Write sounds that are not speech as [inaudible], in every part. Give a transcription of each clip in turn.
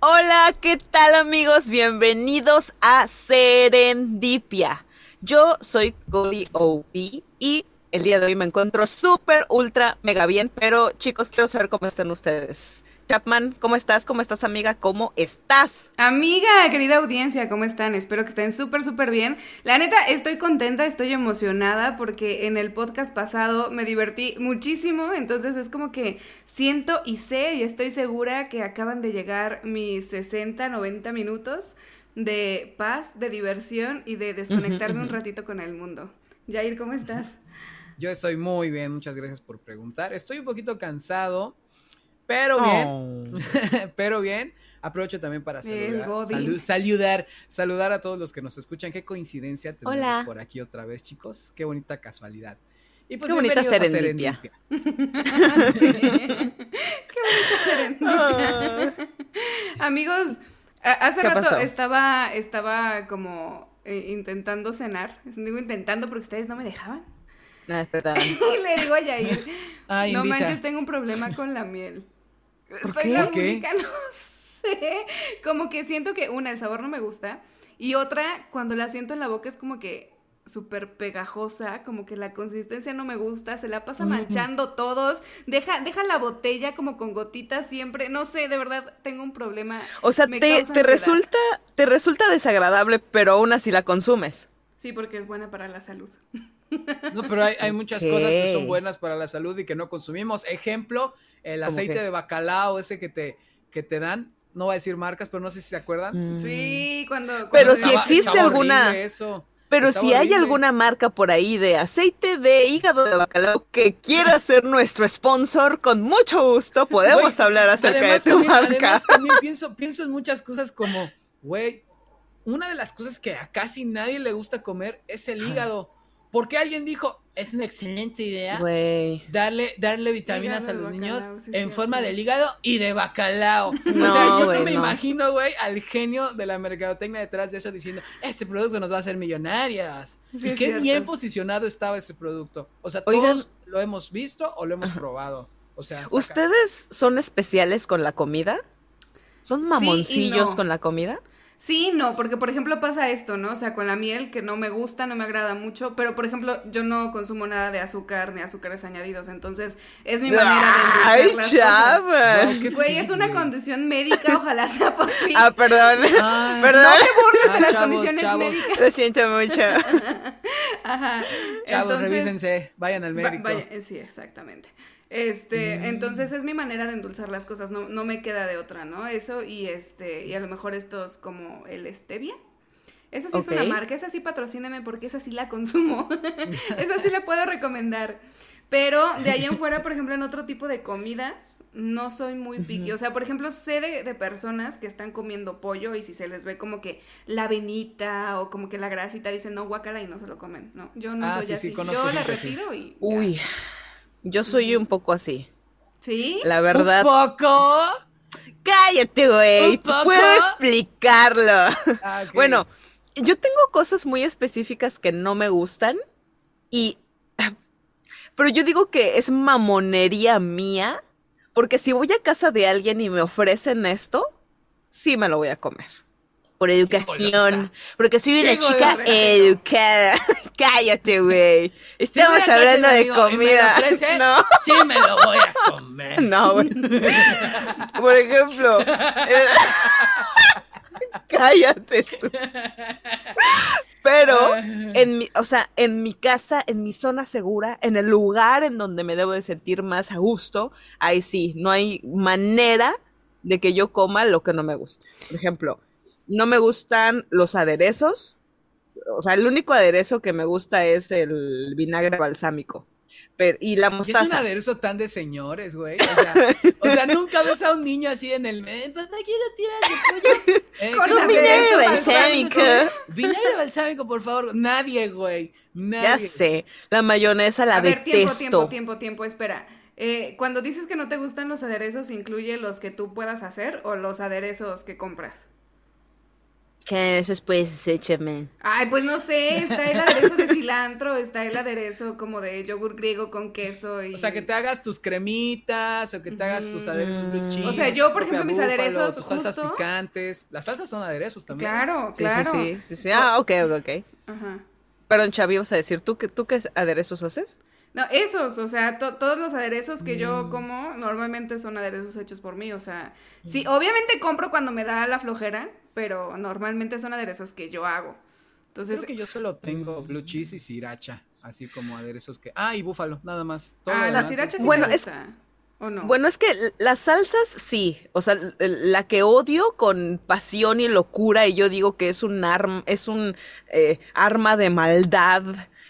Hola, ¿qué tal amigos? Bienvenidos a Serendipia. Yo soy Cody OP y el día de hoy me encuentro súper, ultra, mega bien, pero chicos, quiero saber cómo están ustedes. Chapman, ¿cómo estás? ¿Cómo estás, amiga? ¿Cómo estás? Amiga, querida audiencia, ¿cómo están? Espero que estén súper, súper bien. La neta, estoy contenta, estoy emocionada porque en el podcast pasado me divertí muchísimo, entonces es como que siento y sé y estoy segura que acaban de llegar mis 60, 90 minutos de paz, de diversión y de desconectarme un [laughs] ratito con el mundo. Jair, ¿cómo estás? Yo estoy muy bien, muchas gracias por preguntar. Estoy un poquito cansado pero bien, [laughs] pero bien. Aprovecho también para saludar, saludar, saludar a todos los que nos escuchan. Qué coincidencia tenemos por aquí otra vez, chicos. Qué bonita casualidad. Y pues Qué bonita serendipia. [laughs] Qué bonita serendipia. Amigos, hace rato estaba, estaba como eh, intentando cenar. Digo intentando porque ustedes no me dejaban. Ah, es verdad. [laughs] y le digo a Yair, no manches, tengo un problema con la miel. Soy la única, [laughs] no sé. Como que siento que una, el sabor no me gusta. Y otra, cuando la siento en la boca es como que súper pegajosa, como que la consistencia no me gusta, se la pasa manchando todos, deja, deja la botella como con gotitas siempre, no sé, de verdad tengo un problema. O sea, te, te resulta, te resulta desagradable, pero aún así la consumes. Sí, porque es buena para la salud. [laughs] No, pero hay, muchas cosas que son buenas para la salud y que no consumimos. Ejemplo, el aceite de bacalao, ese que te, que te dan. No voy a decir marcas, pero no sé si se acuerdan. Mm. Sí, cuando. pero si existe alguna. Pero si hay alguna marca por ahí de aceite de hígado de bacalao que quiera ser nuestro sponsor, con mucho gusto podemos hablar acerca de esta marca. Además, también pienso, pienso en muchas cosas como, güey, una de las cosas que a casi nadie le gusta comer es el hígado. Porque alguien dijo, es una excelente idea darle, darle vitaminas a los niños en forma de hígado y de bacalao. o sea, yo no me imagino, güey, al genio de la mercadotecnia detrás de eso diciendo, este producto nos va a hacer millonarias. y qué bien posicionado estaba ese producto. O sea, todos lo hemos visto o lo hemos probado. O sea, ¿ustedes son especiales con la comida? ¿Son mamoncillos con la comida? Sí, no, porque por ejemplo pasa esto, ¿no? O sea, con la miel que no me gusta, no me agrada mucho, pero por ejemplo yo no consumo nada de azúcar ni azúcares añadidos, entonces es mi manera de endulzar las chava. cosas. Güey, es una condición médica, ojalá sea por [laughs] mí. Ah, perdón. [laughs] perdón. No te burles de las condiciones médicas. Lo siento mucho. [laughs] Ajá. Chavos, revísense, vayan al médico. vaya, sí, exactamente. Este, mm. entonces es mi manera de endulzar las cosas, no, no me queda de otra, ¿no? Eso y este, y a lo mejor estos como el stevia. Eso sí es una marca, esa sí patrocíneme porque esa sí la consumo. [laughs] esa sí la puedo recomendar. Pero de ahí en [laughs] fuera, por ejemplo, en otro tipo de comidas, no soy muy picky. O sea, por ejemplo, sé de, personas que están comiendo pollo y si se les ve como que la venita o como que la grasita, dicen no, guacala y no se lo comen. No, yo no ah, soy así. yo la retiro y. Uy. Yo soy un poco así. ¿Sí? La verdad. ¿Un poco? Cállate, güey. Puedo explicarlo. Ah, [laughs] bueno, yo tengo cosas muy específicas que no me gustan y... Pero yo digo que es mamonería mía, porque si voy a casa de alguien y me ofrecen esto, sí me lo voy a comer por educación. Porque soy una chica educada. [laughs] Cállate, güey. Estamos hablando de comida. [laughs] no. Sí, me lo voy a comer. No, güey. [laughs] Por ejemplo. Cállate tú. Pero en mi, o sea, en mi casa, en mi zona segura, en el lugar en donde me debo de sentir más a gusto, ahí sí, no hay manera de que yo coma lo que no me gusta. Por ejemplo, no me gustan los aderezos. O sea, el único aderezo que me gusta es el vinagre balsámico. Pero, y la mostaza. es un aderezo tan de señores, güey. [laughs] O sea, nunca ves a un niño así en el. Eh, papá, quiero tirar de pollo. [laughs] Eh, Con vinagre balsámico. Vinagre balsámico, por favor. Nadie, güey. Nadie. Ya sé. La mayonesa la a ver, tiempo, tiempo, tiempo, tiempo. Espera. Eh, cuando dices que no te gustan los aderezos, ¿incluye los que tú puedas hacer o los aderezos que compras? ¿Qué es pues échame? Ay, pues no sé, está el aderezo de cilantro, está el aderezo como de yogur griego con queso y... O sea, que te hagas tus cremitas o que te hagas tus aderezos blue cheese. O sea, yo, por ejemplo, mis aderezos tus salsas picantes. Las salsas son aderezos también. Claro, claro. Sí, sí, sí, sí. Ah, ok, ok, ok. Ajá. Perdón, Chavi, vas a decir, ¿tú, ¿tú qué aderezos haces? No, esos, o sea, todos los aderezos que yo mm. como normalmente son aderezos hechos por mí, o sea, sí, mm. obviamente compro cuando me da la flojera, pero normalmente son aderezos que yo hago. Entonces, Creo que yo solo tengo blue cheese y sriracha, así como aderezos que... Ah, y búfalo, nada más. ah, la sriracha sí bueno, me gusta. ¿O no? Bueno, es que las salsas sí, o sea, la que odio con pasión y locura y yo digo que es un arma, es un eh, arma de maldad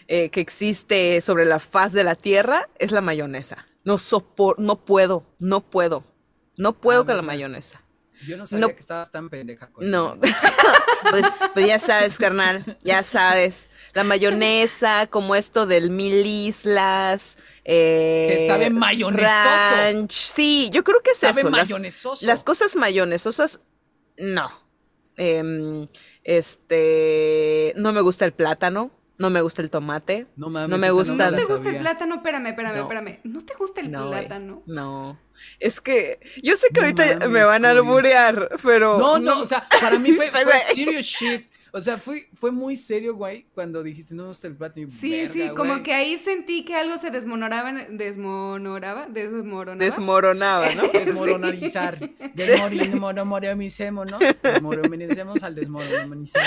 eh, que existe sobre la faz de la tierra es la mayonesa. No sopor no puedo, no puedo, no puedo ah, con la mayonesa. Yo no sabía que estabas tan pendeja con No. [laughs] Pues, pues, ya sabes, carnal, ya sabes. La mayonesa, como esto del mil islas. Eh, que sabe mayonesoso. Sí, yo creo que es sabe eso. mayonesoso. Las, cosas mayonesosas, no. Em, este, no me gusta el plátano. No me gusta el tomate. No mames. No me gusta. No, te gusta el plátano, espérame, espérame, espérame. ¿No te gusta el plátano? No. Es que yo sé que ahorita me van a alburear, pero. No, no, o sea, para mí fue, fue [laughs] serious shit. O sea, fue, fue muy serio, güey, cuando dijiste, no, el plato. Y, sí, sí, como que ahí sentí que algo se desmonoraba, desmonoraba, desmoronaba. Desmoronaba, ¿no? [laughs] Desmoronarizar. Desmoronicemos al desmoronizar.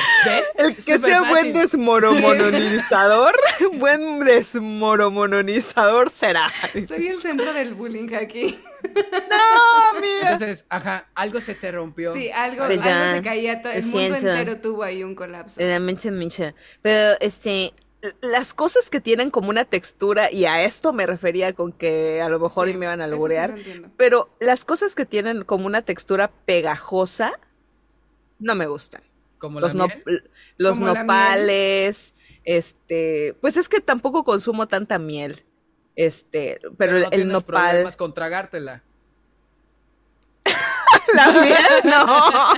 El que sea buen desmoromonizador, [laughs] buen desmoromonizador será. Soy el centro del bullying aquí. No, mira. Entonces, ajá, algo se te rompió. Sí, algo, algo se caía, el mundo entero tuvo ahí un colapso. Pero, este, las cosas que tienen como una textura, y a esto me refería con que a lo mejor me iban a alburear, pero las cosas que tienen como una textura pegajosa, no me gustan. ¿Como los, la los nopales, este, pues es que tampoco consumo tanta miel. Este, pero, no el nopal. problemas con tragártela. [laughs] La miel, no.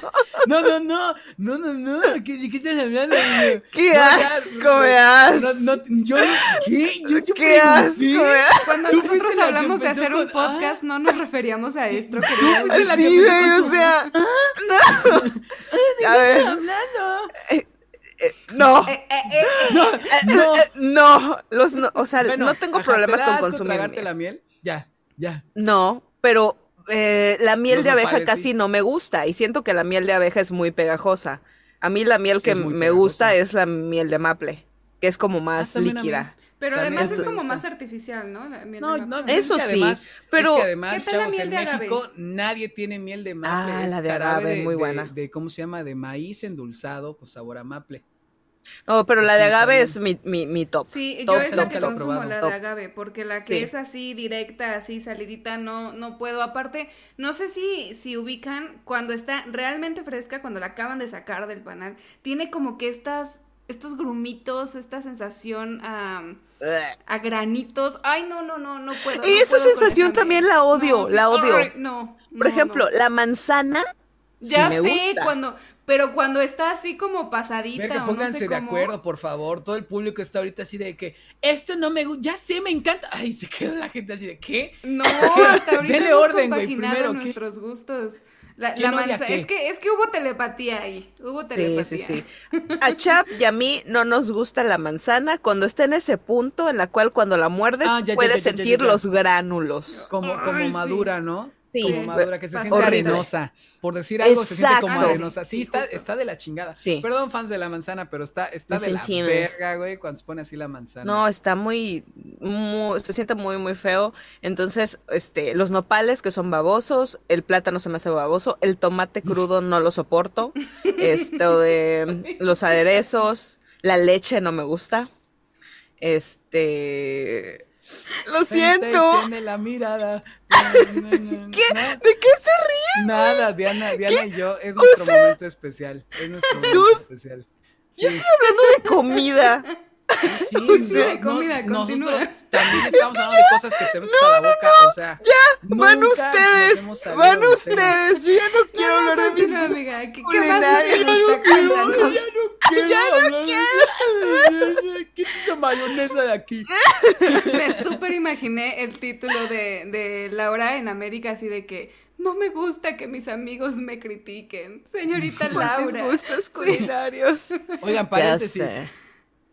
No, no, no, no, no, no. ¿Qué, qué estás hablando? Qué asco me das. No, no, yo, ¿qué? Yo, yo qué asco Cuando nosotros hablamos de hacer un podcast, no nos referíamos a esto. Querías sí, güey, o sea. ¿Ah? No. ¿De qué estás hablando? Eh, eh, no. Eh, no. no. no. Los, o sea, no tengo problemas con consumir miel. la miel? Ya, ya. No, pero eh, la miel de abeja casi no me gusta y siento que la miel de abeja es muy pegajosa. A mí la miel que me gusta es la miel de maple, que es como más ah, líquida. Pero además es como más artificial, ¿no? La miel no, de no, eso sí. pero es que además, chavos, en México nadie tiene miel de maple. Ah, la de agave, muy buena. De, ¿Cómo se llama? De maíz endulzado con sabor a maple. No, pero la de agave es mi, mi, mi top. Sí, yo es la que consumo, la de agave, porque la que es así directa, así salidita, no, no puedo. Aparte, no sé si, si ubican cuando está realmente fresca, cuando la acaban de sacar del panal, tiene como que estas, estos grumitos, esta sensación a, a granitos. Ay, no, no, no, no puedo. Y esa sensación también la odio, la odio. no. Por ejemplo, la manzana. Ya sé, cuando, pero cuando está así como pasadita. Verga, pónganse de acuerdo, por favor. Todo el público está ahorita así de que esto no me gusta. Ya sé, me encanta. Ay, se queda la gente así de ¿qué? No, [laughs] hasta ahorita Dele hemos orden, güey. Primero, nuestros gustos. La, la es que es que hubo telepatía ahí, hubo telepatía. Sí, sí, sí. A Chap y a mí no nos gusta la manzana cuando está en ese punto en la cual cuando la muerdes ah, puedes sentir los gránulos. Como, como madura, ¿no? Sí, como madura, que se siente arenosa. Por decir algo, se siente como arenosa. Sí, está, está de la chingada. Sí. Perdón, fans de la manzana, pero está, está de la verga, güey, cuando se pone así la manzana. No, está muy, se siente muy, muy feo. Entonces, este, los nopales que son babosos, el plátano se me hace baboso, el tomate crudo no lo soporto, [laughs] esto de los aderezos, la leche no me gusta. Este lo siento. Tiene la mirada. [laughs] ¿Qué? ¿De qué se ríen? Nada, Diana, Diana y yo es nuestro momento especial. Es nuestro momento especial. Yo estoy hablando de comida. Sí, sí, de comida, continúa. También estamos hablando de cosas que te metes a la boca, o sea. Ya, van ustedes, van ustedes. Yo ya no quiero hablar de mis amiga. ¿Qué, ¿Qué más te gusta? Cuéntanos. Ya no quiero. ¿Qué es esa mayonesa de aquí? Me súper imaginé el título de, de Laura en América, así de que no me gusta que mis amigos me critiquen. Señorita Laura. Mis gustos culinarios. Oigan, paréntesis.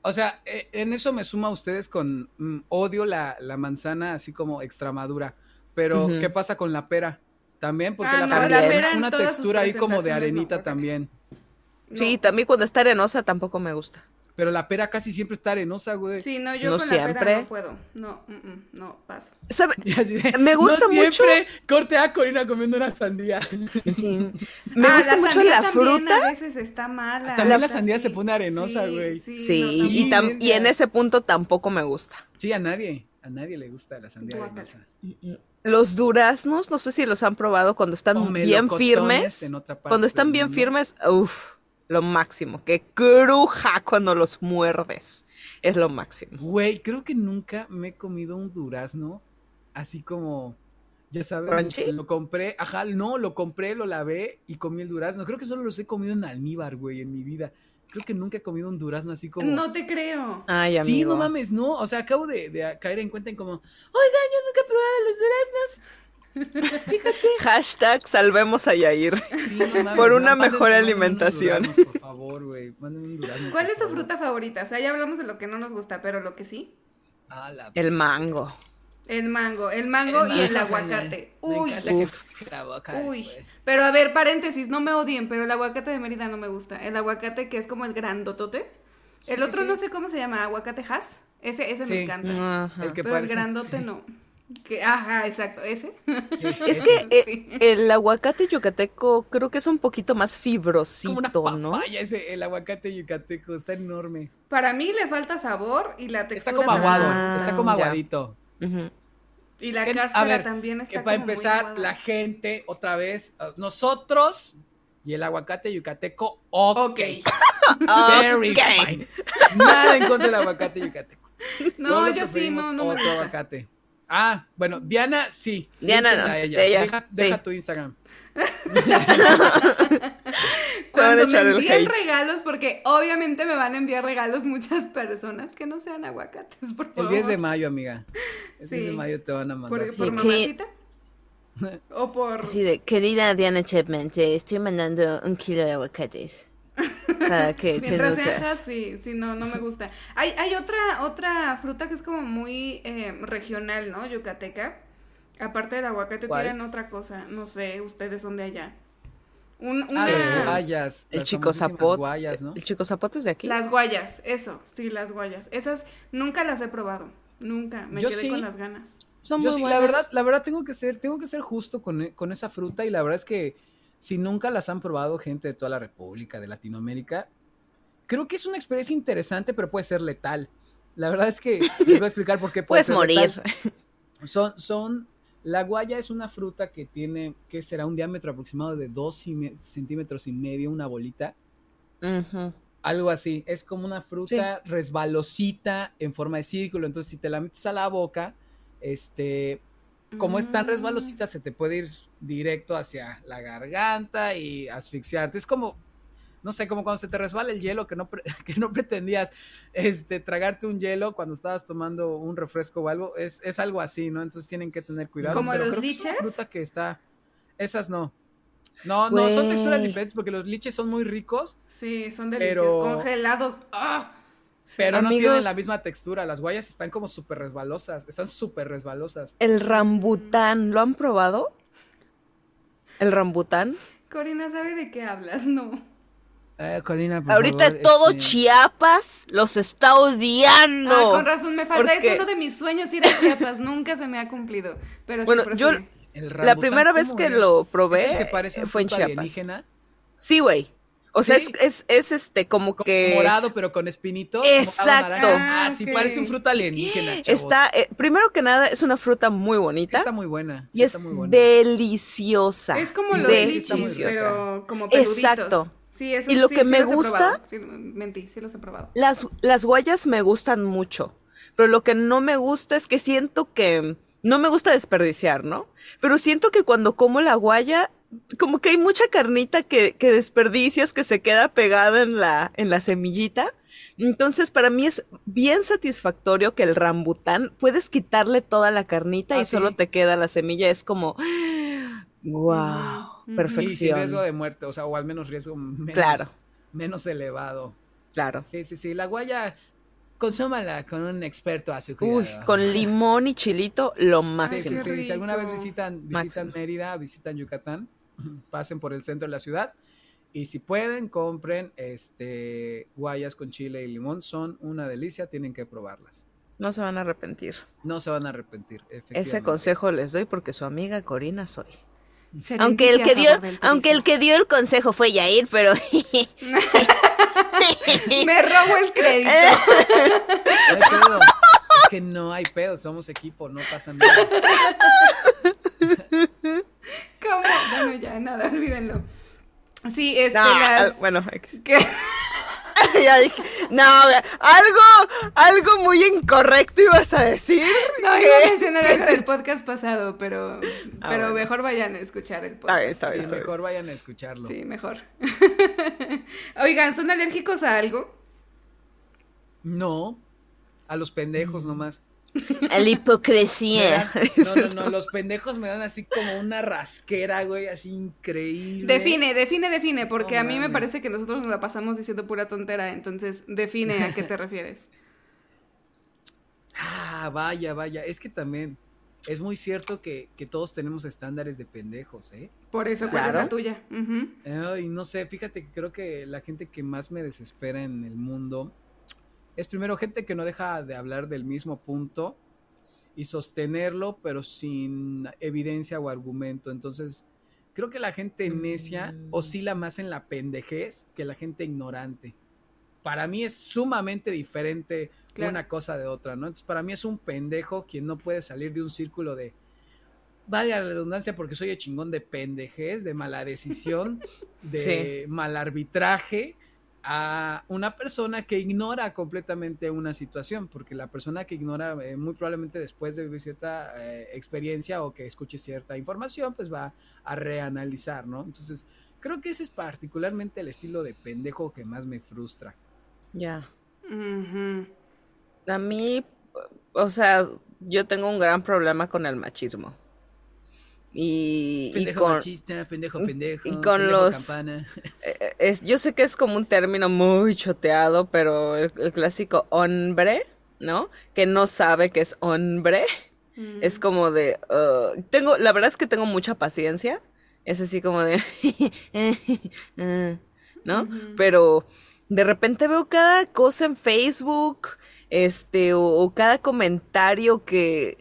O sea, eh, en eso me suma a ustedes con mm, odio la, la, manzana así como extramadura. Pero, ¿qué pasa con la pera? También, porque ah, la, pera tiene una textura ahí como de arenita también. Sí, también cuando está arenosa tampoco me gusta. Pero la pera casi siempre está arenosa, güey. Sí, no, yo con la pera no puedo. No, mm, mm, no, paso. [laughs] me gusta no mucho. Siempre corte a Corina comiendo una sandía. [laughs] Sí. Me ah, gusta mucho la fruta. A veces está mala. También la sandía se pone arenosa, güey. Sí, sí, y, y, en ese punto tampoco me gusta. Sí, a nadie. A nadie le gusta la sandía arenosa. Los duraznos, no sé si los han probado cuando están bien firmes. cuando están bien firmes, uff lo máximo. Que cruja cuando los muerdes. Es lo máximo. Güey, creo que nunca me he comido un durazno así como, ya sabes, lo compré, ajá, no, lo compré, lo lavé y comí el durazno. Creo que solo los he comido en almíbar, güey, en mi vida. Creo que nunca he comido un durazno así como. No te creo. Ay, amigo. Sí, no mames, no. O sea, acabo de, caer en cuenta en como, oigan, yo nunca he probado los duraznos. [laughs] Hashtag salvemos a Yair. por una mejor alimentación. por favor, güey. ¿Cuál es su fruta favorita? O sea, ya hablamos de lo que no nos gusta, pero lo que sí. Ah, el mango. El mango, el mango y el aguacate. Uy, Uy. Pero a ver, paréntesis, no me odien, pero el aguacate de Mérida no me gusta. El aguacate que es como el grandotote. el otro no sé cómo se llama, aguacate has. Ese, ese me encanta. El pero el grandote no. Que, ajá, exacto, ese. [laughs] es que eh, el aguacate yucateco creo que es un poquito más fibrosito, ¿no? ese, el aguacate yucateco está enorme. Para mí le falta sabor y la textura. Está como aguado, está como aguadito. Y la cáscara también está que para empezar, la gente, otra vez, uh, nosotros y el aguacate yucateco, ok. [laughs] Very fine. Nada en contra del aguacate yucateco. [laughs] No, yo sí, no, no me gusta. aguacate. Ah, bueno, Diana sí. Diana no. Deja, deja tu Instagram. [laughs] Cuando me envíen regalos, porque obviamente me van a enviar regalos muchas personas que no sean aguacates, por favor. El 10 de mayo, amiga. El 10 de mayo te van a mandar. ¿Por, por mamacita? [laughs] ¿O por...? Sí, de, querida Diana Chapman, te estoy mandando un kilo de aguacates. Que Mientras seas sí, sí, no, no me gusta. Hay, hay otra, otra fruta que es como muy eh, regional, ¿no? Yucateca. Aparte del aguacate tienen otra cosa. No sé, ustedes son de allá. Un, una... Ah, las guayas. El chico zapote. El chico zapote es de aquí. Las guayas, eso, sí, las guayas. Esas nunca las he probado. Nunca. Me quedé con las ganas. Son muy La verdad, la verdad tengo que ser, tengo que ser justo con, con esa fruta y la verdad es que si nunca las han probado gente de toda la República, de Latinoamérica, creo que es una experiencia interesante, pero puede ser letal. La verdad es que les voy a explicar por qué [laughs] puede Puedes morir. [laughs] Son, son, la guaya es una fruta que tiene, que será un diámetro aproximado de 2 centímetros y medio, una bolita. Algo así. Es como una fruta resbalosita en forma de círculo. Entonces, si te la metes a la boca, este, como es tan resbalosita, se te puede ir directo hacia la garganta y asfixiarte. Es como, no sé, como cuando se te resbala el hielo que no, [laughs] que no pretendías este, tragarte un hielo cuando estabas tomando un refresco o algo. Es, es algo así, ¿no? Entonces tienen que tener cuidado. ¿Como los liches? fruta que está. Esas no. No, no, son texturas diferentes porque los liches son muy ricos. Sí, son deliciosos. Congelados. ¡Ah! Pero no tienen la misma textura. Las guayas están como súper resbalosas. Están súper resbalosas. El rambután, ¿lo han probado? ¿El rambután? Corina, ¿sabe de qué hablas? No. Eh, Corina, por Ahorita todo este, Chiapas los está odiando. Ah, con razón, me falta. Es uno de mis sueños ir a Chiapas. Nunca se me ha cumplido. Pero bueno, yo la primera vez que lo probé fue en Chiapas. Sí, güey. O sea, es, es, este, como, que. Morado, pero con espinito. Exacto. ah, sí, parece un fruta alienígena. Está, eh, primero que nada, es una fruta muy bonita. está muy buena. y es deliciosa. Es como los lichis, pero como peluditos. Exacto. Sí, eso Y lo que me gusta. Sí, mentí, sí los he probado. Las, las guayas me gustan mucho. Pero lo que no me gusta es que siento que. No me gusta desperdiciar, ¿no? Pero siento que cuando como la guaya, como que hay mucha carnita que, que desperdicias, que se queda pegada en la, en la semillita. Entonces, para mí es bien satisfactorio que el rambután puedes quitarle toda la carnita y ah, solo te queda la semilla. Es como, wow, perfección. Y sin riesgo de muerte, o sea, o al menos riesgo menos, claro. menos elevado. Claro. Sí, sí, sí. La guaya, consúmala con un experto a su Uy, con limón y chilito, lo máximo. Sí, sí, sí. Si alguna vez visitan, visitan Mérida, visitan Yucatán, pasen por el centro de la ciudad y si pueden, compren este guayas con chile y limón. Son una delicia, tienen que probarlas. No se van a arrepentir. No se van a arrepentir. Ese consejo les doy porque su amiga Corina soy. Aunque el que dio, aunque el que dio el consejo fue Yair, pero [laughs] me robo el crédito. [laughs] Es que no hay pedo, somos equipo, no pasa nada. [laughs] ¿Cómo? Bueno, ya, nada, [laughs] olvídenlo. Sí, este, las... Bueno, [laughs] [laughs] no, algo, algo muy incorrecto ibas a decir. No, iba a mencionar algo del podcast pasado, pero, ah, pero mejor vayan a escuchar el podcast. sí, mejor vayan a escucharlo. Sí, mejor. Oigan, ¿son alérgicos a algo? No, a los pendejos nomás. A [laughs] la hipocresía. [laughs] no, no, no, los pendejos me dan así como una rasquera, güey, así increíble. Define, define, define, porque a mí me parece que nosotros nos la pasamos diciendo pura tontera, entonces define a qué te [laughs] refieres. Ah, vaya, vaya, es que también es muy cierto que, todos tenemos estándares de pendejos, ¿eh? Por eso, ¿cuál es la tuya? Y no sé, fíjate que creo que la gente que más me desespera en el mundo es primero gente que no deja de hablar del mismo punto y sostenerlo, pero sin evidencia o argumento. Entonces, creo que la gente necia mm. oscila más en la pendejez que la gente ignorante. Para mí es sumamente diferente una cosa de otra, ¿no? Entonces, para mí es un pendejo quien no puede salir de un círculo de, vaya la redundancia, porque soy el chingón de pendejez, de mala decisión, [laughs] de mal arbitraje a una persona que ignora completamente una situación, porque la persona que ignora eh, muy probablemente después de vivir cierta eh, experiencia o que escuche cierta información, pues va a reanalizar, ¿no? Entonces, creo que ese es particularmente el estilo de pendejo que más me frustra. Ya. A mí, o sea, yo tengo un gran problema con el machismo. Y, pendejo con, machista, pendejo pendejo, y con los [laughs] eh, eh, es, yo sé que es como un término muy choteado, pero el, clásico hombre, ¿no? Que no sabe que es hombre. Es mm. como de uh, tengo, la verdad es que tengo mucha paciencia. Es así como de [laughs] ¿no? Pero de repente veo cada cosa en Facebook, este, o, o cada comentario que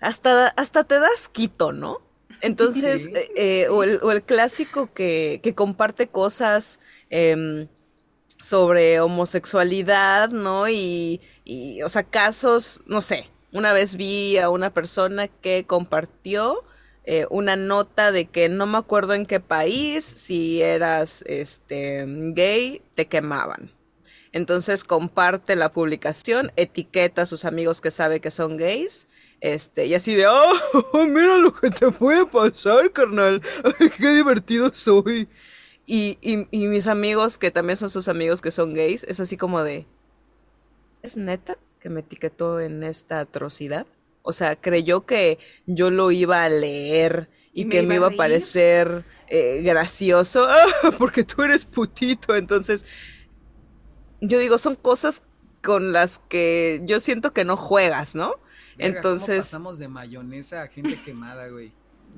hasta, hasta te das quito, ¿no? Entonces, eh, eh, o, el, clásico que, comparte cosas em, sobre homosexualidad, ¿no? Y, y, o sea, casos, no sé, una vez vi a una persona que compartió eh, una nota de que no me acuerdo en qué país, si eras este, gay, te quemaban. Entonces comparte la publicación, etiqueta a sus amigos que sabe que son gays este, y así de, oh, [laughs] mira lo que te puede pasar, carnal. qué divertido soy. Y, y, mis amigos, que también son sus amigos que son gays, es así como de, ¿es neta que me etiquetó en esta atrocidad? O sea, creyó que yo lo iba a leer y, que me iba a, parecer eh, gracioso, [laughs] porque tú eres putito. Entonces, yo digo, son cosas con las que yo siento que no juegas, ¿no? Entonces. pasamos de mayonesa a gente quemada, güey?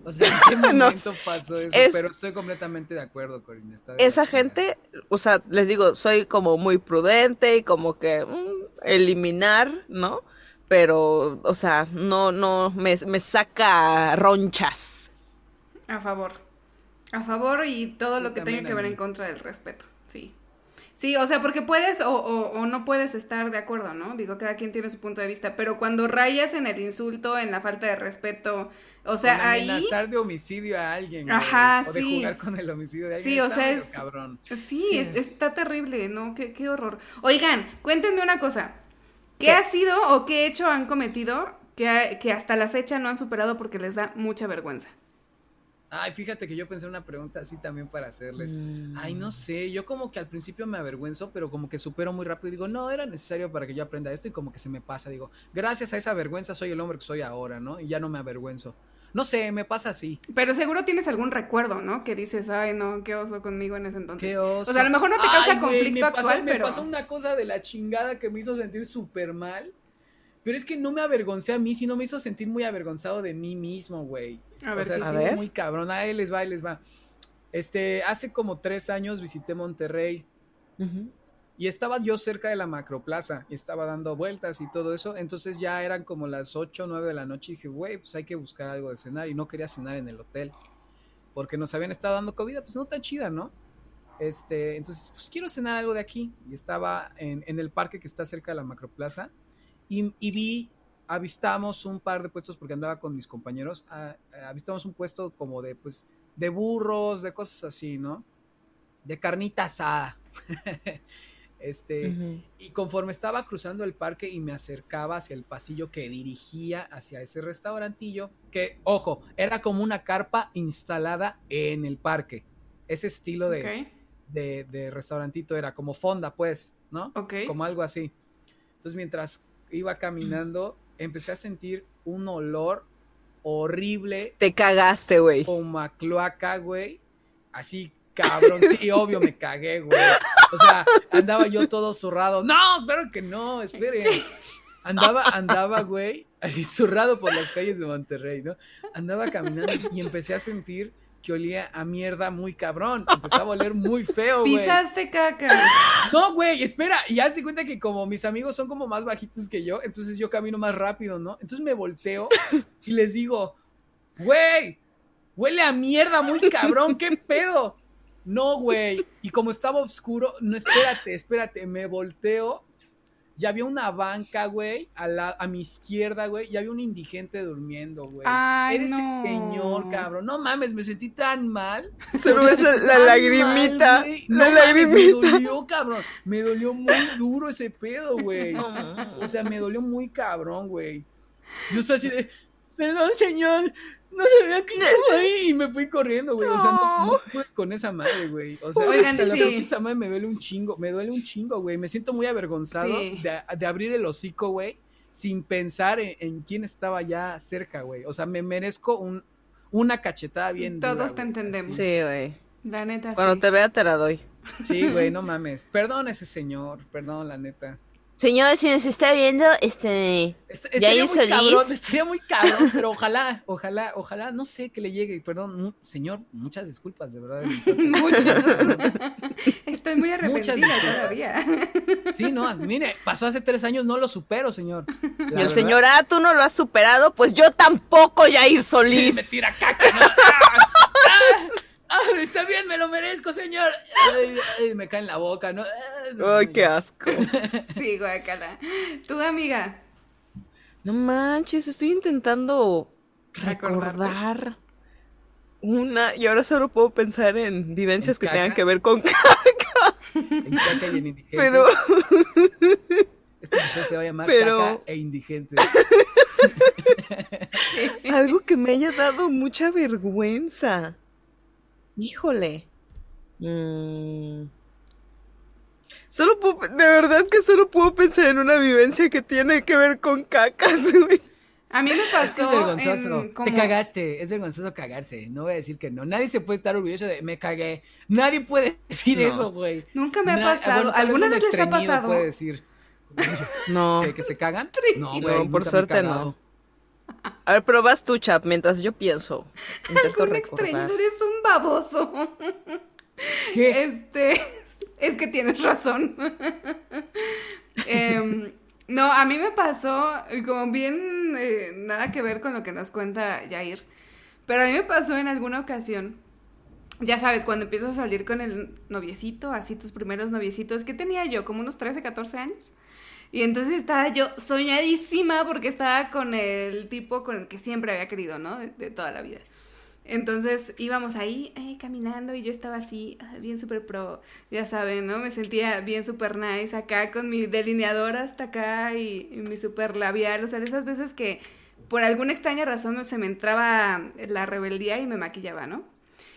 O sea, ¿en qué [laughs] momento pasó eso? Pero estoy completamente de acuerdo, Corina. esa gente, o sea, les digo, soy como muy prudente y como que mm, eliminar, ¿no? Pero, o sea, no, no, me, me saca ronchas. A favor. A favor y todo lo que tenga que ver en contra del respeto, sí. O sea, porque puedes o, o, no puedes estar de acuerdo, ¿no? Digo, cada quien tiene su punto de vista, pero cuando rayas en el insulto, en la falta de respeto, o sea, ahí... amenazar de homicidio a alguien, Ajá, o de jugar con el homicidio de alguien, sí, o sea, es... cabrón. Sí, está terrible, ¿no? Qué, qué horror. Oigan, cuéntenme una cosa, ¿qué, ha sido o qué hecho han cometido que, que hasta la fecha no han superado porque les da mucha vergüenza? Ay, fíjate que yo pensé una pregunta así también para hacerles. Ay, no mm. sé, yo como que al principio me avergüenzo, pero como que supero muy rápido y digo, no, era necesario para que yo aprenda esto y como que se me pasa. Digo, gracias a esa vergüenza soy el hombre que soy ahora, ¿no? Y ya no me avergüenzo. No sé, me pasa así. Pero seguro tienes algún recuerdo, ¿no? Que dices, ay, no, qué oso conmigo en ese entonces. Qué oso. O sea, a lo mejor no te causa conflicto actual, pero... Me pasó una cosa de la chingada que me hizo sentir súper mal. Pero es que no me avergoncé a mí, sino me hizo sentir muy avergonzado de mí mismo, güey. A ver, o sea, sí es muy cabrón. Ahí les va, ahí les va. Este, hace como tres años visité Monterrey. Y estaba yo cerca de la macroplaza y estaba dando vueltas y todo eso. Entonces ya eran como las 8 o 9 de la noche y dije, güey, pues hay que buscar algo de cenar. Y no quería cenar en el hotel porque nos habían estado dando comida, pues no tan chida, ¿no? Este, entonces, pues quiero cenar algo de aquí. Y estaba en, en el parque que está cerca de la macroplaza y, vi, avistamos un par de puestos porque andaba con mis compañeros, avistamos un puesto como de, pues, de burros, de cosas así, ¿no? De carnita asada. [laughs] este, y conforme estaba cruzando el parque y me acercaba hacia el pasillo que dirigía hacia ese restaurantillo, que, ojo, era como una carpa instalada en el parque. Ese estilo de, de, de, restaurantito era como fonda, pues, ¿no? Ok. Como algo así. Entonces, mientras iba caminando, empecé a sentir un olor horrible. Te cagaste, güey. Como a cloaca, güey. Así, cabrón. Sí, obvio me cagué, güey. O sea, andaba yo todo zurrado. No, espero que no, esperen. Andaba, andaba, güey, así zurrado por las calles de Monterrey, ¿no? Andaba caminando y empecé a sentir que olía a mierda muy cabrón. Empezaba a oler muy feo, güey. Pisaste caca. No, güey, espera. Y ya se cuenta que como mis amigos son como más bajitos que yo, entonces yo camino más rápido, ¿no? Entonces me volteo y les digo, güey, huele a mierda muy cabrón, ¿qué pedo? No, güey. Y como estaba oscuro, no, espérate, espérate, me volteo ya había una banca, güey, a, la, a mi izquierda, güey, y había un indigente durmiendo, güey. Ay, Eres no. señor, cabrón. No mames, me sentí tan mal. [laughs] Solo ves la lagrimita. la lagrimita. me dolió, cabrón. Me dolió muy duro ese pedo, güey. O sea, me dolió muy cabrón, güey. Yo estoy así de, perdón, señor, no sabía que [laughs] estaba ahí y me fui corriendo, güey. O sea, no, pude con esa madre, güey. O sea, Oigan, la esa madre me duele un chingo, me duele un chingo, güey. Me siento muy avergonzado de, abrir el hocico, güey, sin pensar en, quién estaba ya cerca, güey. O sea, me merezco un, una cachetada bien. Todos te entendemos. Sí, güey. La neta, Cuando te vea, te la doy. Sí, güey, [laughs] no mames. Perdón ese señor, perdón, la neta. Señor, si nos está viendo, este. ya estaría muy cabrón, estaría muy cabrón, pero ojalá, ojalá, ojalá, no sé que le llegue. Perdón, señor, muchas disculpas, de verdad. [laughs] muchas. [laughs] Estoy muy arrepentida todavía. Sí, no, mire, pasó hace tres años, no lo supero, señor. y el señor, ah, tú no lo has superado, pues yo tampoco, Jair Solís. me tira caca, ¿no? [laughs] ¡Ah! ¡Ah, está bien, me lo merezco, señor! Ay, me cae en la boca, ¿no? Ay, qué asco. [laughs] sí, guacala. ¿Tu amiga? No manches, estoy intentando recordar una y ahora solo puedo pensar en vivencias que tengan que ver con [laughs] caca. En caca y en indigente. Pero [laughs] este episodio se va a llamar caca e indigente. Algo que me haya dado mucha vergüenza. Híjole. Mm. Solo puedo, de verdad que solo puedo pensar en una vivencia que tiene que ver con cacas, [laughs] güey. A mí me pasó. Es, vergonzoso. Te cagaste. Es vergonzoso cagarse. No voy a decir que no. Nadie se puede estar orgulloso de me cagué. Nadie puede [laughs] decir eso, güey. Nunca me ha pasado. ¿Alguna vez les ha pasado? puede decir. No. [laughs] ¿Que, se cagan? No, güey. por suerte no. A ver, pero vas tú, Chap, mientras yo pienso. Algún extrañador es un baboso. ¿Qué? Este, es que tienes razón. Em, no, a mí me pasó, como bien, eh, nada que ver con lo que nos cuenta Jair, pero a mí me pasó en alguna ocasión ya sabes, cuando empiezas a salir con el noviecito, así tus primeros noviecitos, ¿qué tenía yo? Como unos 13, 14 años. Y entonces estaba yo soñadísima porque estaba con el tipo con el que siempre había querido, ¿no? De, toda la vida. Entonces íbamos ahí eh, caminando y yo estaba así, ah, bien súper pro, ya saben, ¿no? Me sentía bien súper nice acá con mi delineador hasta acá y, mi súper labial, o sea, de esas veces que por alguna extraña razón se me entraba la rebeldía y me maquillaba, ¿no?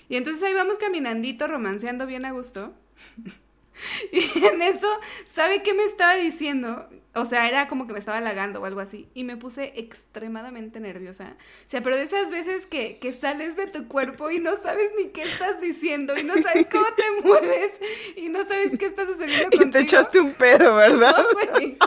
Y entonces ahí vamos caminandito, romanceando bien a gusto. [laughs] [laughs] y en eso, ¿sabe qué me estaba diciendo? O sea, era como que me estaba halagando o algo así. Y me puse extremadamente nerviosa. O sea, pero de esas veces que, que sales de tu cuerpo y no sabes ni qué estás diciendo y no sabes [laughs] cómo te mueves y no sabes qué está sucediendo contigo. [laughs] Y te echaste un pedo, ¿verdad? Y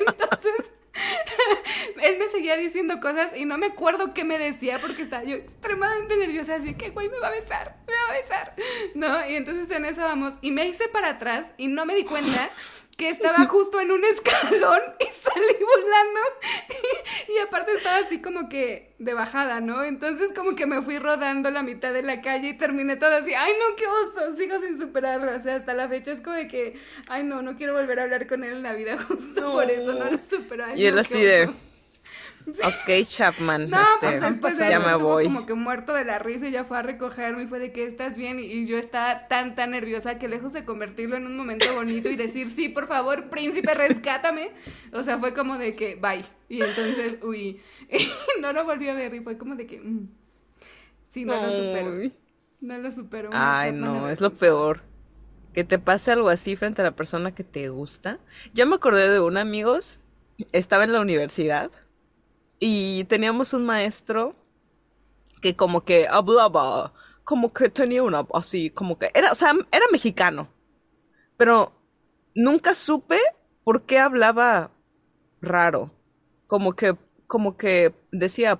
entonces [laughs] él me seguía diciendo cosas y no me acuerdo qué me decía porque estaba yo extremadamente nerviosa, así que, güey, me va a besar, me va a besar, ¿no? Y entonces en eso vamos, y me hice para atrás y no me di cuenta [laughs] que estaba [laughs] justo en un escalón [laughs] y salí volando y, aparte estaba así como que de bajada, ¿no? Entonces como que me fui rodando la mitad de la calle y terminé todo así, ay no, qué oso, sigo sin superarlo, o sea, hasta la fecha es como de que, ay no, no quiero volver a hablar con él en la vida [laughs] justo por eso, no lo supero. y él así de... [laughs] Ok, Chapman. No, este, pues después de ya me voy. como que muerto de la risa y ya fue a recogerme y fue de que estás bien. Y yo estaba tan, tan nerviosa que lejos de convertirlo en un momento bonito y decir, sí, por favor, príncipe, rescátame. O sea, fue como de que, bye. Y entonces, uy, [laughs] no lo volví a ver y fue como de que, mm, sí, no lo supero. No lo supero. Ay, no, es lo peor. Que te pase algo así frente a la persona que te gusta. Ya me acordé de un amigos, estaba en la universidad y teníamos un maestro que como que hablaba, como que tenía una, así, como que era, o sea, era mexicano, pero nunca supe por qué hablaba raro, como que como que decía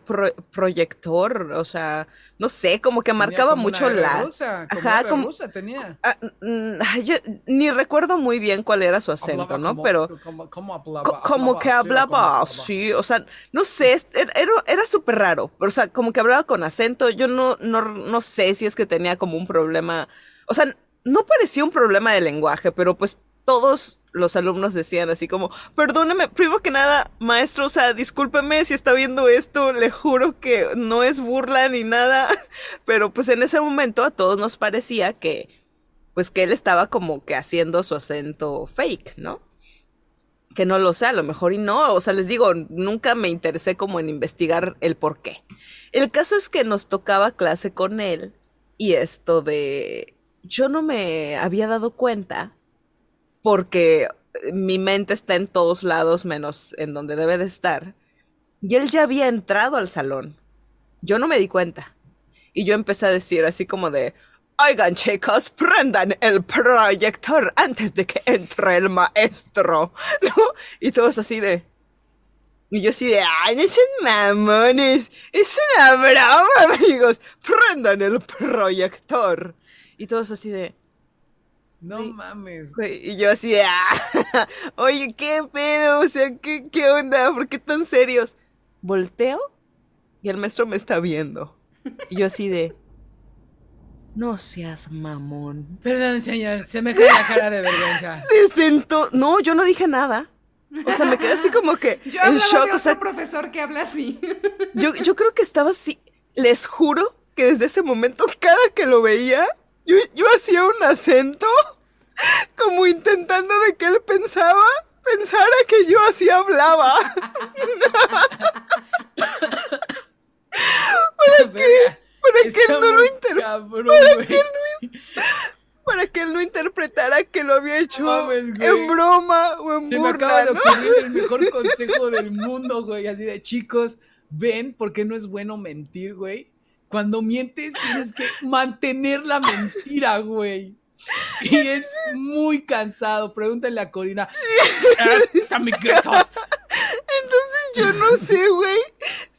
proyector, o sea, no sé, como que marcaba mucho la. Rusa, como Ajá, como rusa tenía. Ah, mm, yo ni recuerdo muy bien cuál era su acento, ¿no? Pero como, hablaba, como que hablaba así, o sea, no sé, era, era súper raro, o sea, como que hablaba con acento, yo no, no, no sé si es que tenía como un problema, o sea, no parecía un problema de lenguaje, pero pues todos los alumnos decían así como, perdóneme, primero que nada, maestro, o sea, discúlpeme si está viendo esto, le juro que no es burla ni nada, [laughs] pero pues en ese momento a todos nos parecía que, pues que él estaba como que haciendo su acento fake, ¿no? Que no lo sé, a lo mejor y no, o sea, les digo, nunca me interesé como en investigar el por qué. El caso es que nos tocaba clase con él y esto de, yo no me había dado cuenta porque mi mente está en todos lados menos en donde debe de estar. Y él ya había entrado al salón. Yo no me di cuenta. Y yo empecé a decir así como de, oigan chicos, prendan el proyector antes de que entre el maestro. [laughs] Y todos así de... Y yo así de, ay, no son mamones, es una broma, amigos, prendan el proyector. Y todos así de, no mames. y yo así de, ah, [laughs] oye, ¿qué pedo? O sea, ¿qué, ¿qué onda? ¿Por qué tan serios? Volteo y el maestro me está viendo. Y yo así de, no seas mamón. Perdón, señor, se me cae la cara de vergüenza. [laughs] No, yo no dije nada. O sea, me quedé así como que [laughs] yo en shock. De o sea, profesor que habla así. Yo, yo creo que estaba así. Les juro que desde ese momento, cada que lo veía, yo, yo hacía un acento como intentando de que él pensaba, pensara que yo así hablaba. [laughs] para que, para que él no lo interpretara. Para que él no interpretara que lo había hecho en broma o en Se me acaba de ocurrir el mejor [laughs] consejo del mundo, güey. Así de chicos, ven porque no es bueno mentir, güey. Cuando mientes tienes que mantener la mentira, güey. [laughs] Y es muy cansado. Pregúntale a Corina. [laughs] Entonces yo no sé, güey.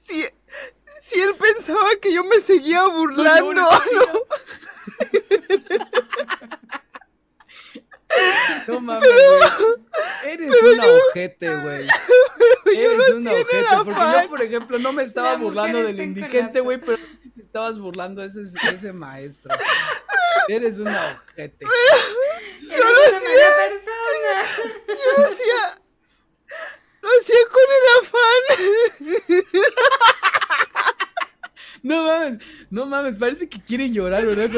Si, si él pensaba que yo me seguía burlando. No, no [laughs] mames, Eres un ojete, güey. Eres un ojete. Porque yo, por ejemplo, no me estaba burlando del indigente, güey, pero estabas burlando ese, ese maestro. Eres una ojete. Yo lo hacía. Persona. Yo lo hacía. Lo hacía con el afán. No mames, no mames, parece que quiere llorar, ¿verdad?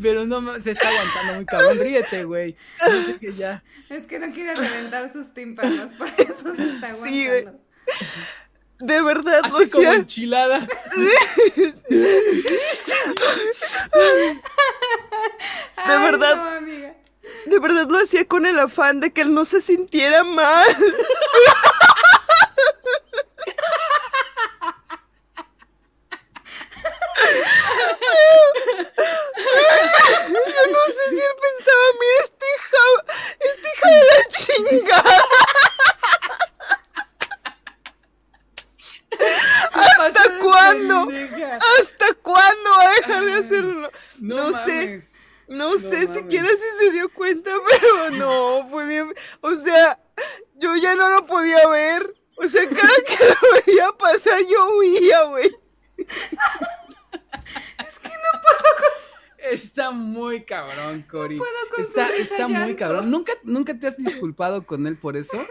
Pero no se está aguantando muy cabrón. Ríete, güey. No sé que ya. Es que no quiere reventar sus tímpanos, por eso se está aguantando. Sí, güey. De verdad, Así como enchilada. de verdad. De verdad lo hacía con el afán de que él no se sintiera mal. Yo no sé si él pensaba, mira, este hija, este hija de la chingada. ¿Hasta cuándo? ¿Hasta cuándo va a dejar de hacerlo? No, sé. No, sé siquiera si se dio cuenta, [laughs] pero no, fue bien. O sea, yo ya no lo podía ver. O sea, cada que lo veía pasar, yo huía, güey. [laughs] Está muy cabrón, Cory. está, está muy cabrón. ¿Nunca, ¿Nunca te has disculpado con él por eso?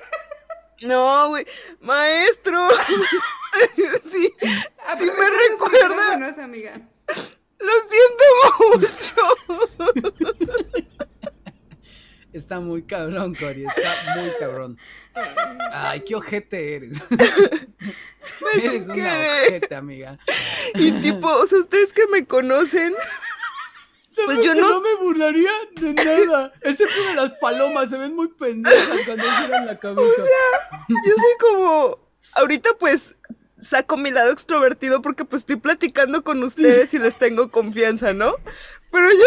No, güey. Maestro. [laughs] sí. sí me recuerda. No es amiga. Lo siento mucho. Está muy cabrón, Cory. Está muy cabrón. Ay, qué ojete eres. [laughs] eres una ojete, amiga. Y tipo, o sea, ustedes que me conocen, [laughs] pues yo no... no... me burlaría de nada. Ese fue de las palomas, se ven muy pendejas cuando giran la [laughs] cabeza. O sea, yo soy como. Ahorita, pues, saco mi lado extrovertido porque, pues, estoy platicando con ustedes y les tengo confianza, ¿no? Pero yo.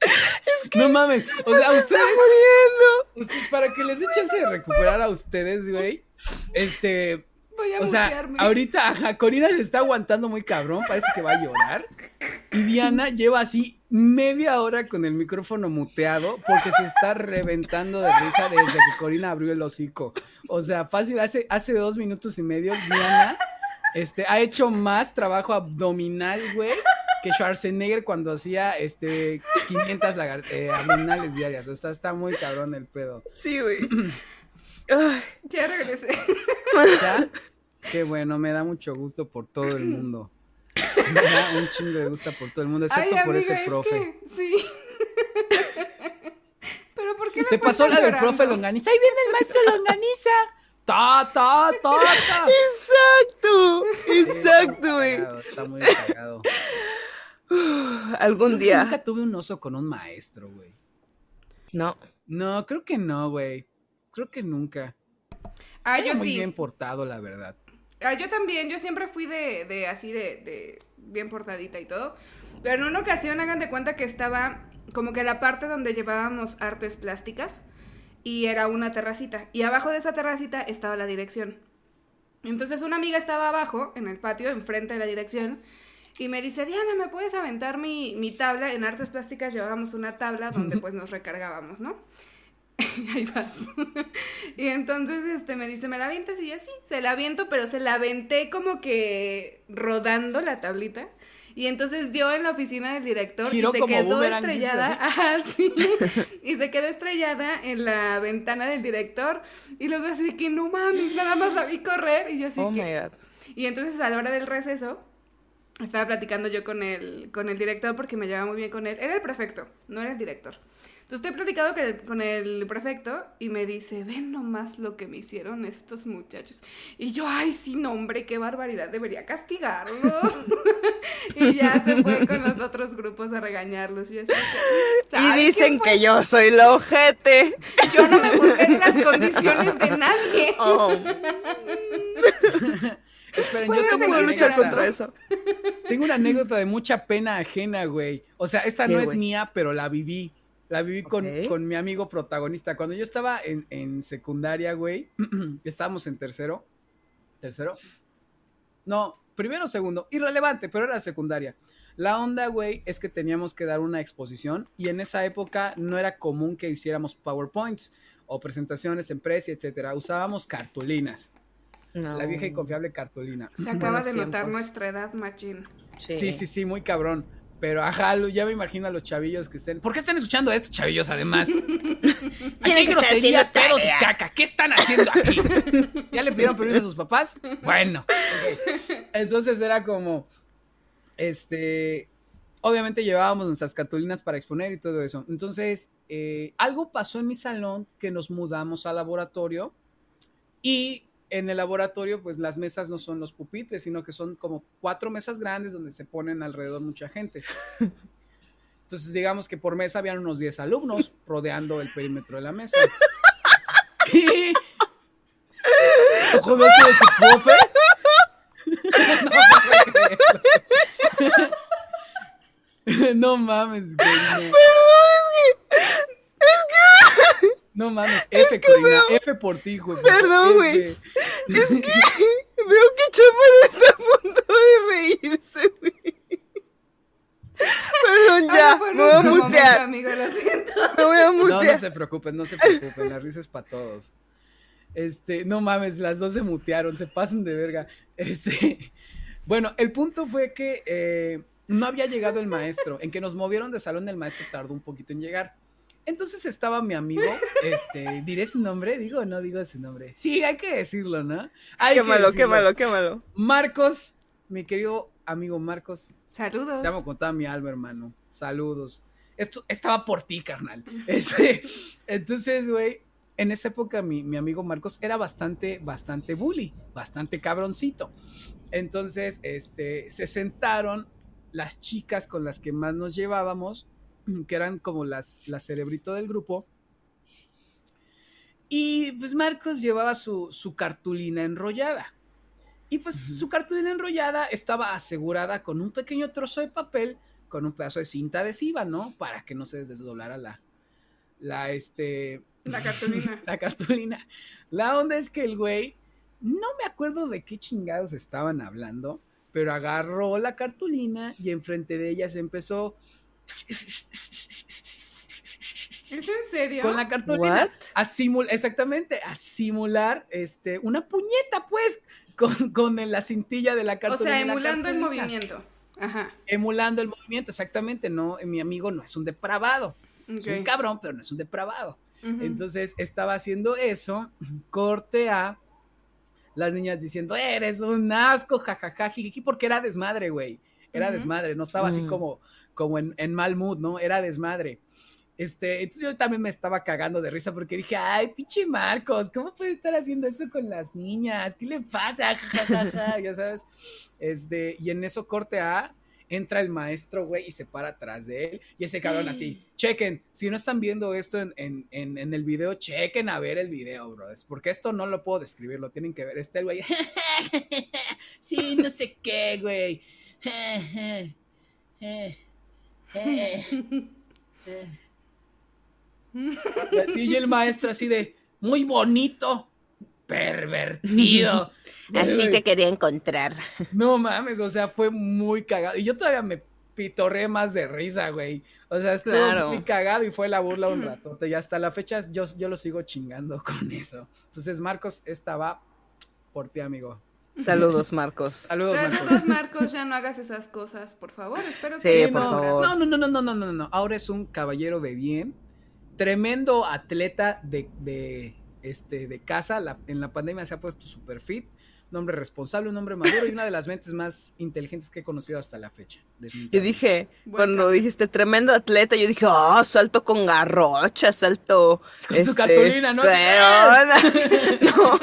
Es que no mames, o sea, ustedes, ustedes, para que les dé chance de recuperar a ustedes, güey. Este, o sea, ahorita, ajá, Corina se está aguantando muy cabrón, parece que va a llorar. Y Diana lleva así media hora con el micrófono muteado porque se está reventando de risa desde que Corina abrió el hocico. O sea, fácil, hace, hace dos minutos y medio, Diana este, ha hecho más trabajo abdominal, güey, que Schwarzenegger cuando hacía este 500 eh, abdominales diarias. O sea, está muy cabrón el pedo. Sí, güey. [clears throat] Ya regresé. ¿Ya? Qué bueno, me da mucho gusto por todo el mundo. Me da un chingo de gusto por todo el mundo, excepto por ese profe. sí. Pero ¿por qué Te pasó la del profe Longaniza. Ahí viene el maestro Longaniza. Ta, ta, ta, ta. Exacto, exacto, güey. Está muy cagado. [laughs] [gasps] Algún día. Nunca tuve un oso con un maestro, güey. No. No, creo que no, güey. Creo que nunca. Ah, yo muy sí. bien portado, la verdad. Ah, yo también, yo siempre fui de, de así de, de, bien portadita y todo. Pero en una ocasión hagan de cuenta que estaba como que la parte donde llevábamos artes plásticas y era una terracita. Y abajo de esa terracita estaba la dirección. Entonces una amiga estaba abajo, en el patio, enfrente de la dirección, y me dice, Diana, ¿me puedes aventar mi, mi tabla? En artes plásticas llevábamos una tabla donde pues nos recargábamos, ¿no? [laughs] ahí vas. [laughs] y entonces este me dice, ¿me la avientas? Y yo sí, se la aviento, pero se la aventé como que rodando la tablita. Y entonces dio en la oficina del director y se quedó estrellada. [laughs] Sí. y se quedó estrellada en la ventana del director. Y luego así que no mames, nada más la vi correr. Y yo así oh que. Y entonces a la hora del receso, estaba platicando yo con el, con el director porque me llevaba muy bien con él. Era el prefecto, no era el director. Entonces estoy platicando con el, prefecto y me dice, ven nomás lo que me hicieron estos muchachos. Y yo, ay, sí, no, hombre, qué barbaridad, debería castigarlos. [laughs] y ya se fue con los otros grupos a regañarlos. Y, dicen que yo soy la ojete. Yo no me puse en las condiciones de nadie. Oh. [laughs] Esperen, yo tengo que luchar contra eso. [laughs] Tengo una anécdota de mucha pena ajena, güey. O sea, esta no es mía, pero la viví. La viví con, mi amigo protagonista. Cuando yo estaba en, secundaria, güey, [clears throat] estábamos en tercero. ¿Tercero? No, primero o segundo. Irrelevante, pero era secundaria. La onda, güey, es que teníamos que dar una exposición y en esa época no era común que hiciéramos PowerPoints o presentaciones en precio, etcétera. Usábamos cartulinas. La vieja y confiable cartulina. Se acaba de notar nuestra edad, machín. Sí. sí, sí, muy cabrón. Pero ajá, ya me imagino a los chavillos que estén. ¿Por qué están escuchando esto, chavillos, además? [laughs] Aquí hay groserías, pedos y caca. ¿Qué están haciendo aquí? [laughs] ¿Ya le pidieron permiso a sus papás? Bueno. Entonces era como. Este. Obviamente llevábamos nuestras cartulinas para exponer y todo eso. Entonces, eh, algo pasó en mi salón que nos mudamos al laboratorio y en el laboratorio, pues las mesas no son los pupitres, sino que son como cuatro mesas grandes donde se ponen alrededor mucha gente. [laughs] Entonces, digamos que por mesa habían unos 10 alumnos rodeando el perímetro de la mesa. [laughs] ¿Qué? ¿Cómo de tu profe? [laughs] no, mames, güey. No. No mames, F, Corina, F por ti, güey. Perdón, güey. Es que [laughs] veo que Chamar está a punto de reírse, güey. Perdón, ya, me voy a mutear. amigo, lo siento. [laughs] Me voy a mutear. No, no se preocupen, no se preocupen, la risa es para todos. Este, no mames, las dos se mutearon, se pasan de verga. Este, bueno, el punto fue que eh, no había llegado el maestro. En que nos movieron de salón, el maestro tardó un poquito en llegar. Entonces estaba mi amigo, este, diré su nombre, digo o no digo su nombre. Sí, hay que decirlo, ¿no? qué malo, qué malo, qué malo. Marcos, mi querido amigo Marcos. Saludos. Te amo con toda mi alma, hermano. Saludos. Esto estaba por ti, carnal. [laughs] Este, entonces, güey, en esa época mi, mi, amigo Marcos era bastante, bastante bully, bastante cabroncito. Entonces, este, se sentaron las chicas con las que más nos llevábamos [clears throat] que eran como las, la cerebrito del grupo. Y pues Marcos llevaba su, cartulina enrollada. Y pues su cartulina enrollada estaba asegurada con un pequeño trozo de papel, con un pedazo de cinta adhesiva, ¿no? Para que no se desdoblara la, la, este... La [laughs] cartulina. la cartulina. La onda es que el güey, no me acuerdo de qué chingados estaban hablando, pero agarró la cartulina y enfrente de ella se empezó ¿Es en serio? Con la cartulina. A simular, exactamente, a simular este, una puñeta, pues, con, con la cintilla de la cartulina. O sea, emulando el movimiento. Ajá. Emulando el movimiento, exactamente. No, mi amigo no es un depravado. Es un cabrón, pero no es un depravado. Entonces estaba haciendo eso, corte a las niñas diciendo, eres un asco, jajaja, porque era desmadre, güey. Era desmadre, no estaba así mm. como, como en, en mal mood, ¿no? Era desmadre. Este, entonces yo también me estaba cagando de risa porque dije, ay, pinche Marcos, ¿cómo puede estar haciendo eso con las niñas? ¿Qué le pasa? ya sabes. Este, y en eso corte A, entra el maestro, güey, y se para atrás de él. Y ese cabrón así, [gasps] chequen, si no están viendo esto en, en, en, el video, chequen a ver el video, brothers, porque esto no lo puedo describir, lo tienen que ver. Este güey, [laughs] sí, no sé qué, güey. Y así el maestro así de, muy bonito, pervertido. Así te quería encontrar. No mames, o sea, fue muy cagado. Y yo todavía me pitorré más de risa, güey. O sea, estuvo muy cagado y fue la burla un rato. Y hasta la fecha yo, yo lo sigo chingando con eso. Entonces, Marcos, esta va por ti, amigo. Saludos, Marcos. Saludos, Marcos. Ya no hagas esas cosas, por favor. Espero que sí, por no, favor. No, no, no, no, no, no, no. Ahora es un caballero de bien. Tremendo atleta de, de, este, de casa. en la pandemia se ha puesto super fit un hombre responsable, un hombre maduro y una de las mentes más inteligentes que he conocido hasta la fecha. Yo dije, cuando dijiste tremendo atleta, yo dije, oh, salto con garrocha, salto. [laughs] Con su este, cartulina, ¿no? [laughs] [laughs] no,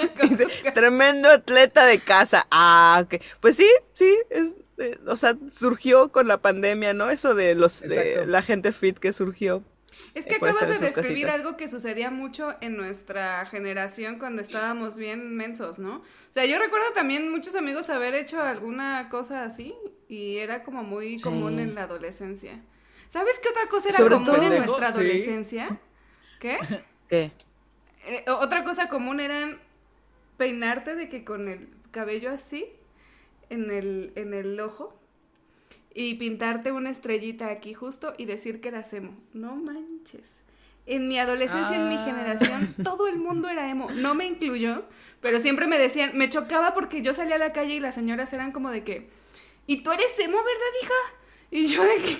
tremendo atleta de casa. Ah, ok. Pues sí, sí, es, eh, o sea, surgió con la pandemia, ¿no? Eso de los de la gente fit que surgió. Es que acabas de describir algo que sucedía mucho en nuestra generación cuando estábamos bien mensos, ¿no? O sea, yo recuerdo también muchos amigos haber hecho alguna cosa así y era como muy común en la adolescencia. ¿Sabes qué otra cosa era común en nuestra adolescencia? ¿Qué? [laughs] ¿Qué? Eh, otra cosa común era peinarte de que con el cabello así en el, en el ojo y pintarte una estrellita aquí justo y decir que eras emo. No manches. en mi adolescencia, en mi ah. generación, [laughs] todo el mundo era emo. No me incluyó, pero siempre me decían, me chocaba porque yo salía a la calle y las señoras eran como de que, ¿y tú eres emo, verdad, hija? Y yo de que,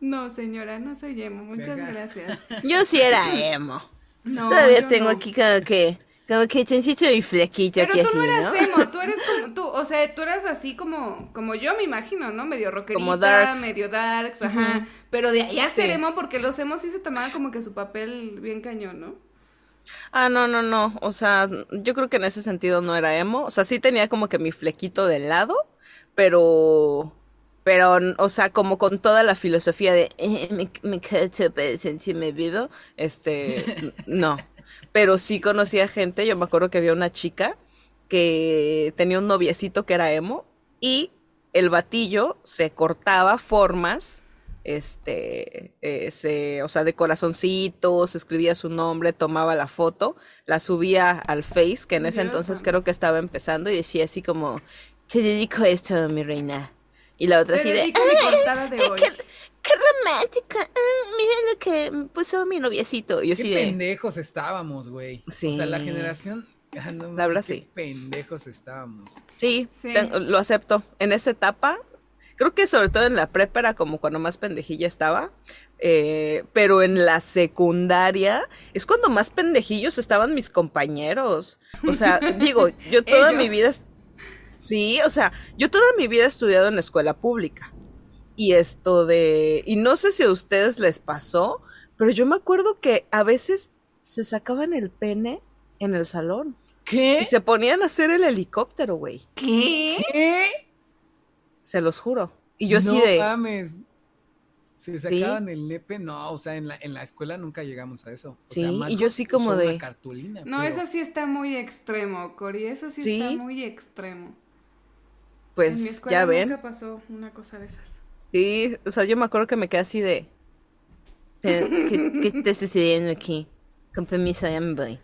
no, señora, no soy emo, muchas gracias. Yo sí era [laughs] emo. No, Todavía tengo aquí como que, como que tensito y flequito Pero tú no eras emo, tú eres [laughs] como, tú, o sea, tú eras así como, como yo me imagino, ¿no? Medio rockerita, como darks. medio darks, ajá. Pero de ahí a ser emo, porque los emos sí se tomaban como que su papel bien cañón, ¿no? Ah, no, no, no. O sea, yo creo que en ese sentido no era emo. O sea, sí tenía como que mi flequito de lado, pero. Pero, o sea, como con toda la filosofía de eh, me, me quedo me vivo, este, [laughs] no. Pero sí conocía gente, yo me acuerdo que había una chica que tenía un noviecito que era emo y el batillo se cortaba formas este, eh, o sea, de corazoncitos, escribía su nombre, tomaba la foto, la subía al Face, que en ese entonces creo que estaba empezando, y decía así como, te dedico esto, mi reina. Y la otra así de, Qué, romántica, ah, mira lo que puso mi noviecito. Y qué pendejos estábamos, güey. O sea, la generación... Ah, la verdad, sí. pendejos estábamos. Sí, sí. lo acepto. En esa etapa Creo que sobre todo en la prepa era como cuando más pendejilla estaba. Eh, pero en la secundaria es cuando más pendejillos estaban mis compañeros. O sea, [laughs] digo, yo toda mi vida. Sí, o sea, yo toda mi vida he estudiado en la escuela pública. Y esto de. Y no sé si a ustedes les pasó, pero yo me acuerdo que a veces se sacaban el pene en el salón. ¿Qué? Y se ponían a hacer el helicóptero, güey. ¿Qué? ¿Qué? Se los juro. Y yo sí de. mames. Se sacaban el nepe, no, o sea, en la, en la escuela nunca llegamos a eso. sí, y yo sí como de. cartulina, no, eso sí está muy extremo, Cori, eso sí, está muy extremo. Pues en mi escuela ya ven. Nunca pasó una cosa de esas. Sí, o sea, yo me acuerdo que me quedé así de. ¿Qué, qué está sucediendo aquí? Con permiso, ya me voy.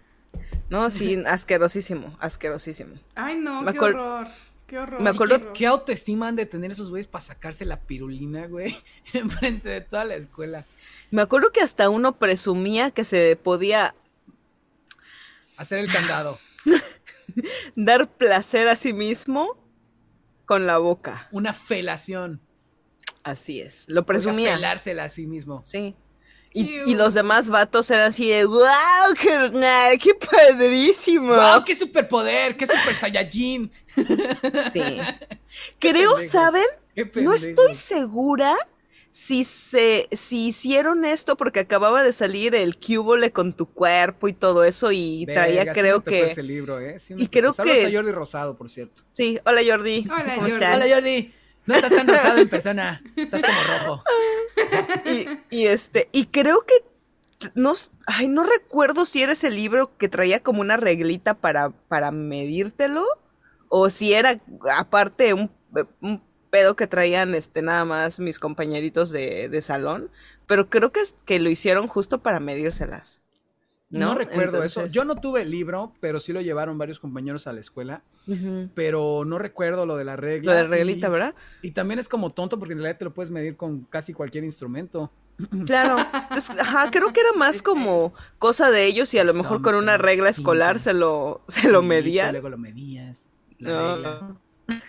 No, sí, [laughs] asquerosísimo, asquerosísimo. Ay, no, qué horror. Qué horror. Me acuerdo qué, autoestima han de tener esos güeyes para sacarse la pirulina, güey, [laughs] enfrente de toda la escuela. Me acuerdo que hasta uno presumía que se podía hacer el candado. [laughs] Dar placer a sí mismo con la boca. Una felación. Así es. Lo presumía. felársela a sí mismo. Sí. Y, los demás vatos eran así de, wow, carnal, qué padrísimo. Wow, qué superpoder, qué super saiyajin. [laughs] Sí. [laughs] Creo, ¿saben? No estoy segura si se, si hicieron esto porque acababa de salir el cubole con tu cuerpo y todo eso y traía, creo que. Ese libro, ¿eh? y creo que. a Jordi Rosado, por cierto. Sí, hola Jordi. Hola ¿Cómo Estás? Hola Jordi. No estás tan rosado en persona, estás como rojo. Y, este, y creo que no, ay, no recuerdo si era ese libro que traía como una reglita para, para medírtelo, o si era aparte un, pedo que traían este nada más mis compañeritos de, de salón, pero creo que, que lo hicieron justo para medírselas. No, recuerdo eso. Yo no tuve el libro, pero sí lo llevaron varios compañeros a la escuela. Pero no recuerdo lo de la regla. Lo de la reglita, ¿verdad? Y también es como tonto porque en realidad te lo puedes medir con casi cualquier instrumento. [clears throat] Claro, ajá, creo que era más como cosa de ellos y a lo mejor con una regla escolar se lo, se lo medían. Luego lo medías. La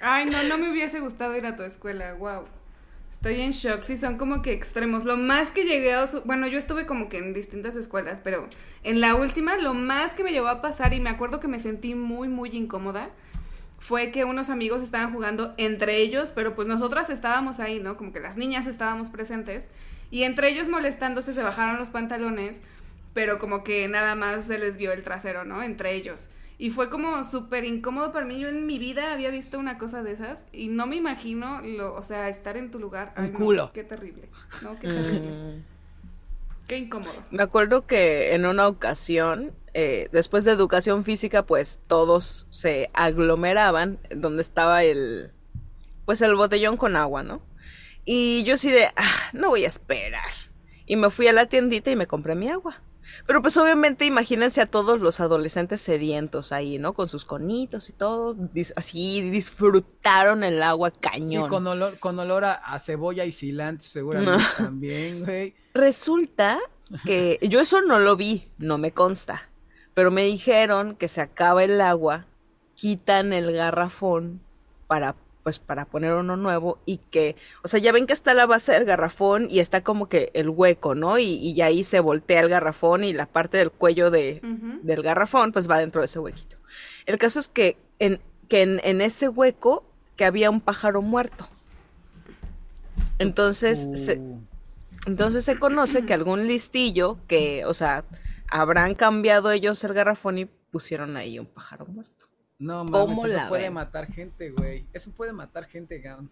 Ay, no, no me hubiese gustado ir a tu escuela, wow. Estoy en shock, sí, son como que extremos. Lo más que llegué a... Bueno, yo estuve como que en distintas escuelas, pero en la última lo más que me llegó a pasar y me acuerdo que me sentí muy, muy incómoda fue que unos amigos estaban jugando entre ellos, pero pues nosotras estábamos ahí, ¿no? Como que las niñas estábamos presentes y entre ellos molestándose se bajaron los pantalones, pero como que nada más se les vio el trasero, ¿no? Entre ellos. Y fue como súper incómodo para mí. Yo en mi vida había visto una cosa de esas y no me imagino, lo, o sea, estar en tu lugar. Un culo. qué terrible. No, qué terrible. Mm. Qué incómodo. Me acuerdo que en una ocasión, eh, después de educación física, pues todos se aglomeraban donde estaba el, pues el botellón con agua, ¿no? Y yo sí de, ah, no voy a esperar. Y me fui a la tiendita y me compré mi agua. Pero pues obviamente imagínense a todos los adolescentes sedientos ahí, ¿no? Con sus conitos y todo, así disfrutaron el agua cañón. Sí, con olor, con olor a, cebolla y cilantro seguramente también, güey. Resulta que yo eso no lo vi, no me consta, pero me dijeron que se acaba el agua, quitan el garrafón para pues para poner uno nuevo y que, o sea, ya ven que está la base del garrafón y está como que el hueco, ¿no? Y, y ahí se voltea el garrafón y la parte del cuello de, del garrafón pues va dentro de ese huequito. El caso es que en, que en, ese hueco que había un pájaro muerto. Entonces, se, entonces se conoce que algún listillo que, o sea, habrán cambiado ellos el garrafón y pusieron ahí un pájaro muerto. No mames, eso puede matar gente, güey. Eso puede matar gente, Gaon.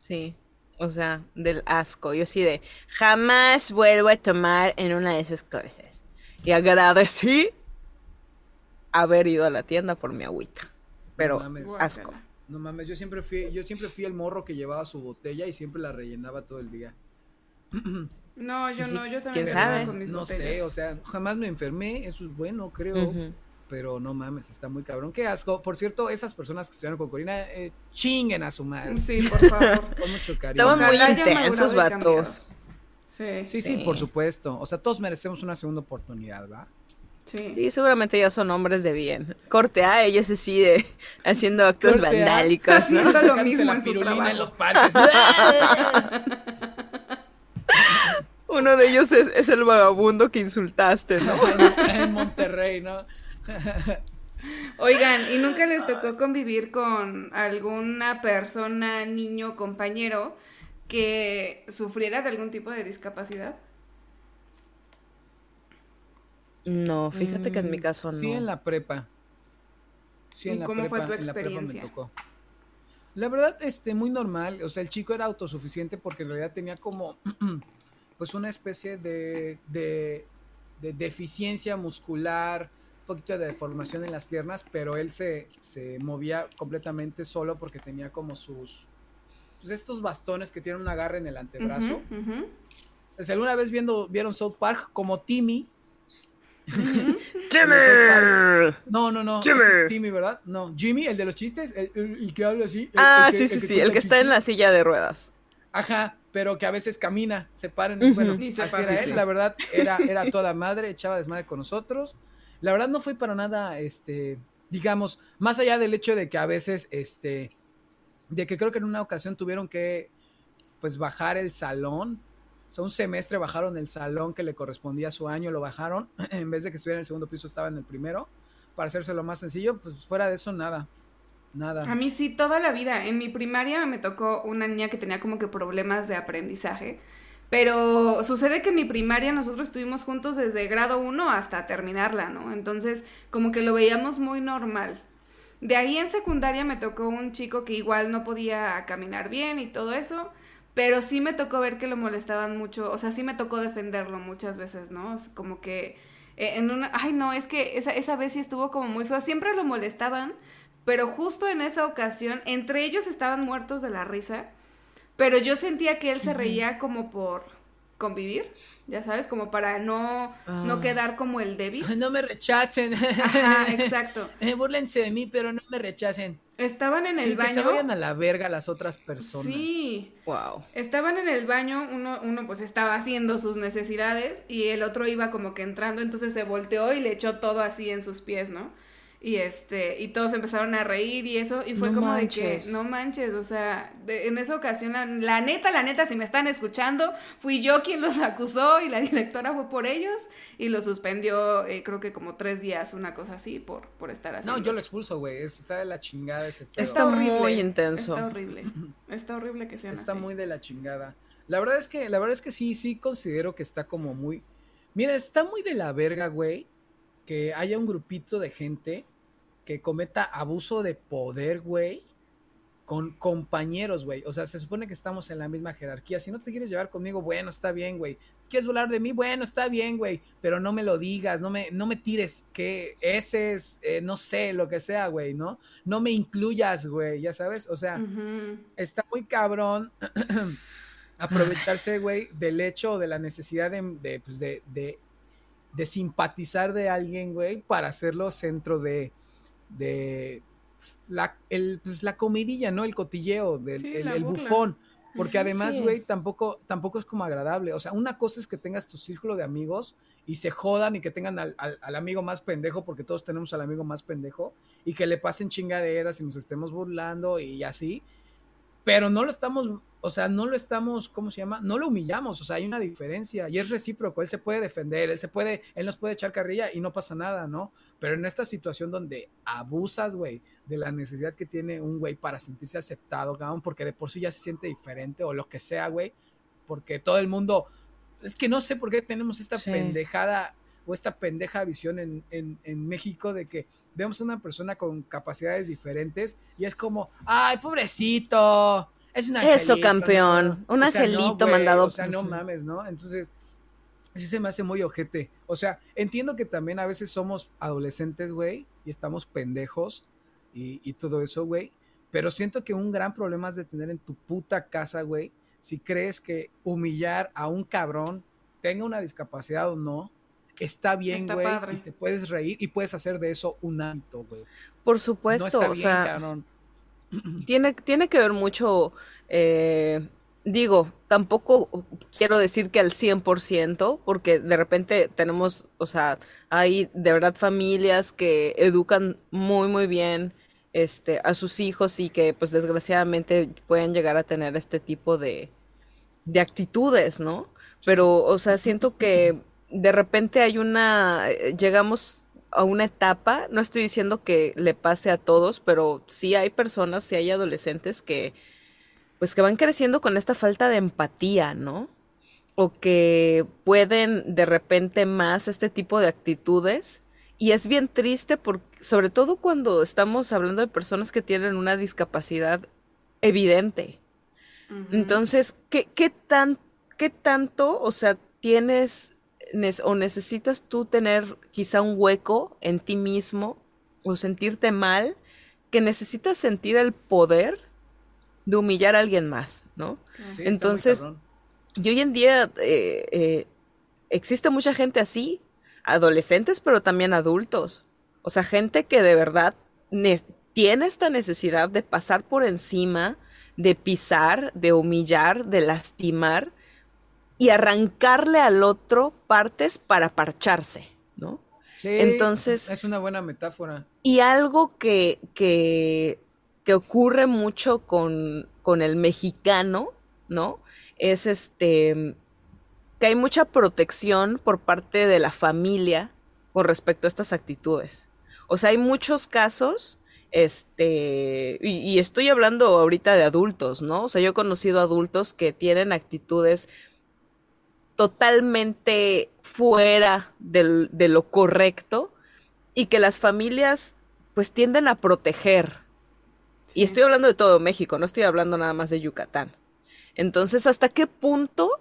Sí. O sea, del asco. Yo sí de jamás vuelvo a tomar en una de esas cosas. Y agradecí haber ido a la tienda por mi agüita. Pero asco. No mames, yo siempre fui, yo siempre fui el morro que llevaba su botella y siempre la rellenaba todo el día. No, yo no, yo también ¿Quién sabe? con mis no sé, o sea, jamás me enfermé, eso es bueno, creo pero no mames, está muy cabrón. Qué asco. Por cierto, esas personas que estuvieron con Corina, eh, chinguen a su madre. Sí, por favor. [laughs] con mucho cariño. Estaban muy intensos, vatos. Sí. sí. sí, por supuesto. O sea, todos merecemos una segunda oportunidad, ¿va? Sí. sí, seguramente ya son hombres de bien. Corte A, ellos se sigue haciendo actos vandálicos. Haciendo lo mismo la en pirulina en los parques. [laughs] Uno de ellos es, es, el vagabundo que insultaste, ¿no? [laughs] en Monterrey, ¿no? Oigan, ¿y nunca les tocó convivir con alguna persona, niño, compañero que sufriera de algún tipo de discapacidad? No, fíjate que en mi mm, caso no. Sí, en la prepa. Sí, en ¿Y cómo fue tu experiencia? La, verdad, este, muy normal. O sea, el chico era autosuficiente porque en realidad tenía como, [clears throat] pues, una especie de, de, de deficiencia muscular, poquito de deformación en las piernas, pero él se, se movía completamente solo porque tenía como sus, pues estos bastones que tienen un agarre en el antebrazo. si alguna vez viendo, vieron South Park como Timmy. ¡Jimmy! [laughs] no, no, no. Jimmy. es Timmy, ¿verdad? No, Jimmy, el de los chistes, el, que habla así. ah, sí, sí, sí, el que está en la silla de ruedas. Ajá, pero que a veces camina, se paren. Bueno, así era él, la verdad, era, era toda madre, echaba desmadre con nosotros. La verdad no fue para nada, este, digamos, más allá del hecho de que a veces, este, de que creo que en una ocasión tuvieron que, pues, bajar el salón. O sea, un semestre bajaron el salón que le correspondía a su año, lo bajaron. [clears throat] En vez de que estuviera en el segundo piso, estaba en el primero. Para hacérselo más sencillo, pues fuera de eso, nada. Nada. A mí sí, toda la vida. En mi primaria me tocó una niña que tenía como que problemas de aprendizaje. Pero sucede que mi primaria nosotros estuvimos juntos desde grado 1 hasta terminarla, ¿no? Entonces, como que lo veíamos muy normal. De ahí en secundaria me tocó un chico que igual no podía caminar bien y todo eso, pero sí me tocó ver que lo molestaban mucho, o sea, sí me tocó defenderlo muchas veces, ¿no? Como que eh, en una, ay no, es que esa, esa vez sí estuvo como muy feo, siempre lo molestaban, pero justo en esa ocasión, entre ellos estaban muertos de la risa pero yo sentía que él se reía como por convivir, ya sabes, como para no, no ah. quedar como el débil. No me rechacen. Ajá, [laughs] exacto. Eh, búrlense de mí, pero no me rechacen. Estaban en el baño. Que se vayan a la verga las otras personas. Sí. Wow. Estaban en el baño, uno, uno pues estaba haciendo sus necesidades y el otro iba como que entrando, entonces se volteó y le echó todo así en sus pies, ¿no? Y este, y todos empezaron a reír y eso, y fue como de que, no manches, o sea, en esa ocasión, la, neta, la neta, si me están escuchando, fui yo quien los [laughs] acusó y la directora fue por ellos y lo suspendió, eh, creo que como tres días, una cosa así, por, por estar así. No, yo lo expulso, güey, está de la chingada ese tema. Está, muy intenso. Está horrible, está horrible que sea Está muy de la chingada. La verdad es que, la verdad es que sí, sí considero que está como muy, mira, está muy de la verga, güey que haya un grupito de gente que cometa abuso de poder, güey, con compañeros, güey. O sea, se supone que estamos en la misma jerarquía. Si no te quieres llevar conmigo, bueno, está bien, güey. ¿Quieres volar de mí? Bueno, está bien, güey. Pero no me lo digas, no me, no me tires que ese es, eh, no sé, lo que sea, güey, ¿no? No me incluyas, güey, ya sabes. O sea, está muy cabrón [clears throat] aprovecharse, güey, del hecho o de la necesidad de, pues de, de de simpatizar de alguien, güey, para hacerlo centro de, de la, el, pues, la comidilla, ¿no? El cotilleo, del, el, bufón. Porque además, güey, tampoco, tampoco es como agradable. O sea, una cosa es que tengas tu círculo de amigos y se jodan y que tengan al, al, amigo más pendejo, porque todos tenemos al amigo más pendejo, y que le pasen chingaderas y nos estemos burlando y así. Pero no lo estamos o sea, no lo estamos, ¿cómo se llama? No lo humillamos, o sea, hay una diferencia y es recíproco, él se puede defender, él se puede, él nos puede echar carrilla y no pasa nada, ¿no? Pero en esta situación donde abusas, güey, de la necesidad que tiene un güey para sentirse aceptado, cabrón, porque de por sí ya se siente diferente o lo que sea, güey, porque todo el mundo, es que no sé por qué tenemos esta pendejada o esta pendeja visión en, en, en México de que vemos a una persona con capacidades diferentes y es como, ay, pobrecito, eso, campeón. Un angelito mandado. O sea, no mames, ¿no? Entonces, sí se me hace muy ojete. O sea, entiendo que también a veces somos adolescentes, güey, y estamos pendejos y, y todo eso, güey. Pero siento que un gran problema es de tener en tu puta casa, güey, si crees que humillar a un cabrón, tenga una discapacidad o no, está bien, güey, y te puedes reír y puedes hacer de eso un hábito, güey. Por supuesto, o sea, [clears throat] tiene, tiene que ver mucho, eh, digo, tampoco quiero decir que al 100%, porque de repente tenemos, o sea, hay de verdad familias que educan muy, muy bien este, a sus hijos y que pues desgraciadamente pueden llegar a tener este tipo de, de actitudes, ¿no? Pero, o sea, siento que [clears throat] de repente hay una, eh, llegamos a una etapa, no estoy diciendo que le pase a todos, pero sí hay personas, sí hay adolescentes que pues que van creciendo con esta falta de empatía, ¿no? O que pueden de repente más este tipo de actitudes y es bien triste porque sobre todo cuando estamos hablando de personas que tienen una discapacidad evidente. Entonces, ¿qué, qué, tan, ¿qué tanto, o sea, tienes o necesitas tú tener quizá un hueco en ti mismo o sentirte mal que necesitas sentir el poder de humillar a alguien más, ¿no? Entonces, y hoy en día eh, eh, existe mucha gente así, adolescentes, pero también adultos. O sea, gente que de verdad tiene esta necesidad de pasar por encima, de pisar, de humillar, de lastimar, y arrancarle al otro partes para parcharse, ¿no? Sí, Entonces. Es una buena metáfora. Y algo que, que, que ocurre mucho con, con el mexicano, ¿no? Es este que hay mucha protección por parte de la familia con respecto a estas actitudes. O sea, hay muchos casos, este, y, y, estoy hablando ahorita de adultos, ¿no? O sea, yo he conocido adultos que tienen actitudes totalmente fuera de lo correcto y que las familias pues tienden a proteger. Y estoy hablando de todo México, no estoy hablando nada más de Yucatán. Entonces, ¿hasta qué punto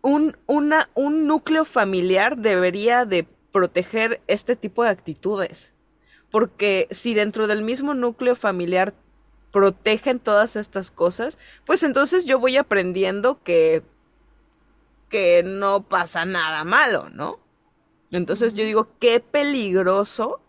un, una, un núcleo familiar debería de proteger este tipo de actitudes? Porque si dentro del mismo núcleo familiar protegen todas estas cosas, pues entonces yo voy aprendiendo que que no pasa nada malo, ¿no? Entonces yo digo, qué peligroso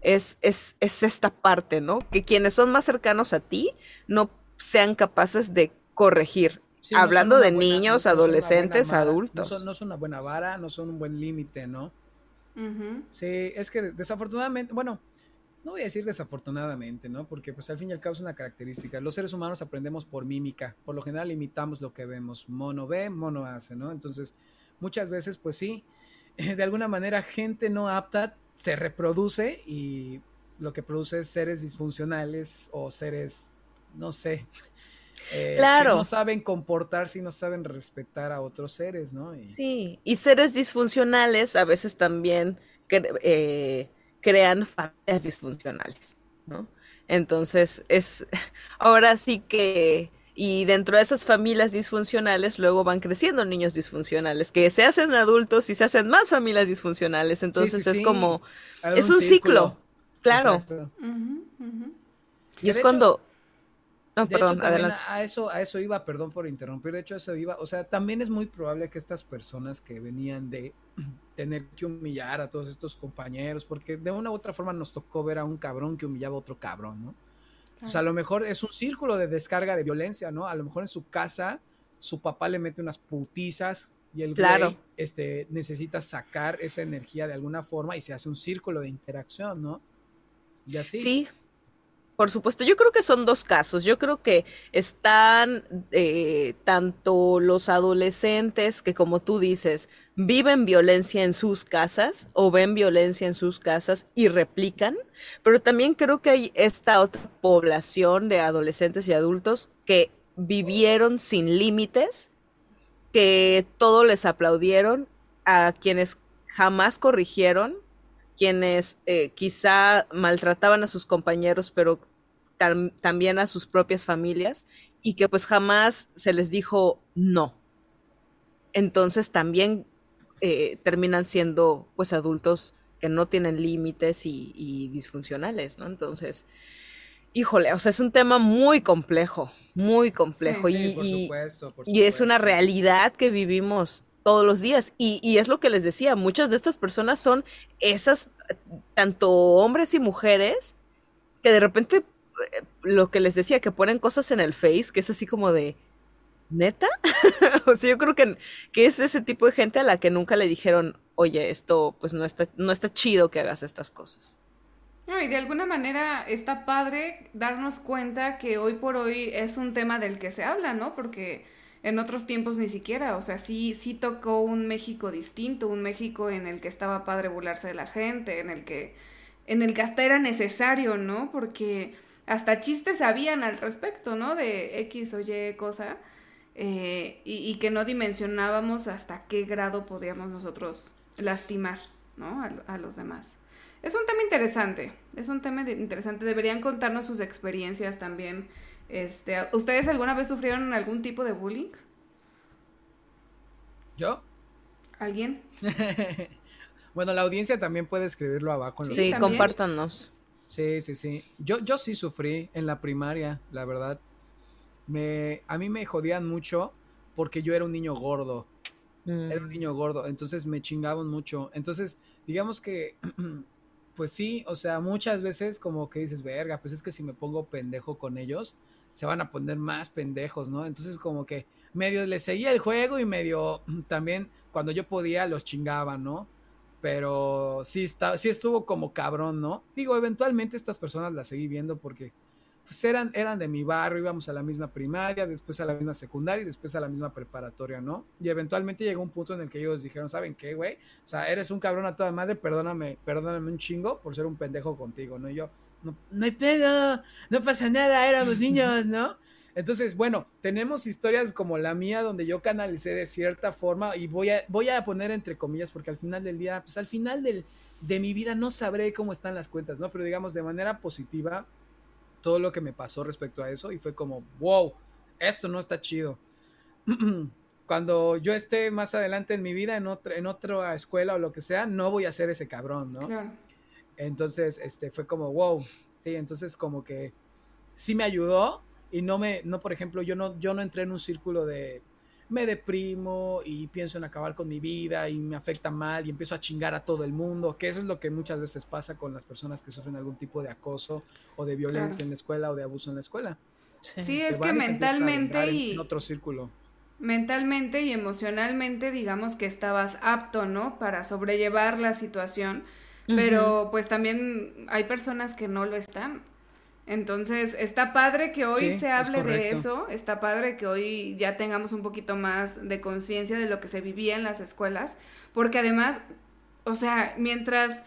es, es, esta parte, ¿no? Que quienes son más cercanos a ti no sean capaces de corregir. Hablando de niños, adolescentes, adultos. No son, una buena vara, no son un buen límite, ¿no? Sí, es que desafortunadamente, bueno, no voy a decir desafortunadamente, ¿no? Porque pues al fin y al cabo es una característica. Los seres humanos aprendemos por mímica. Por lo general imitamos lo que vemos. Mono ve, mono hace, ¿no? Entonces, muchas veces, pues sí, [laughs] de alguna manera gente no apta se reproduce y lo que produce es seres disfuncionales o seres, no sé, [laughs] eh, claro. que no saben comportarse y no saben respetar a otros seres, ¿no? Sí, y seres disfuncionales a veces también... Eh, crean familias disfuncionales, ¿no? Entonces, es [laughs] ahora sí que y dentro de esas familias disfuncionales luego van creciendo niños disfuncionales que se hacen adultos y se hacen más familias disfuncionales, entonces es como es un, ciclo, claro. Y es cuando no, perdón, adelante. A eso, a eso iba, perdón por interrumpir, de hecho a eso iba, o sea, también es muy probable que estas personas que venían de [clears throat] tener que humillar a todos estos compañeros, porque de una u otra forma nos tocó ver a un cabrón que humillaba a otro cabrón, ¿no? O sea, a lo mejor es un círculo de descarga de violencia, ¿no? A lo mejor en su casa su papá le mete unas putizas y el claro. este, necesita sacar esa energía de alguna forma y se hace un círculo de interacción, ¿no? Y así. Sí, por supuesto, yo creo que son dos casos. Yo creo que están eh, tanto los adolescentes que, como tú dices, viven violencia en sus casas o ven violencia en sus casas y replican, pero también creo que hay esta otra población de adolescentes y adultos que vivieron sin límites, que todo les aplaudieron, a quienes jamás corrigieron quienes eh, quizá maltrataban a sus compañeros, pero también a sus propias familias, y que pues jamás se les dijo no. Entonces también eh, terminan siendo pues adultos que no tienen límites y, disfuncionales, ¿no? Entonces, híjole, o sea, es un tema muy complejo, muy complejo. y, y es una realidad que vivimos todos los días. Y, es lo que les decía, muchas de estas personas son esas, tanto hombres y mujeres, que de repente, eh, lo que les decía, que ponen cosas en el face, que es así como de, ¿neta? [laughs] o sea, yo creo que, que es ese tipo de gente a la que nunca le dijeron, oye, esto pues no está, no está chido que hagas estas cosas. No, y de alguna manera está padre darnos cuenta que hoy por hoy es un tema del que se habla, ¿no? Porque en otros tiempos ni siquiera, o sea, sí, sí tocó un México distinto, un México en el que estaba padre burlarse de la gente, en el que, en el que hasta era necesario, ¿no? Porque hasta chistes habían al respecto, ¿no? De X o Y cosa, eh, y, que no dimensionábamos hasta qué grado podíamos nosotros lastimar, ¿no? A, los demás. Es un tema interesante, es un tema interesante, deberían contarnos sus experiencias también este, ¿Ustedes alguna vez sufrieron algún tipo de bullying? ¿Yo? ¿Alguien? [laughs] bueno, la audiencia también puede escribirlo abajo. En sí, compártanos. Sí, sí, sí. Yo, yo sí sufrí en la primaria, la verdad. Me, a mí me jodían mucho porque yo era un niño gordo. Era un mm. niño gordo, entonces me chingaban mucho. Entonces, digamos que [clears throat] pues sí, o sea, muchas veces como que dices, verga, pues es que si me pongo pendejo con ellos, se van a poner más pendejos, ¿no? Entonces como que medio les seguía el juego y medio [clears throat] también cuando yo podía los chingaba, ¿no? Pero sí, está, sí estuvo como cabrón, ¿no? Digo, eventualmente estas personas las seguí viendo porque pues eran, eran de mi barrio, íbamos a la misma primaria, después a la misma secundaria y después a la misma preparatoria, ¿no? Y eventualmente llegó un punto en el que ellos dijeron, ¿saben qué, güey? O sea, eres un cabrón a toda madre, perdóname, perdóname un chingo por ser un pendejo contigo, ¿no? Y yo, no, no hay pedo, no pasa nada, éramos niños, ¿no? Entonces, bueno, tenemos historias como la mía donde yo canalicé de cierta forma y voy a, voy a poner entre comillas porque al final del día, pues al final del, de mi vida no sabré cómo están las cuentas, ¿no? Pero digamos de manera positiva, todo lo que me pasó respecto a eso y fue como, wow, esto no está chido. [clears throat] Cuando yo esté más adelante en mi vida, en otra, en otra escuela o lo que sea, no voy a ser ese cabrón, ¿no? Claro. Entonces, este, fue como, wow, sí, entonces como que sí me ayudó y no me, no, por ejemplo, yo no, yo no entré en un círculo de me deprimo y pienso en acabar con mi vida y me afecta mal y empiezo a chingar a todo el mundo, que eso es lo que muchas veces pasa con las personas que sufren algún tipo de acoso o de violencia en la escuela o de abuso en la escuela. Sí, es que mentalmente y... En otro círculo. mentalmente y emocionalmente digamos que estabas apto, ¿no? Para sobrellevar la situación pero pues también hay personas que no lo están. Entonces, está padre que hoy se hable de eso, está padre que hoy ya tengamos un poquito más de conciencia de lo que se vivía en las escuelas, porque además, o sea, mientras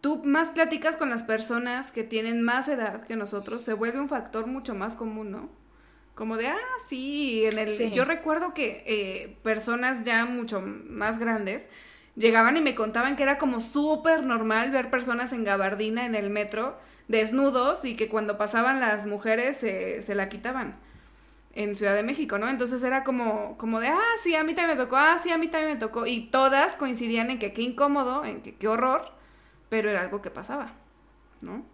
tú más platicas con las personas que tienen más edad que nosotros, se vuelve un factor mucho más común, ¿no? Como de, ah, sí, en el, yo recuerdo que eh, personas ya mucho más grandes llegaban y me contaban que era como súper normal ver personas en gabardina en el metro, desnudos, y que cuando pasaban las mujeres se, la quitaban en Ciudad de México, ¿no? Entonces era como, como de, ah, sí, a mí también me tocó, ah, sí, a mí también me tocó, y todas coincidían en que qué incómodo, en que qué horror, pero era algo que pasaba, ¿no?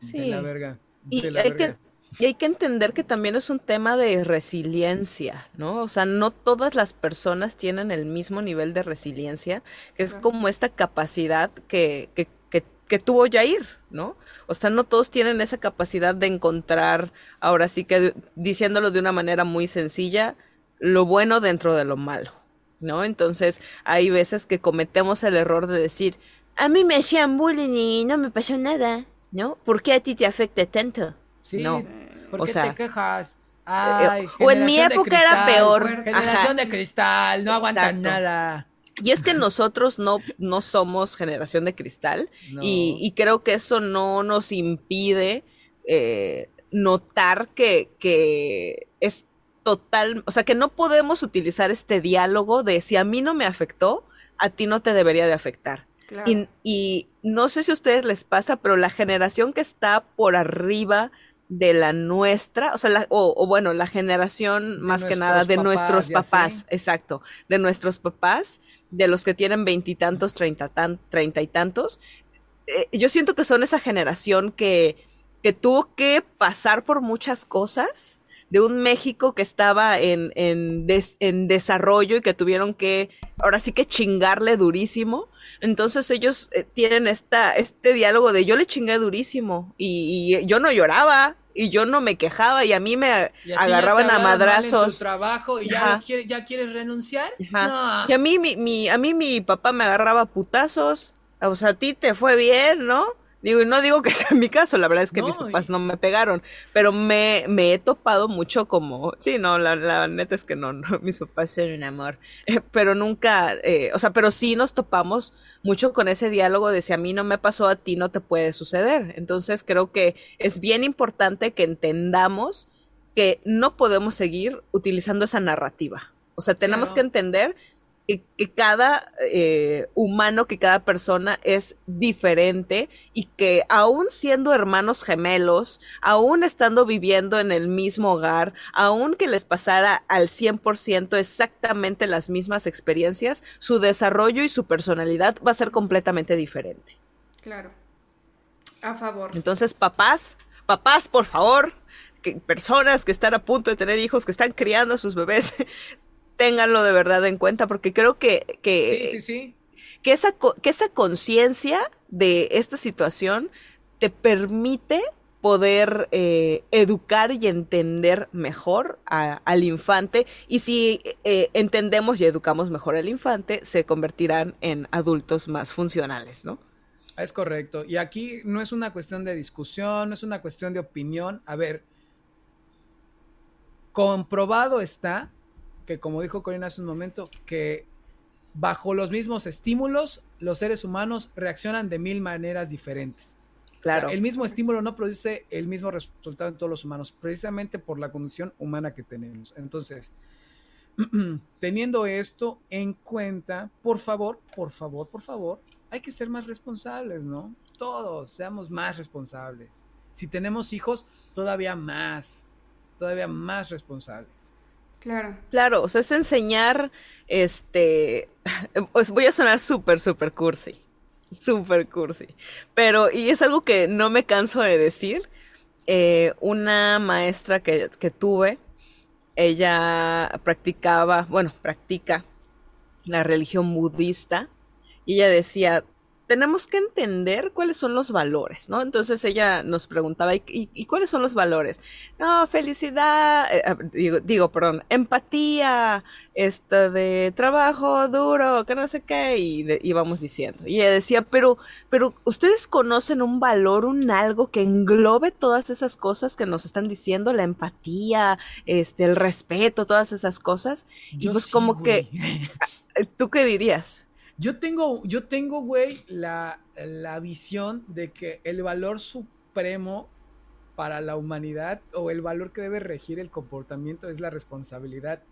Sí. De la verga. y hay que y hay que entender que también es un tema de resiliencia, ¿no? O sea, no todas las personas tienen el mismo nivel de resiliencia, que es como esta capacidad que, que, que que tuvo Jair, ¿no? O sea, no todos tienen esa capacidad de encontrar, ahora sí que diciéndolo de una manera muy sencilla, lo bueno dentro de lo malo, ¿no? Entonces, hay veces que cometemos el error de decir, a mí me hacían bullying y no me pasó nada, ¿no? ¿Por qué a ti te afecta tanto? Sí, no. ¿Por qué te quejas? Eh, Ay, o en mi época era peor. Generación de cristal, no aguantan nada. Y es que nosotros no, no somos generación de cristal y, creo que eso no nos impide eh, notar que, que es total, o sea, que no podemos utilizar este diálogo de si a mí no me afectó, a ti no te debería de afectar. Y, y, no sé si a ustedes les pasa, pero la generación que está por arriba de la nuestra, o sea, o, bueno, la generación más que nada de nuestros papás, exacto, de nuestros papás, de los que tienen veintitantos, treinta, treinta y tantos, eh, yo siento que son esa generación que, que tuvo que pasar por muchas cosas, de un México que estaba en, en, en desarrollo y que tuvieron que, ahora sí que chingarle durísimo, entonces ellos eh, tienen esta, este diálogo de yo le chingué durísimo y, yo no lloraba y yo no me quejaba y a mí me agarraban a madrazos. trabajo y ya, ya quieres renunciar. Y a mí mi, a mí mi papá me agarraba putazos. O sea, a ti te fue bien, ¿no? Digo, y no digo que [laughs] sea mi caso, la verdad es que mis papás no me pegaron, pero me, me he topado mucho como, sí, no, la, la neta es que [laughs] no, mis papás son un amor, eh, pero nunca, eh, o sea, pero sí nos topamos mucho con ese diálogo de si a mí no me pasó, a ti no te puede suceder. Entonces creo que es bien importante que entendamos que no podemos seguir utilizando esa narrativa. O sea, tenemos que entender que, cada eh, humano, que cada persona es diferente y que aún siendo hermanos gemelos, aún estando viviendo en el mismo hogar, aún que les pasara al 100% exactamente las mismas experiencias, su desarrollo y su personalidad va a ser completamente diferente. Claro. A favor. Entonces, papás, papás, por favor, que personas que están a punto de tener hijos, que están criando a sus bebés, ténganlo de verdad en cuenta, porque creo que, que, que esa, que esa conciencia de esta situación te permite poder eh, educar y entender mejor al infante y si eh, entendemos y educamos mejor al infante, se convertirán en adultos más funcionales, ¿no? Es correcto. Y aquí no es una cuestión de discusión, no es una cuestión de opinión. A ver, comprobado está que como dijo Corina hace un momento, que bajo los mismos estímulos, los seres humanos reaccionan de mil maneras diferentes. Claro. el mismo estímulo no produce el mismo resultado en todos los humanos, precisamente por la condición humana que tenemos. Entonces, [clears throat] teniendo esto en cuenta, por favor, por favor, por favor, hay que ser más responsables, ¿no? Todos seamos más responsables. Si tenemos hijos, todavía más, todavía más responsables. Claro. Claro, o sea, es enseñar, este, [laughs] voy a sonar súper, súper cursi, súper cursi, pero, y es algo que no me canso de decir, eh, una maestra que, que tuve, ella practicaba, bueno, practica la religión budista, y ella decía, tenemos que entender cuáles son los valores, ¿no? Entonces ella nos preguntaba, ¿y, cuáles son los valores? No, felicidad, eh, ah, digo, digo, perdón, empatía, esto de trabajo duro, que no sé qué, y íbamos diciendo. Y ella decía, pero, pero ustedes conocen un valor, un algo que englobe todas esas cosas que nos están diciendo, la empatía, este, el respeto, todas esas cosas. y pues como que, ¿tú qué dirías? Yo tengo, yo tengo, güey, la, visión de que el valor supremo para la humanidad o el valor que debe regir el comportamiento es la responsabilidad.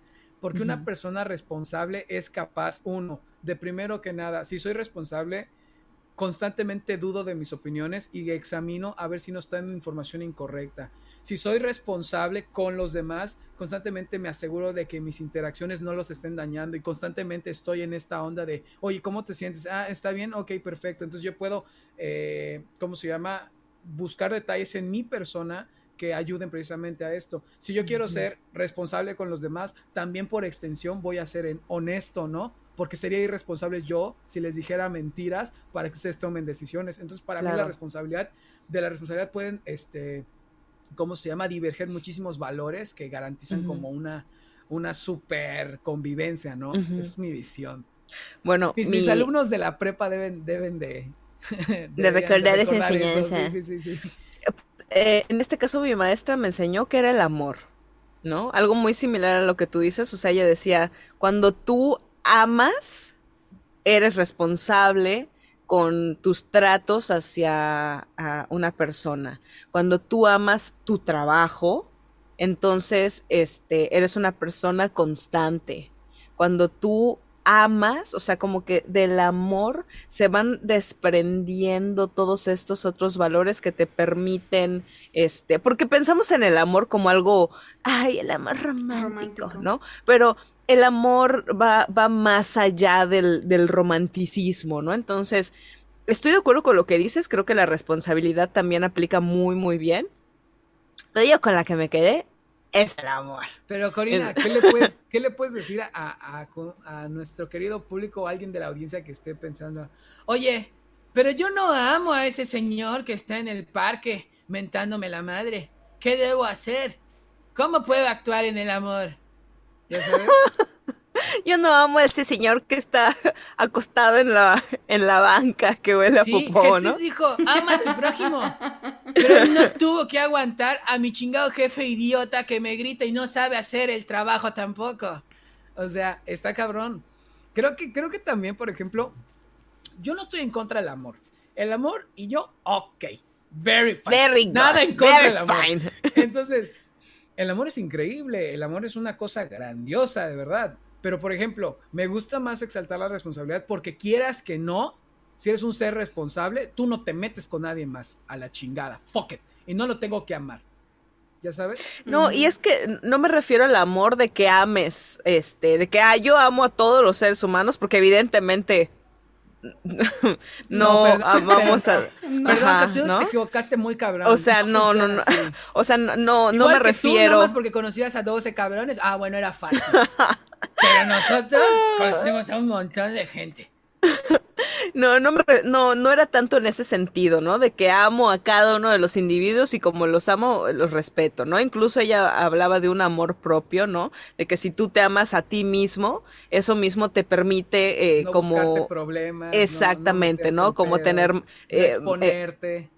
Porque una persona responsable es capaz, uno, de primero que nada, si soy responsable, constantemente dudo de mis opiniones y examino a ver si no está dando información incorrecta. Si soy responsable con los demás, constantemente me aseguro de que mis interacciones no los estén dañando y constantemente estoy en esta onda de, oye, ¿cómo te sientes? Ah, está bien, ok, perfecto. Entonces yo puedo, eh, ¿cómo se llama? Buscar detalles en mi persona que ayuden precisamente a esto. Si yo quiero ser responsable con los demás, también por extensión voy a ser honesto, ¿no? Porque sería irresponsable yo si les dijera mentiras para que ustedes tomen decisiones. Entonces, para mí la responsabilidad, de la responsabilidad pueden, este, ¿cómo se llama? Diverger muchísimos valores que garantizan como una, una super convivencia, ¿no? Es mi visión. Bueno, mis, alumnos de la prepa deben, deben de, de, recordar, esa enseñanza. Sí, sí, sí, eh, en este caso mi maestra me enseñó que era el amor, ¿no? Algo muy similar a lo que tú dices, o sea, ella decía, cuando tú amas, eres responsable con tus tratos hacia una persona. Cuando tú amas tu trabajo, entonces este, eres una persona constante. Cuando tú amas, o sea, como que del amor se van desprendiendo todos estos otros valores que te permiten, este, porque pensamos en el amor como algo, ay, el amor romántico, ¿no? Pero el amor va, va más allá del, del romanticismo, ¿no? Entonces, estoy de acuerdo con lo que dices, creo que la responsabilidad también aplica muy, muy bien. Pero yo con la que me quedé es el amor. Pero Corina, ¿qué le puedes, ¿qué le puedes decir a, nuestro querido público o a alguien de la audiencia que esté pensando, oye, pero yo no amo a ese señor que está en el parque mentándome la madre? ¿Qué debo hacer? ¿Cómo puedo actuar en el amor? ¿Ya sabes? [laughs] Yo no amo a ese señor que está [laughs] acostado en la, en la banca que huele a sí, Jesús ¿no? dijo, ama a tu prójimo. [laughs] Pero él no tuvo que aguantar a mi chingado jefe idiota que me grita y no sabe hacer el trabajo tampoco. O sea, está cabrón. Creo que, creo que también, por ejemplo, yo no estoy en contra del amor. El amor y yo, ok. Very fine. Very Nada en contra del amor. Entonces, el amor es increíble. El amor es una cosa grandiosa, de verdad. Pero, por ejemplo, me gusta más exaltar la responsabilidad porque quieras que no, si eres un ser responsable, tú no te metes con nadie más a la chingada. Fuck it. Y no lo tengo que amar. ¿Ya sabes? No, y es que no me refiero al amor de que ames, este, de que ah, yo amo a todos los seres humanos, porque evidentemente [laughs] no, vamos a perdón, te equivocaste muy cabrón. O sea, no, no, no, [laughs] o sea, no, no, no me refiero. Tú, porque conocías a 12 cabrones, ah, bueno, era fácil. [laughs] Pero nosotros conocemos a un montón de gente. No, no, no, no era tanto en ese sentido, ¿no? De que amo a cada uno de los individuos y como los amo, los respeto, ¿no? Incluso ella hablaba de un amor propio, ¿no? De que si tú te amas a ti mismo, eso mismo te permite eh, como... problemas. Exactamente, ¿no? Como tener... Eh, exponerte.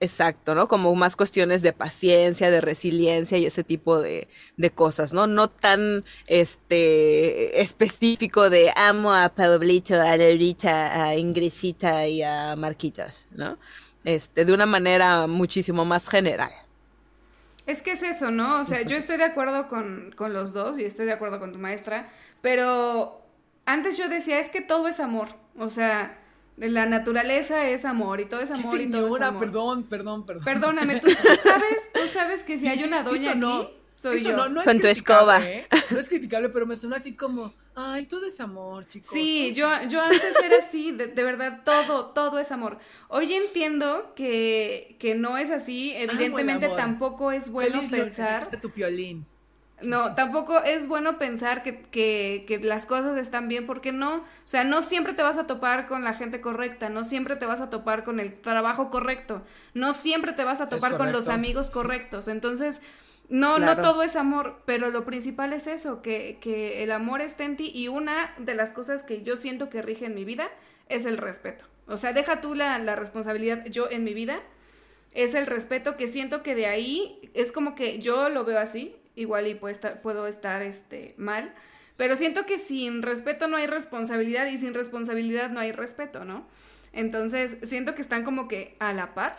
Exacto, ¿no? Como más cuestiones de paciencia, de resiliencia y ese tipo de, cosas, ¿no? No tan este específico de amo a Pablito, a Laurita, a Ingresita y a Marquitas, ¿no? Este, de una manera muchísimo más general. Es que es eso, ¿no? O sea, yo estoy de acuerdo con, con los dos y estoy de acuerdo con tu maestra, pero antes yo decía, es que todo es amor, o sea la naturaleza es amor y todo es amor y todo es amor. perdón, perdón, perdón. Perdóname, ¿tú, sabes, tú sabes que si hay una doña aquí, soy yo. No, es Con tu escoba. ¿eh? No es criticable, pero me suena así como, ay, todo es amor, chicos. Sí, yo, yo antes era así, de, verdad, todo, todo es amor. Hoy entiendo que, que no es así, evidentemente tampoco es bueno pensar... tu piolín. No, tampoco es bueno pensar que, que, que, las cosas están bien, porque no, o sea, no siempre te vas a topar con la gente correcta, no siempre te vas a topar con el trabajo correcto, no siempre te vas a topar con los amigos correctos. Entonces, no, no todo es amor, pero lo principal es eso, que, que el amor esté en ti y una de las cosas que yo siento que rige en mi vida es el respeto. O sea, deja tú la, la responsabilidad yo en mi vida, es el respeto que siento que de ahí es como que yo lo veo así, igual y puedo estar, puedo estar este, mal, pero siento que sin respeto no hay responsabilidad y sin responsabilidad no hay respeto, ¿no? Entonces, siento que están como que a la par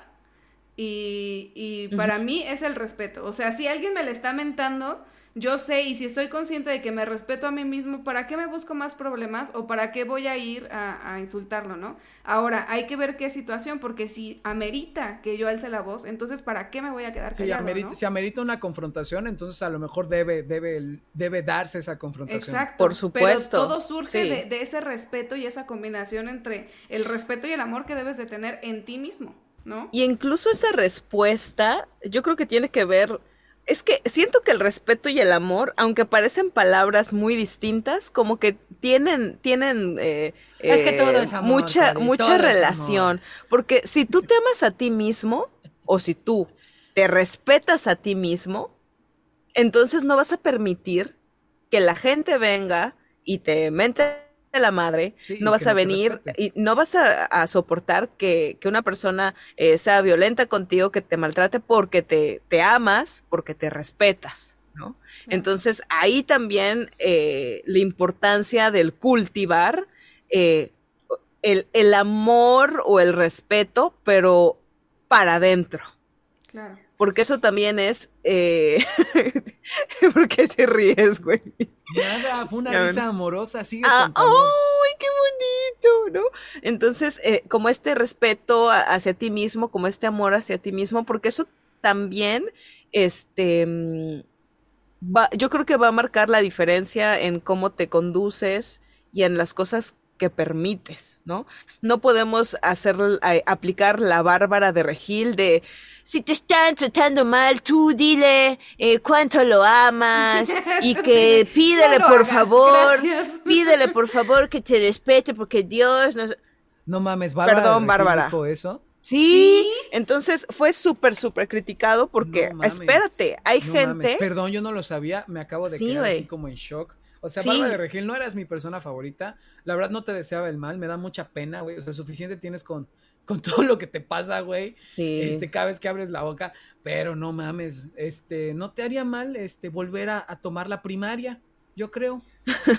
y, y para mí es el respeto. O sea, si alguien me le está mentando, yo sé y si estoy consciente de que me respeto a mí mismo, ¿para qué me busco más problemas o para qué voy a ir a, insultarlo, no? Ahora, hay que ver qué situación, porque si amerita que yo alce la voz, entonces ¿para qué me voy a quedar callado, amerita, Si amerita una confrontación, entonces a lo mejor debe, debe, debe darse esa confrontación. Exacto. Por supuesto. Pero todo surge de, de ese respeto y esa combinación entre el respeto y el amor que debes de tener en ti mismo. ¿no? Y incluso esa respuesta, yo creo que tiene que ver es que siento que el respeto y el amor, aunque parecen palabras muy distintas, como que tienen, tienen eh, es que todo es amor, mucha, mucha relación. Porque si tú te amas a ti mismo, o si tú te respetas a ti mismo, entonces no vas a permitir que la gente venga y te mente la madre, no vas a venir y no vas a, soportar que, una persona eh, sea violenta contigo, que te maltrate porque te, te amas, porque te respetas, ¿no? Entonces ahí también eh, la importancia del cultivar eh, el, el, amor o el respeto, pero para adentro. Claro. Porque eso también es. Eh... [laughs] ¿Por qué te ríes, güey? Nada, fue una risa amorosa, sigue ah, ¡Ay, qué bonito! ¿No? Entonces, eh, como este respeto hacia ti mismo, como este amor hacia ti mismo, porque eso también, este. Mm, va, yo creo que va a marcar la diferencia en cómo te conduces y en las cosas que permites, ¿no? No podemos hacer, eh, aplicar la bárbara de Regil de si te están tratando mal, tú dile eh, cuánto lo amas y [laughs] que pídele por favor, [laughs] pídele por favor que te respete porque Dios nos... No mames, Bárbara. Perdón, Bárbara. Dijo eso? Sí, entonces fue súper, súper criticado porque, espérate, hay gente... Perdón, yo no lo sabía, me acabo de quedar así como en shock. O sea, Bárbara de Regil no eras mi persona favorita. La verdad no te deseaba el mal, me da mucha pena, güey. O sea, suficiente tienes con, con [laughs] todo lo que te pasa, güey. Sí. Este, cada vez que abres la boca. Pero no mames, este, no te haría mal, este, volver a, tomar la primaria, yo creo.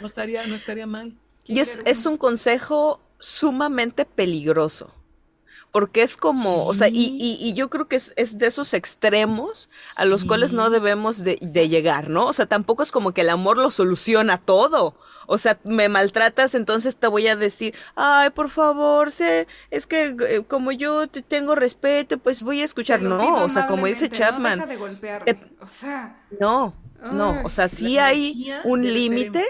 No estaría, no estaría mal. [laughs] Y es, es un consejo sumamente peligroso porque es como, o sea, y, y, yo creo que es, es, de esos extremos a los cuales no debemos de, de, llegar, ¿no? O sea, tampoco es como que el amor lo soluciona todo. O sea, me maltratas, entonces te voy a decir, ay, por favor, sé, es que eh, como yo te tengo respeto, pues voy a escuchar. No, o sea, como dice Chapman. No, de o sea, no, no, o sea, sí hay un límite.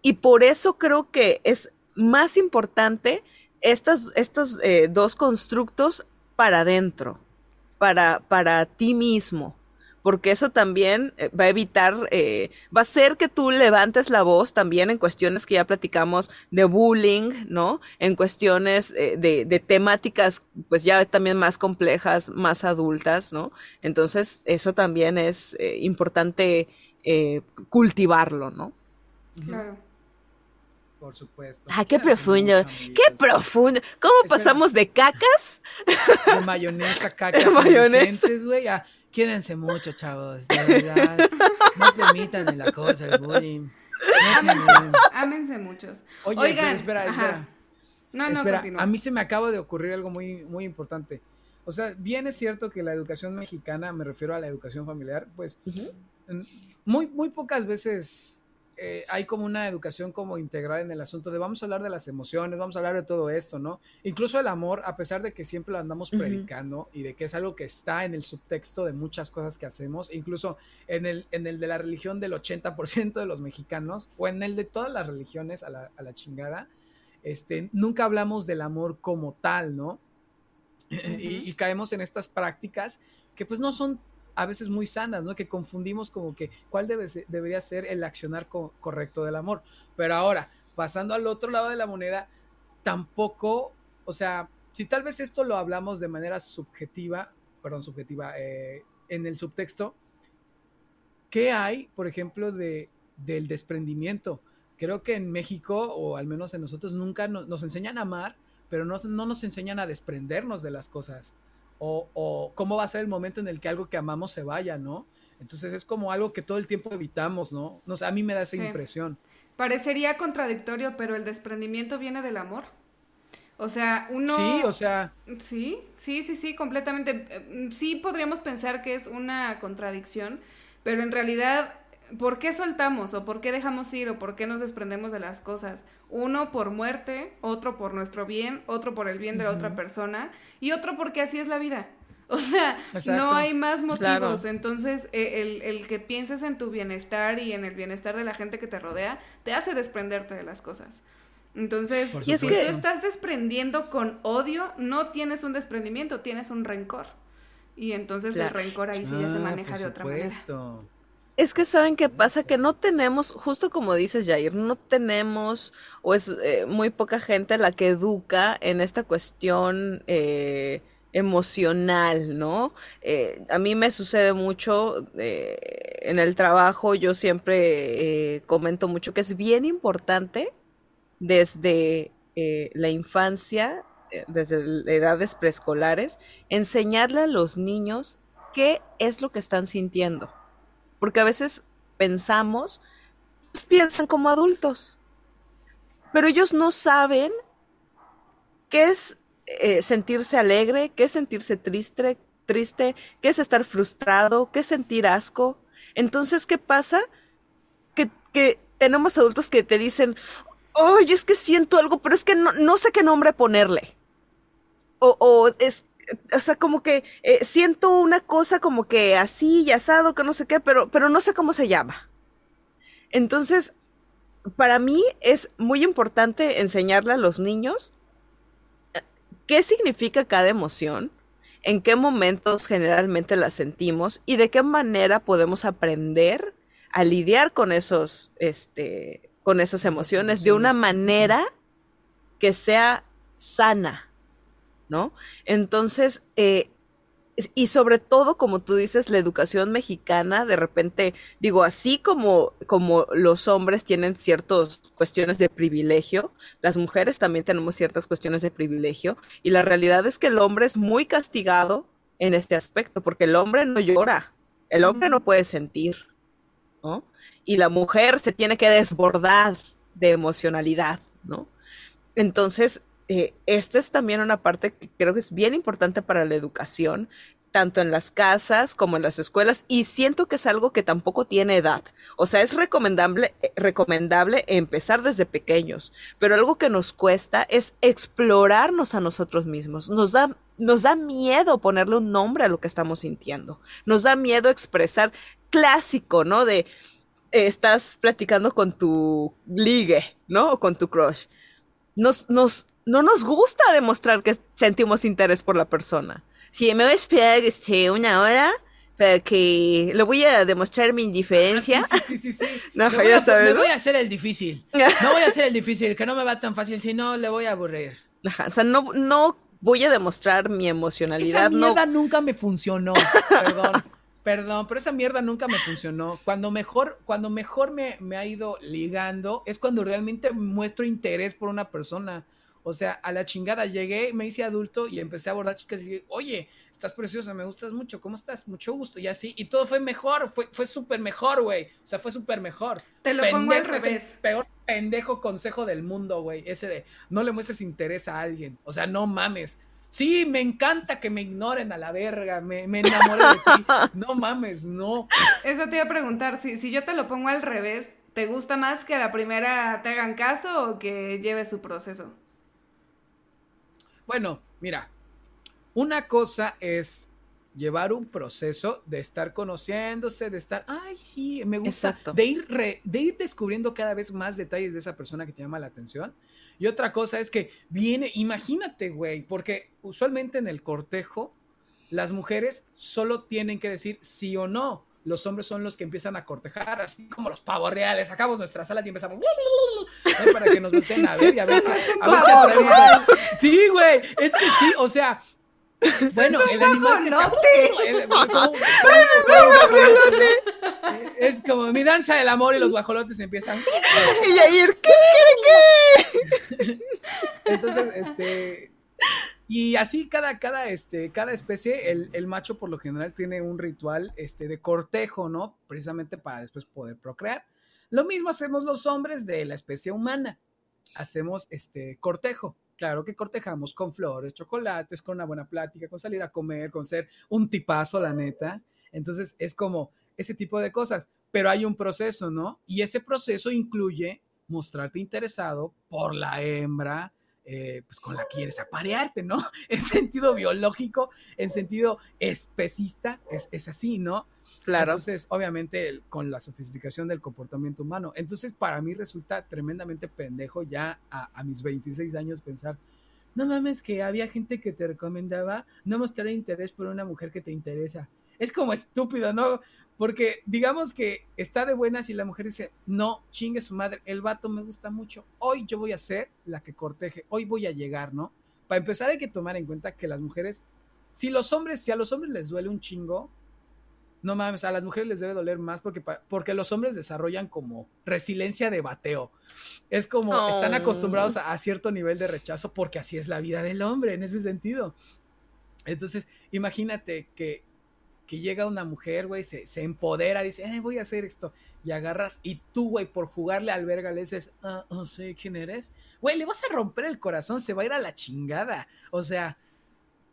Y por eso creo que es más importante estos eh, dos constructos para adentro, para, para ti mismo, porque eso también eh, va a evitar, eh, va a hacer que tú levantes la voz también en cuestiones que ya platicamos de bullying, ¿no? En cuestiones de, de, temáticas, pues ya también más complejas, más adultas, ¿no? Entonces, eso también es importante cultivarlo, ¿no? Claro. Por supuesto. Ah, qué profundo. Qué profundo. ¿Cómo pasamos de cacas? De mayonesa, [laughs] cacas. De mayonesa. güey. Ah, quédense mucho, chavos. De verdad. No permitan en la cosa, el bullying. Ámense, muchos. Oye, Oigan, espera, espera. No, no, espera, A mí se me acaba de ocurrir algo muy, muy importante. O sea, bien es cierto que la educación mexicana, me refiero a la educación familiar, pues muy, muy pocas veces eh, hay como una educación como integral en el asunto de vamos a hablar de las emociones, vamos a hablar de todo esto, ¿no? Incluso el amor, a pesar de que siempre lo andamos predicando y de que es algo que está en el subtexto de muchas cosas que hacemos, incluso en el, en el de la religión del 80% de los mexicanos o en el de todas las religiones a la, a la chingada, este, nunca hablamos del amor como tal, ¿no? [clears throat] y, y caemos en estas prácticas que pues no son a veces muy sanas, ¿no? Que confundimos como que cuál debe debería ser el accionar correcto del amor. Pero ahora, pasando al otro lado de la moneda, tampoco, o sea, si tal vez esto lo hablamos de manera subjetiva, perdón, subjetiva, eh, en el subtexto, ¿qué hay, por ejemplo, de, del desprendimiento? Creo que en México, o al menos en nosotros, nunca nos, enseñan a amar, pero no, no nos enseñan a desprendernos de las cosas o, cómo va a ser el momento en el que algo que amamos se vaya, ¿no? Entonces es como algo que todo el tiempo evitamos, ¿no? No sé, a mí me da esa impresión. Parecería contradictorio, pero el desprendimiento viene del amor. O sea, uno... Sí, o sea... Sí, sí, sí, sí, completamente. Eh, sí podríamos pensar que es una contradicción, pero en realidad ¿por qué soltamos o por qué dejamos ir o por qué nos desprendemos de las cosas? Uno por muerte, otro por nuestro bien, otro por el bien de la otra persona y otro porque así es la vida. [laughs] O sea, no hay más motivos. Entonces, e, el, el, que pienses en tu bienestar y en el bienestar de la gente que te rodea, te hace desprenderte de las cosas. Entonces, si tú estás desprendiendo con odio, no tienes un desprendimiento, tienes un rencor. Y entonces el rencor ahí sí ya se ah, maneja de otra manera. Es que saben qué pasa, que no tenemos, justo como dices Jair, no tenemos, o es eh, muy poca gente la que educa en esta cuestión eh, emocional, ¿no? Eh, a mí me sucede mucho en el trabajo, yo siempre comento mucho que es bien importante desde la infancia eh, desde edades preescolares, enseñarle a los niños qué es lo que están sintiendo. Porque a veces pensamos, pues, piensan como adultos, pero ellos no saben qué es eh, sentirse alegre, qué es sentirse triste, triste, qué es estar frustrado, qué es sentir asco. Entonces, ¿qué pasa? Que, que tenemos adultos que te dicen, oye, es que siento algo, pero es que no, no sé qué nombre ponerle o, es, o sea, como que eh, siento una cosa como que así y asado, que no sé qué, pero, pero no sé cómo se llama. Entonces, para mí es muy importante enseñarle a los niños eh, qué significa cada emoción, en qué momentos generalmente la sentimos y de qué manera podemos aprender a lidiar con esos, este, con esas emociones de una manera que sea sana, ¿no? Entonces, eh, y sobre todo, como tú dices, la educación mexicana, de repente, digo, así como, como los hombres tienen ciertas cuestiones de privilegio, las mujeres también tenemos ciertas cuestiones de privilegio, y la realidad es que el hombre es muy castigado en este aspecto, porque el hombre no llora, el hombre no puede sentir, ¿no? Y la mujer se tiene que desbordar de emocionalidad, ¿no? Entonces, eh, esta es también una parte que creo que es bien importante para la educación, tanto en las casas como en las escuelas, y siento que es algo que tampoco tiene edad. O sea, es recomendable, eh, recomendable empezar desde pequeños, pero algo que nos cuesta es explorarnos a nosotros mismos. Nos da, nos da miedo ponerle un nombre a lo que estamos sintiendo. Nos da miedo expresar clásico, ¿no? De eh, estás platicando con tu ligue, ¿no? O con tu crush. Nos, nos, no nos gusta demostrar que sentimos interés por la persona. Si me voy a esperar este, una hora para que le voy a demostrar mi indiferencia. sí, sí, sí, [laughs] no, ya sabes, me voy a hacer el difícil. No voy a hacer el difícil, que no me va tan fácil, si no le voy a aburrir. o sea, no, no voy a demostrar mi emocionalidad. Esa mierda nunca me funcionó, [laughs] perdón. Perdón, pero esa mierda nunca me funcionó. Cuando mejor, cuando mejor me, me ha ido ligando es cuando realmente muestro interés por una persona. O sea, a la chingada llegué, me hice adulto y empecé a abordar chicas y dije, oye, estás preciosa, me gustas mucho, ¿cómo estás? Mucho gusto, y así. Y todo fue mejor, fue, fue súper mejor, güey. O sea, fue súper mejor. Te lo pongo al revés. peor pendejo consejo del mundo, güey. Ese de no le muestres interés a alguien. O sea, no mames. Sí, me encanta que me ignoren a la verga, me, me enamoré de ti. [laughs] No mames, no. Eso te iba a preguntar, si, si yo te lo pongo al revés, ¿te gusta más que a la primera te hagan caso o que lleve su proceso? Bueno, mira, una cosa es llevar un proceso de estar conociéndose, de estar, ay, sí, me gusta, de ir, de ir descubriendo cada vez más detalles de esa persona que te llama la atención. Y otra cosa es que viene, imagínate, güey, porque usualmente en el cortejo las mujeres solo tienen que decir sí o no los hombres son los que empiezan a cortejar, así como los pavos reales. Sacamos nuestra sala y empezamos para que nos volteen a ver y a ver si, a Sí, güey, es que sí, o sea, bueno, el animal que [laughs] Es como mi danza del amor y los guajolotes empiezan. Y Jair, ¿qué, qué, qué? Entonces, este, y así cada, cada, este, cada especie, el, el, macho por lo general tiene un ritual este, de cortejo, ¿no? Precisamente para después poder procrear. Lo mismo hacemos los hombres de la especie humana. Hacemos este cortejo. Claro que cortejamos con flores, chocolates, con una buena plática, con salir a comer, con ser un tipazo, la neta. Entonces es como ese tipo de cosas. Pero hay un proceso, ¿no? Y ese proceso incluye mostrarte interesado por la hembra, eh, pues con la quieres aparearte, ¿no? [laughs] En sentido biológico, en sentido especista, es, es así, ¿no? Claro. Entonces, obviamente, con la sofisticación del comportamiento humano. Entonces, para mí resulta tremendamente pendejo ya a, a mis 26 años pensar, no mames, que había gente que te recomendaba no mostrar interés por una mujer que te interesa. Es como estúpido, ¿no? Porque digamos que está de buenas y la mujer dice, no, chingue su madre, el vato me gusta mucho, hoy yo voy a ser la que corteje, hoy voy a llegar, ¿no? Para empezar hay que tomar en cuenta que las mujeres, si los hombres, si a los hombres les duele un chingo, no mames, a las mujeres les debe doler más porque, porque los hombres desarrollan como resiliencia de bateo. Es como están acostumbrados a, cierto nivel de rechazo porque así es la vida del hombre en ese sentido. Entonces, imagínate que, que llega una mujer, güey, se, se, empodera, dice, eh, voy a hacer esto, y agarras, y tú, güey, por jugarle al verga le dices, ah, no sé quién eres, güey, le vas a romper el corazón, se va a ir a la chingada. O sea,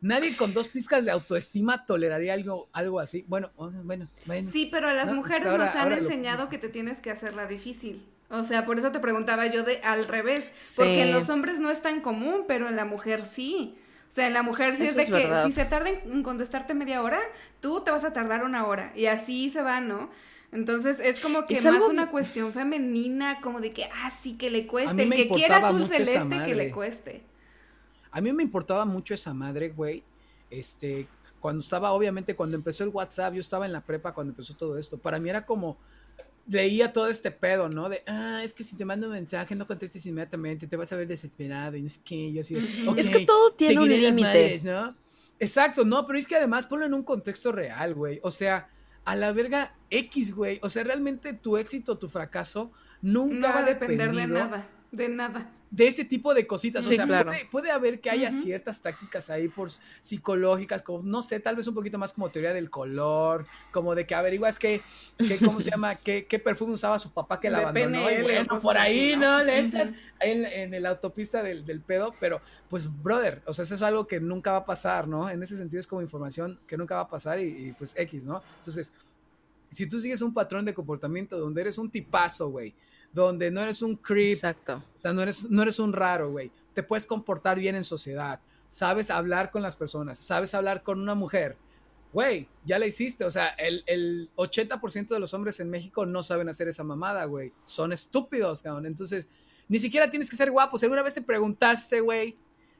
Nadie con dos pizcas de autoestima toleraría algo, algo así. Bueno, oh, bueno, bueno. Sí, pero a las mujeres nos han enseñado que te tienes que hacerla difícil. O sea, por eso te preguntaba yo de al revés. Porque en los hombres no es tan común, pero en la mujer sí. O sea, en la mujer sí es de que si se tarda en contestarte media hora, tú te vas a tardar una hora. Y así se va, ¿no? Entonces es como que más una cuestión femenina, como de que, ah, sí, que le cueste. El que quiera azul celeste, que le cueste. A mí me importaba mucho esa madre, güey. Este, cuando estaba, obviamente, cuando empezó el WhatsApp, yo estaba en la prepa cuando empezó todo esto. Para mí era como, leía todo este pedo, ¿no? De, ah, es que si te mando un mensaje, no contestes inmediatamente, te vas a ver desesperado y no sé qué. Yo así, es que todo tiene un límite. ¿no? Exacto, no, pero es que además ponlo en un contexto real, güey. O sea, a la verga X, güey. O sea, realmente tu éxito, tu fracaso, nunca va a depender de nada, de nada de ese tipo de cositas. o sea, puede, haber que haya ciertas tácticas ahí por psicológicas, como, no sé, tal vez un poquito más como teoría del color, como de que averiguas que, que ¿cómo se llama? ¿Qué, qué perfume usaba su papá que la abandonó? y bueno, por ahí, ¿no? Lentas, en, en el autopista del, del, pedo, pero pues, brother, o sea, eso es algo que nunca va a pasar, ¿no? En ese sentido es como información que nunca va a pasar y, y pues X, ¿no? Entonces, si tú sigues un patrón de comportamiento donde eres un tipazo, güey, donde no eres un creep. Exacto. O sea, no eres, no eres un raro, güey. Te puedes comportar bien en sociedad. Sabes hablar con las personas. Sabes hablar con una mujer. Güey, ya la hiciste. O sea, el, el 80% de los hombres en México no saben hacer esa mamada, güey. Son estúpidos, cabrón. Entonces, ni siquiera tienes que ser guapo. Si alguna vez te preguntaste, güey,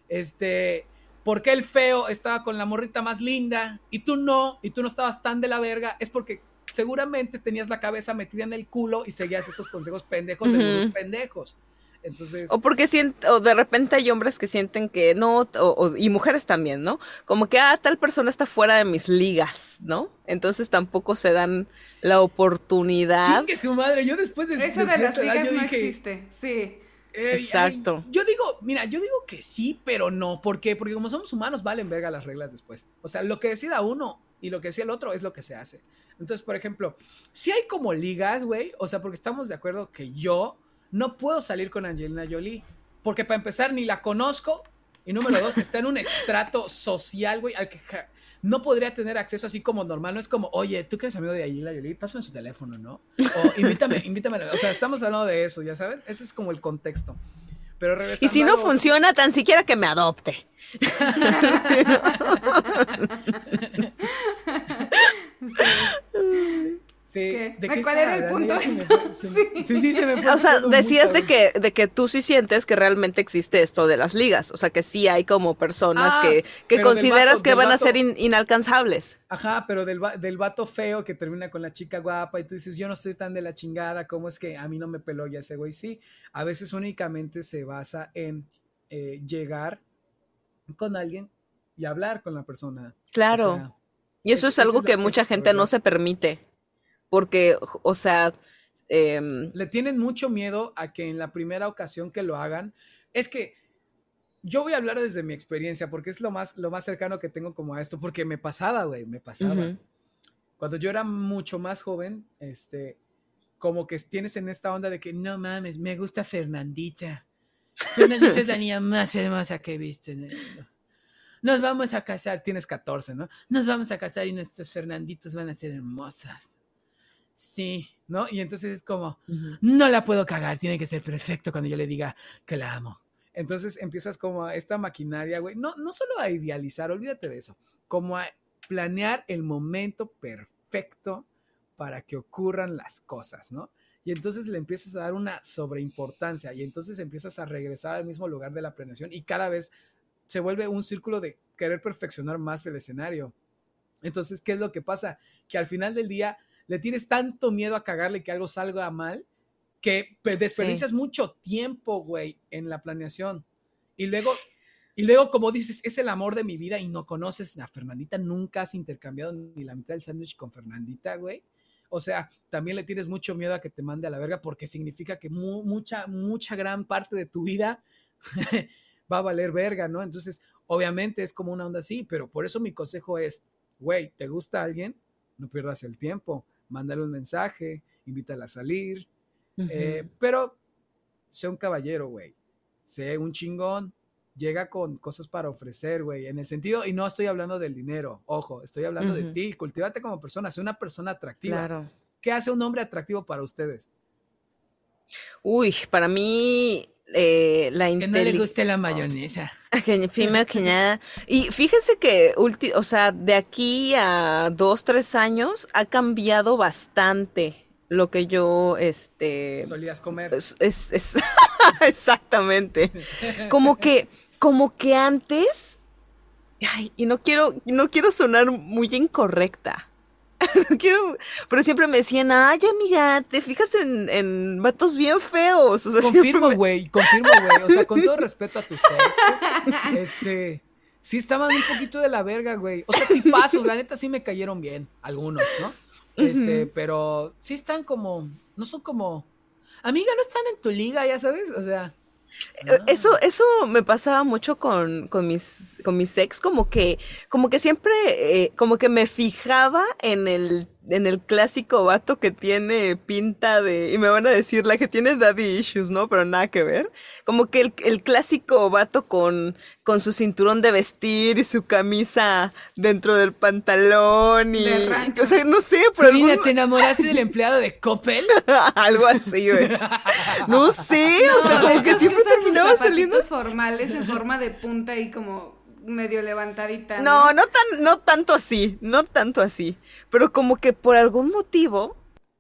este, ¿por qué el feo estaba con la morrita más linda y tú no? Y tú no estabas tan de la verga. Es porque seguramente tenías la cabeza metida en el culo y seguías estos consejos pendejos de pendejos. Entonces... O porque o de repente hay hombres que sienten que no, y mujeres también, ¿no? Como que, ah, tal persona está fuera de mis ligas, ¿no? Entonces tampoco se dan la oportunidad. que su madre, yo después de... Eso de, las ligas no existe, sí. Exacto. yo digo, mira, yo digo que sí, pero no. ¿Por qué? Porque como somos humanos, valen verga las reglas después. O sea, lo que decida uno y lo que decía el otro es lo que se hace. Entonces, por ejemplo, si hay como ligas, güey, o sea, porque estamos de acuerdo que yo no puedo salir con Angelina Jolie, porque para empezar ni la conozco y número dos, está en un estrato social, güey, al que no podría tener acceso así como normal. No es como, oye, ¿tú crees amigo de Angelina Jolie? Pásame su teléfono, ¿no? O invítame, invítame. O sea, estamos hablando de eso, ya saben. Ese es como el contexto. Pero Y si no funciona, tan siquiera que me adopte. [laughs] [laughs] Sí. ¿Cuál era el punto? [laughs] sí. sí, se me O sea, decías de que, de que tú sí sientes que realmente existe esto de las ligas. O sea, que sí hay como personas ah, que, que consideras que van a ser inalcanzables. Ajá, pero del, del vato feo que termina con la chica guapa y tú dices, yo no estoy tan de la chingada, ¿cómo es que a mí no me peló ya ese güey? Sí, a veces únicamente se basa en eh, llegar con alguien y hablar con la persona. Claro. Y eso es, algo que mucha gente no se permite. Porque, o sea... Em, Le tienen mucho miedo a que en la primera ocasión que lo hagan, es que yo voy a hablar desde mi experiencia, porque es lo más, lo más cercano que tengo como a esto, porque me pasaba, güey, me pasaba. Cuando yo era mucho más joven, este, como que tienes en esta onda de que, no mames, me gusta Fernandita. Fernandita es la [laughs] niña más hermosa que he visto en el mundo. Nos vamos a casar, tienes 14, ¿no? Nos vamos a casar y nuestros Fernanditos van a ser hermosas. Sí, ¿no? Y entonces es como, no la puedo cagar, tiene que ser perfecto cuando yo le diga que la amo. Entonces empiezas como a esta maquinaria, güey, no, no solo a idealizar, olvídate de eso, como a planear el momento perfecto perfecto para que ocurran las cosas, ¿no? Y entonces le empiezas a dar una sobreimportancia y entonces empiezas a regresar al mismo lugar de la planeación y cada vez se vuelve un círculo de querer perfeccionar más el escenario. Entonces, ¿qué es lo que pasa? Que al final del día le tienes tanto miedo a cagarle que algo salga mal que desperdicias mucho tiempo, güey, en la planeación. Y luego, y luego, como dices, es el amor de mi vida y no conoces a Fernandita, nunca has intercambiado ni la mitad del sándwich con Fernandita, güey. O sea, también le tienes mucho miedo a que te mande a la verga porque significa que mucha, mucha gran parte de tu vida [laughs] va a valer verga, ¿no? Entonces, obviamente es como una onda así, pero por eso mi consejo es, güey, ¿te gusta alguien? No pierdas el tiempo, mándale un mensaje, invítala a salir, eh, pero sé un caballero, güey, sé un chingón, llega con cosas para ofrecer, güey, en el sentido, y no estoy hablando del dinero, ojo, estoy hablando de ti, cultívate como persona, sé una persona atractiva. Claro. ¿Qué hace un hombre atractivo para ustedes? Uy, para mí eh, la Que no le guste la mayonesa. [laughs] Y fíjense que, o sea, de aquí a dos, tres años ha cambiado bastante lo que yo, este... Solías comer. Es, [laughs] exactamente. Como que, como que antes, ay, y no quiero, no quiero sonar muy incorrecta, [laughs] no quiero, pero siempre me decían, ay, amiga, te fijas en, en vatos bien feos. O sea, confirmo, güey, confirmo, güey. O sea, con todo respeto a tus exes, este, sí estaban un poquito de la verga, güey. O sea, tipazos, la neta sí me cayeron bien, algunos, ¿no? Este, pero sí están como, no son como, amiga, no están en tu liga, ya sabes, o sea. Eh, eso, eso me pasaba mucho con, con, mis, con mis ex, como que, como que siempre, eh, como que me fijaba en el en el clásico vato que tiene pinta de, y me van a decir la que tiene daddy issues, ¿no? Pero nada que ver. Como que el, el clásico vato con, con su cinturón de vestir y su camisa dentro del pantalón y... O sea, no sé, pero... ¿te enamoraste del empleado de Coppel? [laughs] Algo así, güey. No sé, o sea, como que siempre terminaba saliendo... formales en forma de punta y como medio levantadita. No, no, tan, no tanto así, no tanto así. Pero como que por algún motivo,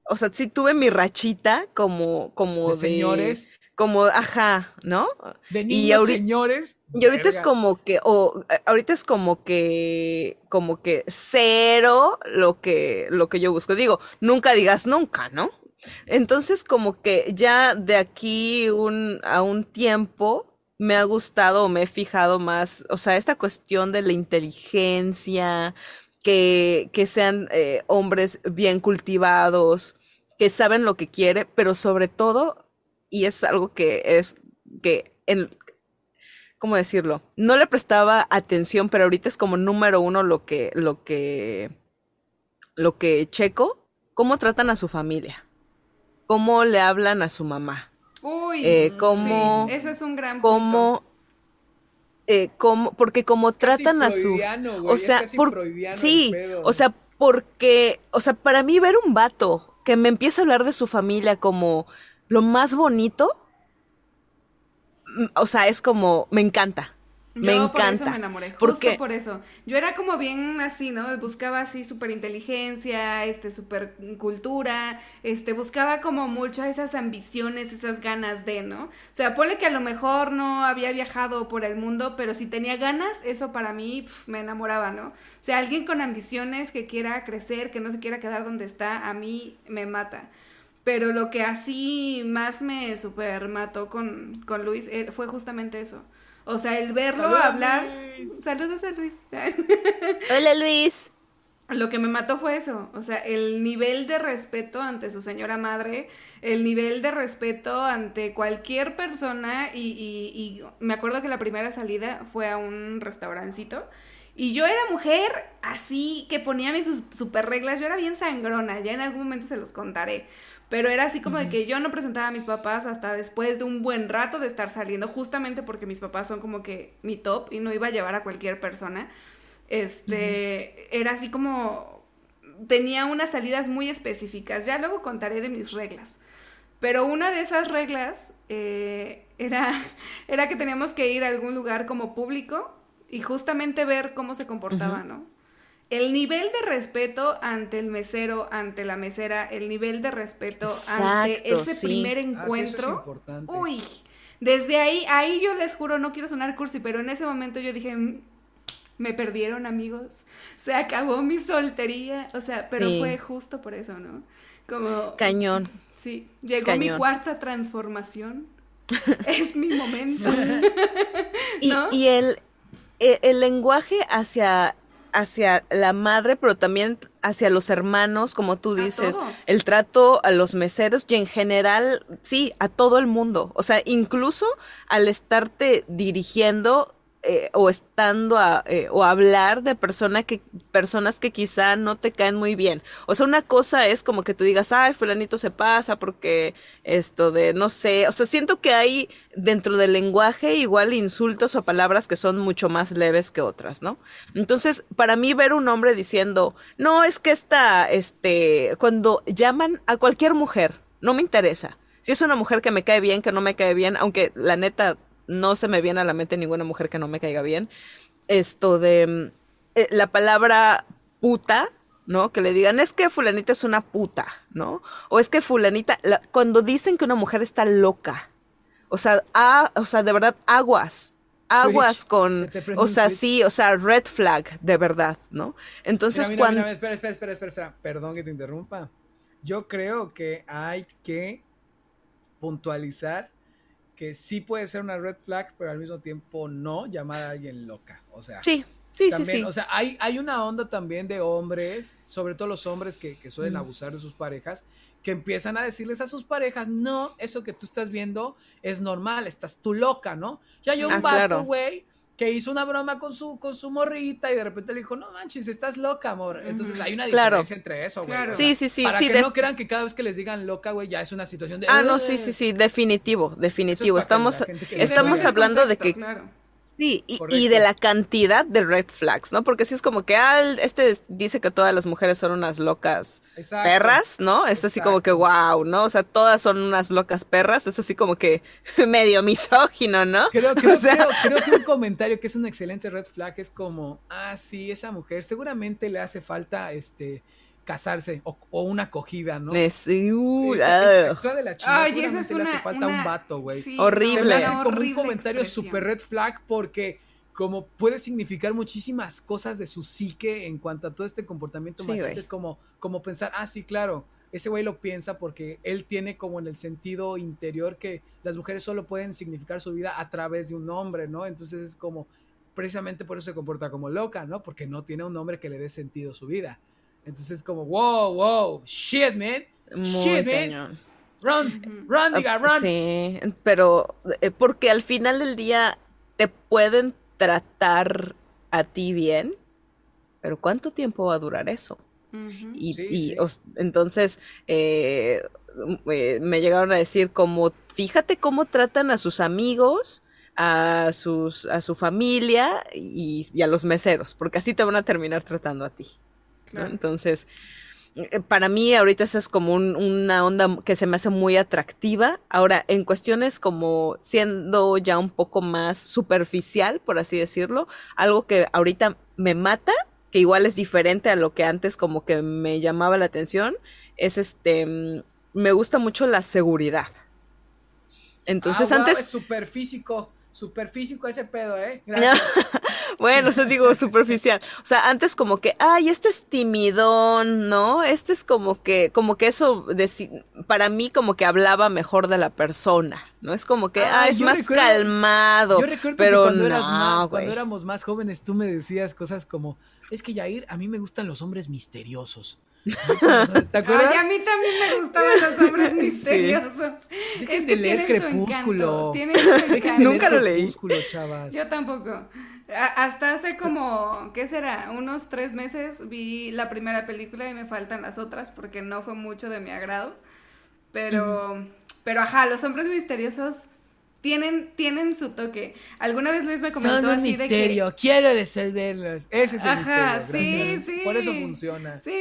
o sea, sí tuve mi rachita como, como de, señores. Como, ajá, ¿no? De niños señores. Y ahorita es como que, o ahorita es como que, como que cero lo que, lo que yo busco. Digo, nunca digas nunca, ¿no? Entonces, como que ya de aquí un, a un tiempo, me ha gustado o me he fijado más, o sea, esta cuestión de la inteligencia, que, que sean eh, hombres bien cultivados, que saben lo que quiere, pero sobre todo, y es algo que es que en, ¿cómo decirlo? No le prestaba atención, pero ahorita es como número uno lo que, lo que, lo que checo, cómo tratan a su familia, cómo le hablan a su mamá, Uy, eh, cómo, eso es un gran punto. Eh, porque como tratan a su, o sea, sí, o sea, porque, o sea, para mí ver un vato que me empieza a hablar de su familia como lo más bonito, mm, o sea, es como, me encanta. Me encanta. Por eso me enamoré, justo por eso. Yo era como bien así, ¿no? Buscaba así súper inteligencia, este, súper cultura, este, buscaba como mucho esas ambiciones, esas ganas de, ¿no? O sea, ponle que a lo mejor no había viajado por el mundo, pero si tenía ganas, eso para mí me enamoraba, ¿no? O sea, alguien con ambiciones que quiera crecer, que no se quiera quedar donde está, a mí me mata. Pero lo que así más me super mató con, con Luis eh, fue justamente eso. O sea, el verlo hablar. Saludos a Luis. [laughs] Hola Luis. Lo que me mató fue eso, o sea, el nivel de respeto ante su señora madre, el nivel de respeto ante cualquier persona y, y, me acuerdo que la primera salida fue a un restaurancito y yo era mujer así que ponía mis super reglas, yo era bien sangrona, ya en algún momento se los contaré, pero era así como de que yo no presentaba a mis papás hasta después de un buen rato de estar saliendo, justamente porque mis papás son como que mi top y no iba a llevar a cualquier persona. Este, era así como, tenía unas salidas muy específicas, ya luego contaré de mis reglas. Pero una de esas reglas eh, era, [laughs] era que teníamos que ir a algún lugar como público y justamente ver cómo se comportaba, ¿no? El nivel de respeto ante el mesero, ante la mesera, el nivel de respeto ante ese primer ah, encuentro. uy, desde ahí, ahí yo les juro, no quiero sonar cursi, pero en ese momento yo dije, mm, me perdieron amigos, se acabó mi soltería, o sea, pero fue justo por eso, ¿no? Como... Cañón. Sí, llegó mi cuarta transformación, [laughs] es mi momento. [laughs] y, el, e, el lenguaje hacia hacia la madre, pero también hacia los hermanos, como tú dices, el trato a los meseros y en general, sí, a todo el mundo. O sea, incluso al estarte dirigiendo, eh, o estando a, eh, o hablar de persona que, personas que quizá no te caen muy bien. O sea, una cosa es como que tú digas, ay, fulanito se pasa porque esto de, no sé, o sea, siento que hay dentro del lenguaje igual insultos o palabras que son mucho más leves que otras, ¿no? Entonces, para mí ver un hombre diciendo, no, es que esta, este, cuando llaman a cualquier mujer, no me interesa. Si es una mujer que me cae bien, que no me cae bien, aunque la neta no se me viene a la mente ninguna mujer que no me caiga bien. Esto de mm, eh, la palabra puta, ¿no? Que le digan, es que fulanita es una puta, ¿no? O es que fulanita, cuando dicen que una mujer está loca, o sea, o sea, de verdad, aguas, aguas con, o sea, sí, o sea, red flag, de verdad, ¿no? Entonces, cuando... espera, espera, espera, espera, perdón que te interrumpa. Yo creo que hay que puntualizar que sí puede ser una red flag, pero al mismo tiempo no llamar a alguien loca. O sea, sí. Sí, sí, sí. O sea, hay, hay una onda también de hombres, sobre todo los hombres que, suelen abusar de sus parejas, que empiezan a decirles a sus parejas, no, eso que tú estás viendo es normal, estás tú loca, ¿no? Ya hay un ah, vato, güey, que hizo una broma con su, con su morrita y de repente le dijo, no manches, estás loca, amor. Entonces hay una diferencia entre eso, güey. Sí, sí, sí. Para sí, que no crean que cada vez que les digan loca, güey, ya es una situación de... Ah, no, sí, sí, sí, definitivo, definitivo. Estamos, estamos hablando de que... Sí, y, de la cantidad de red flags, ¿no? Porque si es como que, ah, este dice que todas las mujeres son unas locas perras, ¿no? Es así como que, wow, ¿no? O sea, todas son unas locas perras, es así como que [laughs] medio misógino, ¿no? Creo, [laughs] creo, creo, que un comentario que es un excelente red flag es como, ah, sí, esa mujer seguramente le hace falta, este, casarse o, una acogida, ¿no? Es, uh, esa, de la chingada, Ay, eso es una, le hace falta un vato, güey. horrible. Me hace como un comentario súper red flag porque como puede significar muchísimas cosas de su psique en cuanto a todo este comportamiento machista, es como, como pensar, ah, sí, claro, ese güey lo piensa porque él tiene como en el sentido interior que las mujeres solo pueden significar su vida a través de un hombre, ¿no? Entonces es como, precisamente por eso se comporta como loca, ¿no? Porque no tiene un hombre que le dé sentido a su vida. Entonces es como, wow, wow, shit, man. shit, man. Run, run, diga, run. Sí, pero eh, porque al final del día te pueden tratar a ti bien, pero ¿cuánto tiempo va a durar eso? Y, entonces eh, eh, me llegaron a decir como, fíjate cómo tratan a sus amigos, a, sus, a su familia y, y, a los meseros, porque así te van a terminar tratando a ti. Entonces, eh, para mí ahorita esa es como una onda que se me hace muy atractiva. Ahora, en cuestiones como siendo ya un poco más superficial, por así decirlo, algo que ahorita me mata, que igual es diferente a lo que antes como que me llamaba la atención, es este, mm, me gusta mucho la seguridad. Entonces ah, antes... Es super físico. Superfísico ese pedo, ¿eh? [laughs] bueno, o sea, digo [laughs] superficial. O sea, antes como que, ay, este es timidón, ¿no? Este es como que, como que eso, para mí como que hablaba mejor de la persona, ¿no? Es como que, ah, es más calmado. Yo recuerdo pero que cuando, más, cuando éramos más jóvenes tú me decías cosas como, es que Yair, a mí me gustan los hombres misteriosos. ¿Te [laughs] acuerdas? Ay, a mí también me gustaban los hombres [laughs] misteriosos. Es que leer Crepúsculo. Nunca lo leí. Chavas. Yo tampoco. Hasta hace como, ¿qué será? Unos tres meses vi la primera película y me faltan las otras porque no fue mucho de mi agrado. Pero, pero ajá, los hombres misteriosos tienen, tienen su toque. Alguna vez Luis me comentó Son así misterio, de que... quiero resolverlos. Ese es el Ajá, Sí, sí. Por eso funciona. Sí.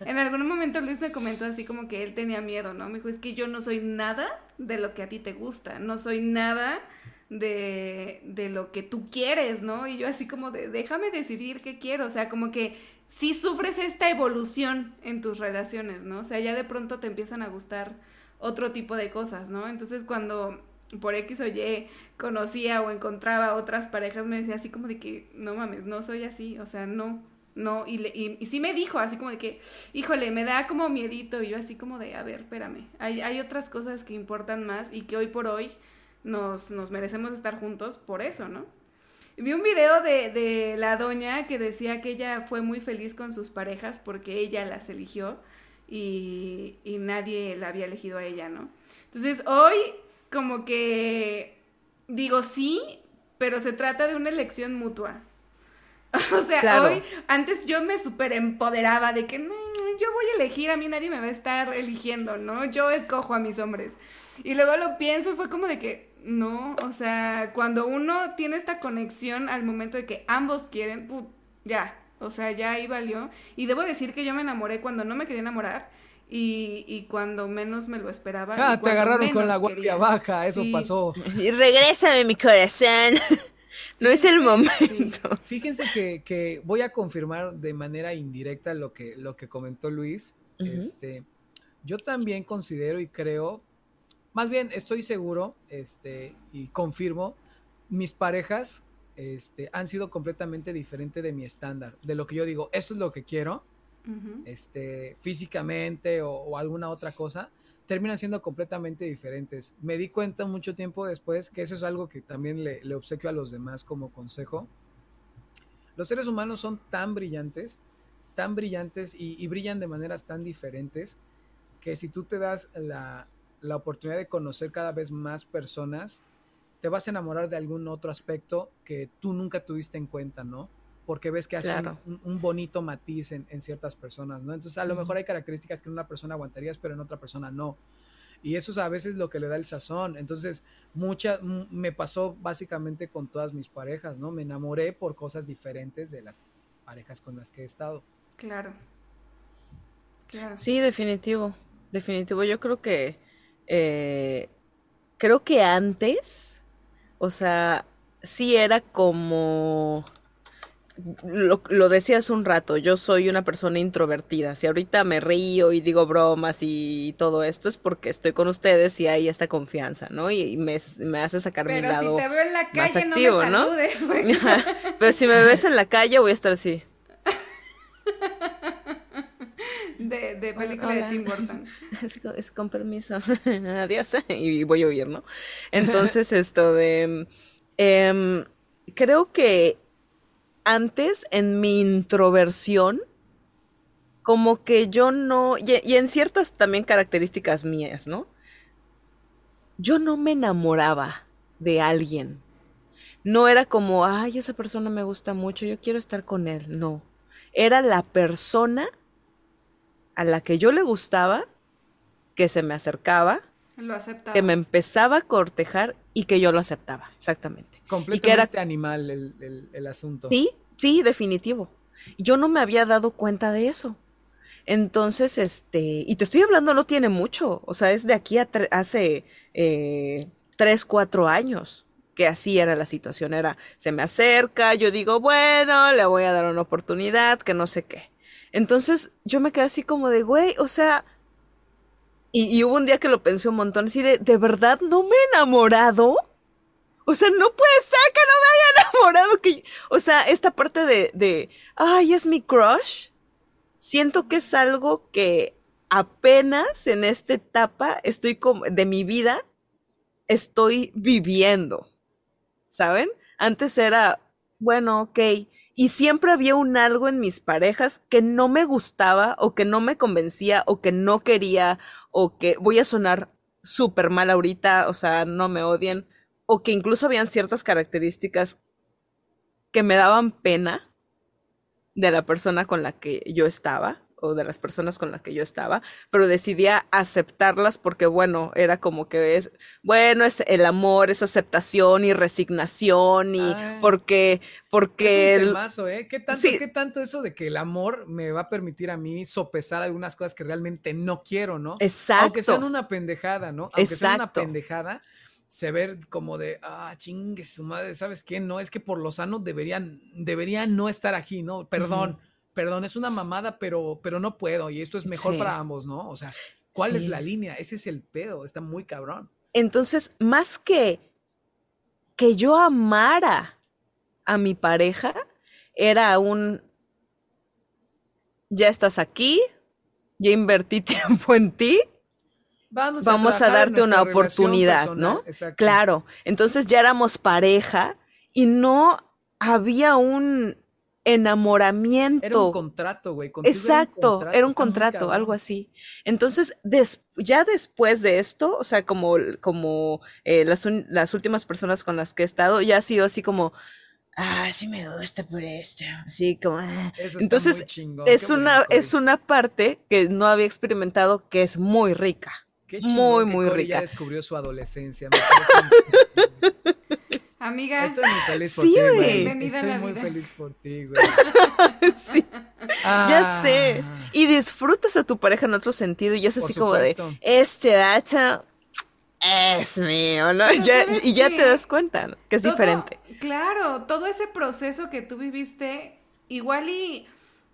En algún momento Luis me comentó así como que él tenía miedo, ¿no? Me dijo, es que yo no soy nada de lo que a ti te gusta. No soy nada de, de lo que tú quieres, ¿no? Y yo así como de, déjame decidir qué quiero, o sea, como que sí sufres esta evolución en tus relaciones, ¿no? O sea, ya de pronto te empiezan a gustar otro tipo de cosas, ¿no? Entonces cuando por X o Y conocía o encontraba otras parejas, me decía así como de que, no mames, no soy así, o sea, no, no, y, y, y, sí me dijo así como de que, híjole, me da como miedito, y yo así como de, a ver, espérame, hay, hay otras cosas que importan más y que hoy por hoy nos, nos merecemos estar juntos por eso, ¿no? Vi un video de, de la doña que decía que ella fue muy feliz con sus parejas porque ella las eligió y, y nadie la había elegido a ella, ¿no? Entonces hoy como que digo sí, pero se trata de una elección mutua. [laughs] o sea, hoy, antes yo me súper empoderaba de que no, yo voy a elegir, a mí nadie me va a estar eligiendo, ¿no? Yo escojo a mis hombres. Y luego lo pienso y fue como de que, no, o sea, cuando uno tiene esta conexión al momento de que ambos quieren, ya, o sea, ya ahí valió. Y debo decir que yo me enamoré cuando no me quería enamorar y, y cuando menos me lo esperaba. Ah, te agarraron con la guardia baja, eso pasó. Y regrésame mi corazón. [laughs] no es el momento. Fíjense que, que, voy a confirmar de manera indirecta lo que, lo que comentó Luis. Este, yo también considero y creo más bien estoy seguro este, y confirmo, mis parejas este, han sido completamente diferentes de mi estándar, de lo que yo digo, esto es lo que quiero, este, físicamente o, alguna otra cosa, terminan siendo completamente diferentes. Me di cuenta mucho tiempo después que eso es algo que también le, obsequio a los demás como consejo. Los seres humanos son tan brillantes, tan brillantes y brillan de maneras tan diferentes que si tú te das la, la oportunidad de conocer cada vez más personas, te vas a enamorar de algún otro aspecto que tú nunca tuviste en cuenta, ¿no? Porque ves que hace un, bonito matiz en, ciertas personas, ¿no? Entonces, a lo mejor hay características que en una persona aguantarías, pero en otra persona no. Y eso es a veces lo que le da el sazón. Entonces, mucha, me pasó básicamente con todas mis parejas, ¿no? Me enamoré por cosas diferentes de las parejas con las que he estado. Claro. Claro. Sí, definitivo. Definitivo. Yo creo que eh, creo que antes, o sea, sí era como... Lo, lo decías un rato, yo soy una persona introvertida. Si ahorita me río y digo bromas y todo esto es porque estoy con ustedes y hay esta confianza, ¿no? Y, me, hace sacar mi lado. Pero si te veo en la calle, activo, no me saludes, [laughs] Pero si me ves en la calle, voy a estar así. [laughs] de, de película de Tim [laughs] Burton. Es, con permiso. [laughs] Adiós. [laughs] y voy a oír, ¿no? Entonces, esto de. Em, creo que antes, en mi introversión, como que yo no. Y, en ciertas también características mías, ¿no? Yo no me enamoraba de alguien. No era como, ay, esa persona me gusta mucho, yo quiero estar con él. No. Era la persona a la que yo le gustaba, que se me acercaba, que me empezaba a cortejar y que yo lo aceptaba, exactamente. Completamente animal el, asunto. Sí, sí, definitivo. Yo no me había dado cuenta de eso. Entonces, este, y te estoy hablando, no tiene mucho, o sea, es de aquí a hace eh, tres, cuatro años que así era la situación, era, se me acerca, yo digo, bueno, le voy a dar una oportunidad, que no sé qué. Entonces yo me quedé así como de, güey, o sea, y, hubo un día que lo pensé un montón, así de, ¿de verdad no me he enamorado? O sea, no puede ser que no me haya [laughs] enamorado. Que, o sea, esta parte de, de, ay, es mi crush. Siento que es algo que apenas en esta etapa estoy como, de mi vida, estoy viviendo. ¿Saben? Antes era, bueno, ok, y siempre había un algo en mis parejas que no me gustaba o que no me convencía o que no quería o que voy a sonar súper mal ahorita, o sea, no me odien, o que incluso habían ciertas características que me daban pena de la persona con la que yo estaba o de las personas con las que yo estaba, pero decidía aceptarlas porque, bueno, era como que es, bueno, es el amor, es aceptación y resignación y porque, porque... Es un temazo, ¿eh? ¿Qué tanto, ¿Qué tanto eso de que el amor me va a permitir a mí sopesar algunas cosas que realmente no quiero, ¿no? Exacto. Aunque sean una pendejada, ¿no? Aunque Exacto. una pendejada, se ve como de, ah, chingue su madre, ¿sabes qué? No, es que por lo sano deberían, deberían no estar aquí, ¿no? Perdón, perdón, es una mamada, pero, pero no puedo y esto es mejor para ambos, ¿no? O sea, ¿cuál es la línea? Ese es el pedo, está muy cabrón. Entonces, más que que yo amara a mi pareja, era un, ya estás aquí, ya invertí [laughs] tiempo en ti, vamos a, darte una oportunidad, ¿no? Claro, entonces ya éramos pareja y no había un enamoramiento. Era un contrato, güey. Exacto, era un contrato, algo así. Entonces, ya después de esto, o sea, como, como eh, las, las últimas personas con las que he estado, ya ha sido así como, ah, sí me gusta por esto, así como, ah". entonces es una es una parte que no había experimentado que es muy rica, muy muy rica. Ya descubrió su adolescencia. [laughs] Amiga, estoy muy feliz por ti, güey. Estoy muy feliz por ti, güey. [laughs] sí. Ya sé. Ah. Y disfrutas a tu pareja en otro sentido y es así como de este dato es mío, ¿no? y ya te das cuenta que es diferente. Claro, todo ese proceso que tú viviste, igual y,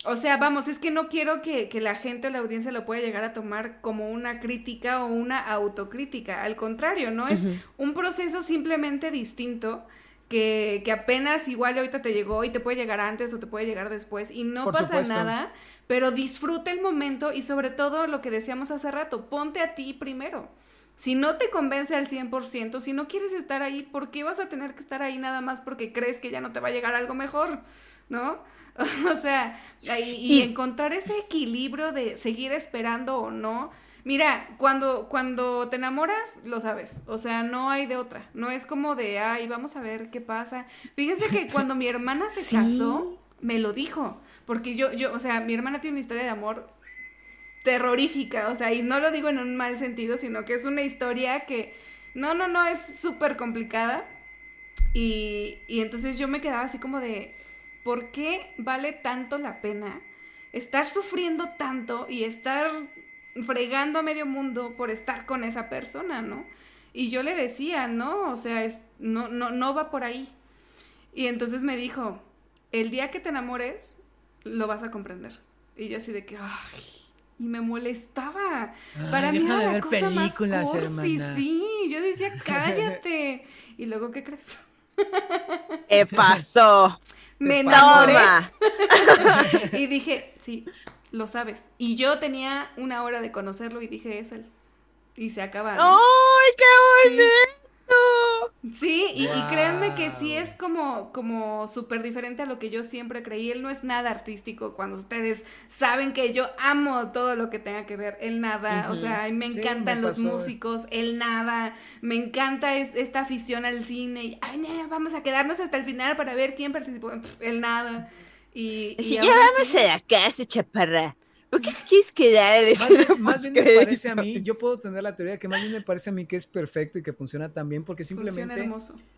o sea, vamos, es que no quiero que, la gente o la audiencia lo pueda llegar a tomar como una crítica o una autocrítica, al contrario, ¿no? Es un proceso simplemente distinto. Que, que, apenas igual ahorita te llegó y te puede llegar antes o te puede llegar después y no pasa nada, pero disfruta el momento y sobre todo lo que decíamos hace rato, ponte a ti primero. Si no te convence al 100%, si no quieres estar ahí, ¿por qué vas a tener que estar ahí nada más porque crees que ya no te va a llegar algo mejor? ¿No? [laughs] o sea, y, encontrar ese equilibrio de seguir esperando o no. Mira, cuando, cuando te enamoras, lo sabes. O sea, no hay de otra. No es como de, ay, vamos a ver qué pasa. Fíjense que [laughs] cuando mi hermana se casó, me lo dijo. Porque yo, yo, o sea, mi hermana tiene una historia de amor terrorífica, o sea, y no lo digo en un mal sentido, sino que es una historia que, no, no, no, es súper complicada. Y, y entonces yo me quedaba así como de, ¿por qué vale tanto la pena estar sufriendo tanto y estar fregando a medio mundo por estar con esa persona, ¿no? Y yo le decía, no, o sea, es, no, no, no va por ahí. Y entonces me dijo, el día que te enamores, lo vas a comprender. Y yo así de que, ay, y me molestaba. Para mí era la cosa películas, más Sí, yo decía, [laughs] cállate. y luego, ¿qué crees? ¿Qué pasó? [laughs] Me enamoré. [laughs] [laughs] y dije, sí, lo sabes. Y yo tenía una hora de conocerlo y dije, es él. Y se acaba. ¡Ay, qué bonito! Sí, y, créanme que sí es como, como súper diferente a lo que yo siempre creí. Él no es nada artístico cuando ustedes saben que yo amo todo lo que tenga que ver. Él nada, o sea, me encantan los músicos, él nada, me encanta esta afición al cine. Y, Ay, vamos a quedarnos hasta el final para ver quién participó. él nada. Y, y ya vamos a la casa, chaparra. ¿Por qué quieres quedar? Más, bien, me parece a mí, yo puedo tener la teoría que más bien me parece a mí que es perfecto y que funciona tan bien porque simplemente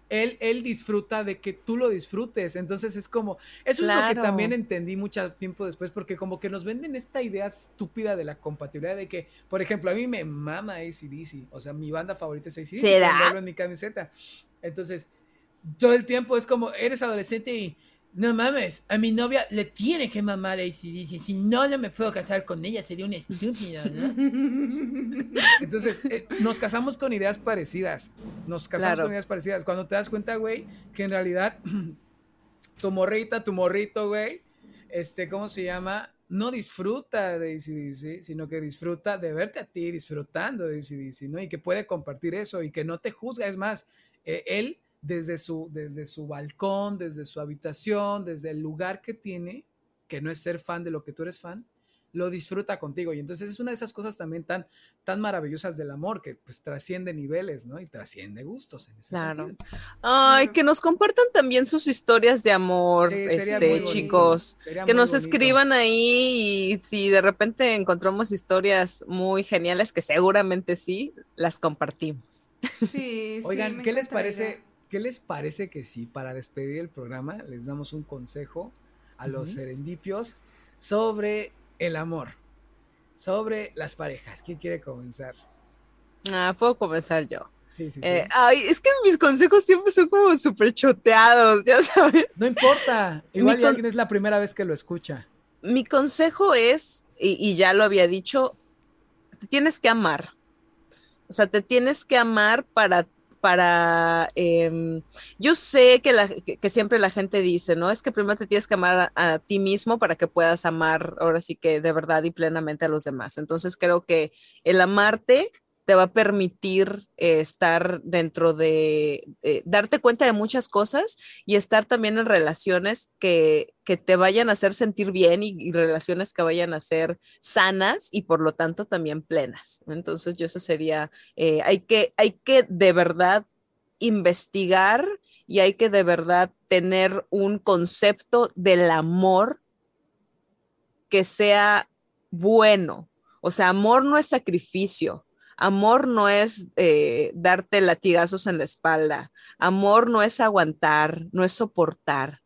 él, él disfruta de que tú lo disfrutes. Entonces es como, eso es lo que también entendí mucho tiempo después porque como que nos venden esta idea estúpida de la compatibilidad de que, por ejemplo, a mí me mama ACDC, o sea, mi banda favorita es ACDC. ¿Será? en mi camiseta. Entonces, todo el tiempo es como, eres adolescente y no mames, a mi novia le tiene que mamar dice, Si no, no me puedo casar con ella, sería un estúpido, ¿no? [laughs] Entonces, eh, nos casamos con ideas parecidas. Nos casamos con ideas parecidas. Cuando te das cuenta, güey, que en realidad [clears throat] tu morrita, tu morrito, güey, este, ¿cómo se llama? No disfruta de ACDC, sino que disfruta de verte a ti disfrutando de ACDC, ¿no? Y que puede compartir eso y que no te juzga. Es más, eh, él desde su, desde su balcón, desde su habitación, desde el lugar que tiene, que no es ser fan de lo que tú eres fan, lo disfruta contigo. Y entonces es una de esas cosas también tan, tan maravillosas del amor, que pues trasciende niveles, ¿no? Y trasciende gustos en ese claro. Ay, que nos compartan también sus historias de amor, este, chicos. Que nos escriban ahí y si de repente encontramos historias muy geniales, que seguramente sí, las compartimos. Sí, Oigan, ¿qué les parece? ¿Qué les parece que si para despedir el programa les damos un consejo a los serendipios sobre el amor, sobre las parejas? ¿Quién quiere comenzar? Ah, puedo comenzar yo. Sí, sí, sí. Eh, ay, es que mis consejos siempre son como súper choteados, ya sabes. No importa, igual alguien es la primera vez que lo escucha. Mi consejo es, y, ya lo había dicho, te tienes que amar. O sea, te tienes que amar para para, em, yo sé que, la, que, siempre la gente dice, ¿no? Es que primero te tienes que amar a, ti mismo para que puedas amar ahora sí que de verdad y plenamente a los demás. Entonces creo que el amarte te va a permitir eh, estar dentro de, darte cuenta de muchas cosas y estar también en relaciones que, que te vayan a hacer sentir bien y, relaciones que vayan a ser sanas y por lo tanto también plenas. Entonces yo eso sería, eh, hay, que, hay que de verdad investigar y hay que de verdad tener un concepto del amor que sea bueno. O sea, amor no es sacrificio, Amor no es eh, darte latigazos en la espalda. Amor no es aguantar, no es soportar.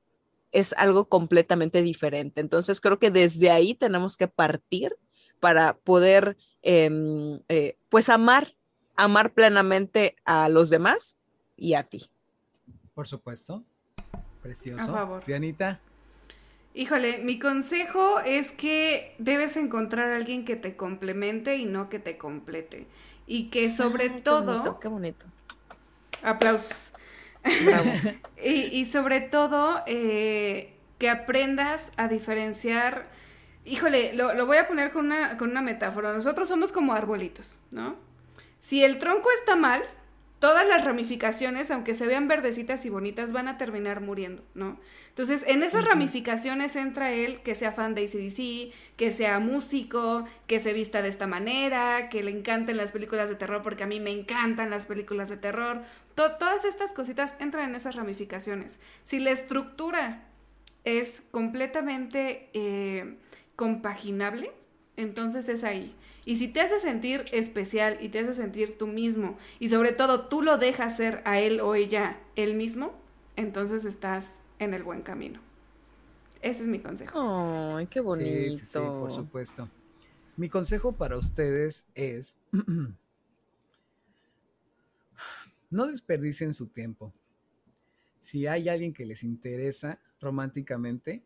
Es algo completamente diferente. Entonces creo que desde ahí tenemos que partir para poder, em, eh, pues, amar, amar plenamente a los demás y a ti. Por supuesto. Precioso. A favor. Dianita. Híjole, mi consejo es que debes encontrar a alguien que te complemente y no que te complete. Y que sobre todo... qué bonito. Aplausos. [laughs] y, sobre todo eh, que aprendas a diferenciar... Híjole, lo, lo voy a poner con una, con una metáfora. Nosotros somos como arbolitos, ¿no? Si el tronco está mal, todas las ramificaciones, aunque se vean verdecitas y bonitas, van a terminar muriendo, ¿no? Entonces, en esas ramificaciones entra él que sea fan de ACDC, que sea músico, que se vista de esta manera, que le encanten las películas de terror, porque a mí me encantan las películas de terror. todas estas cositas entran en esas ramificaciones. Si la estructura es completamente eh, compaginable, entonces es ahí. Y si te hace sentir especial y te hace sentir tú mismo, y sobre todo tú lo dejas ser a él o ella él mismo, entonces estás en el buen camino. Ese es mi consejo. Ay, qué bonito. Sí, sí, por supuesto. Mi consejo para ustedes es [clears throat] no desperdicien su tiempo. Si hay alguien que les interesa románticamente,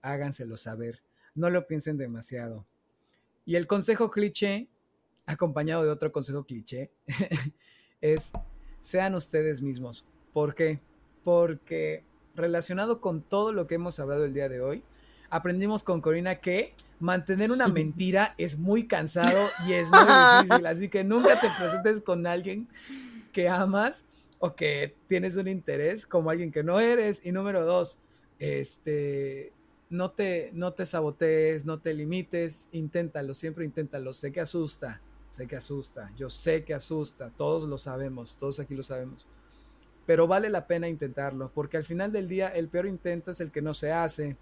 háganselo saber. No lo piensen demasiado. Y el consejo cliché, acompañado de otro consejo cliché, [laughs] es sean ustedes mismos. ¿Por qué? Porque relacionado con todo lo que hemos hablado el día de hoy, aprendimos con Corina que mantener una [laughs] mentira es muy cansado y es muy [laughs] difícil. Así que nunca te presentes con alguien que amas o que tienes un interés como alguien que no eres. Y número dos, este, no te, no te sabotees, no te limites, inténtalo, siempre inténtalo. Sé que asusta, sé que asusta, yo sé que asusta, todos lo sabemos, todos aquí lo sabemos. Pero vale la pena intentarlo, porque al final del día el peor intento es el que no se hace.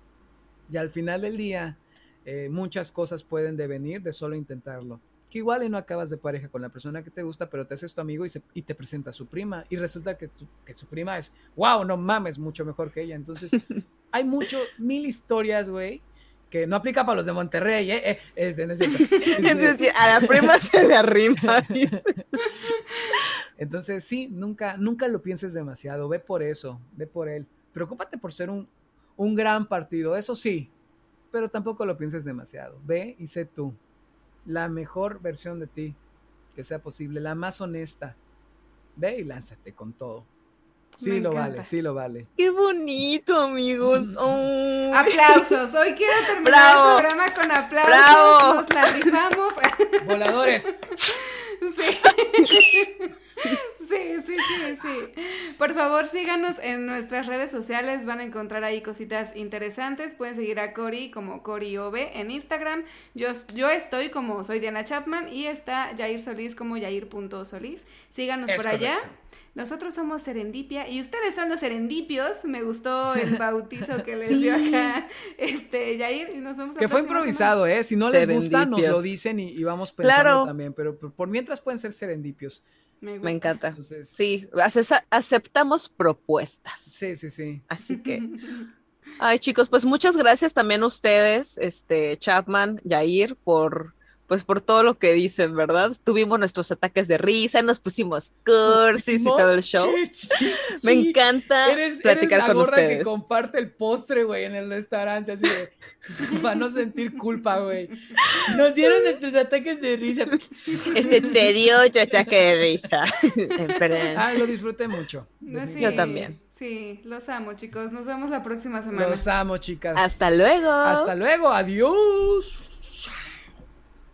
Y al final del día eh, muchas cosas pueden devenir de solo intentarlo. Que igual y no acabas de pareja con la persona que te gusta, pero te haces tu amigo y, y te presenta a su prima. Y resulta que, que su prima es, wow, no mames, mucho mejor que ella. Entonces [laughs] hay mucho, mil historias, güey, que no aplica para los de Monterrey, ¿eh? eh es, es, [laughs] decir, a la prima [laughs] se le arrima. Entonces, sí, nunca, nunca lo pienses demasiado, ve por eso, ve por él. Preocúpate por ser un, un gran partido, eso sí, pero tampoco lo pienses demasiado. Ve y sé tú, la mejor versión de ti que sea posible, la más honesta. Ve y lánzate con todo. Sí lo vale, sí lo vale. Qué bonito, amigos. [laughs] Aplausos. Hoy quiero terminar el programa con aplausos. Nos la rifamos. [laughs] Voladores. Sí. [laughs] Sí, sí, sí, sí. Por favor, síganos en nuestras redes sociales. Van a encontrar ahí cositas interesantes. Pueden seguir a Cori como Cori en Instagram. Yo, yo estoy como soy Diana Chapman y está Jair Solís como Jair.solís. Síganos por allá. Nosotros somos Serendipia y ustedes son los serendipios. Me gustó el [laughs] bautizo que les dio acá este Yair y nos vemos Que fue improvisado, ¿eh? Si no les gusta, nos lo dicen y, vamos pensando también. Pero, por mientras pueden ser serendipios. Me, encanta. sí, aceptamos propuestas. Sí, sí, sí. Así que. [laughs] Ay, chicos, pues muchas gracias también a ustedes, este, Chapman, Yair, por pues por todo lo que dicen, ¿verdad? Tuvimos nuestros ataques de risa, nos pusimos cursis y todo el show. Me encanta platicar eres la gorra que comparte el postre, güey, en el restaurante, así de, [laughs] para no sentir culpa, güey. Nos dieron nuestros ataques de risa. Este te dio tu ataque de risa. [laughs] ah, lo disfruté mucho. Yo también. Sí, los amo, chicos. Nos vemos la próxima semana. Los amo, chicas. Hasta luego. Hasta luego. Adiós.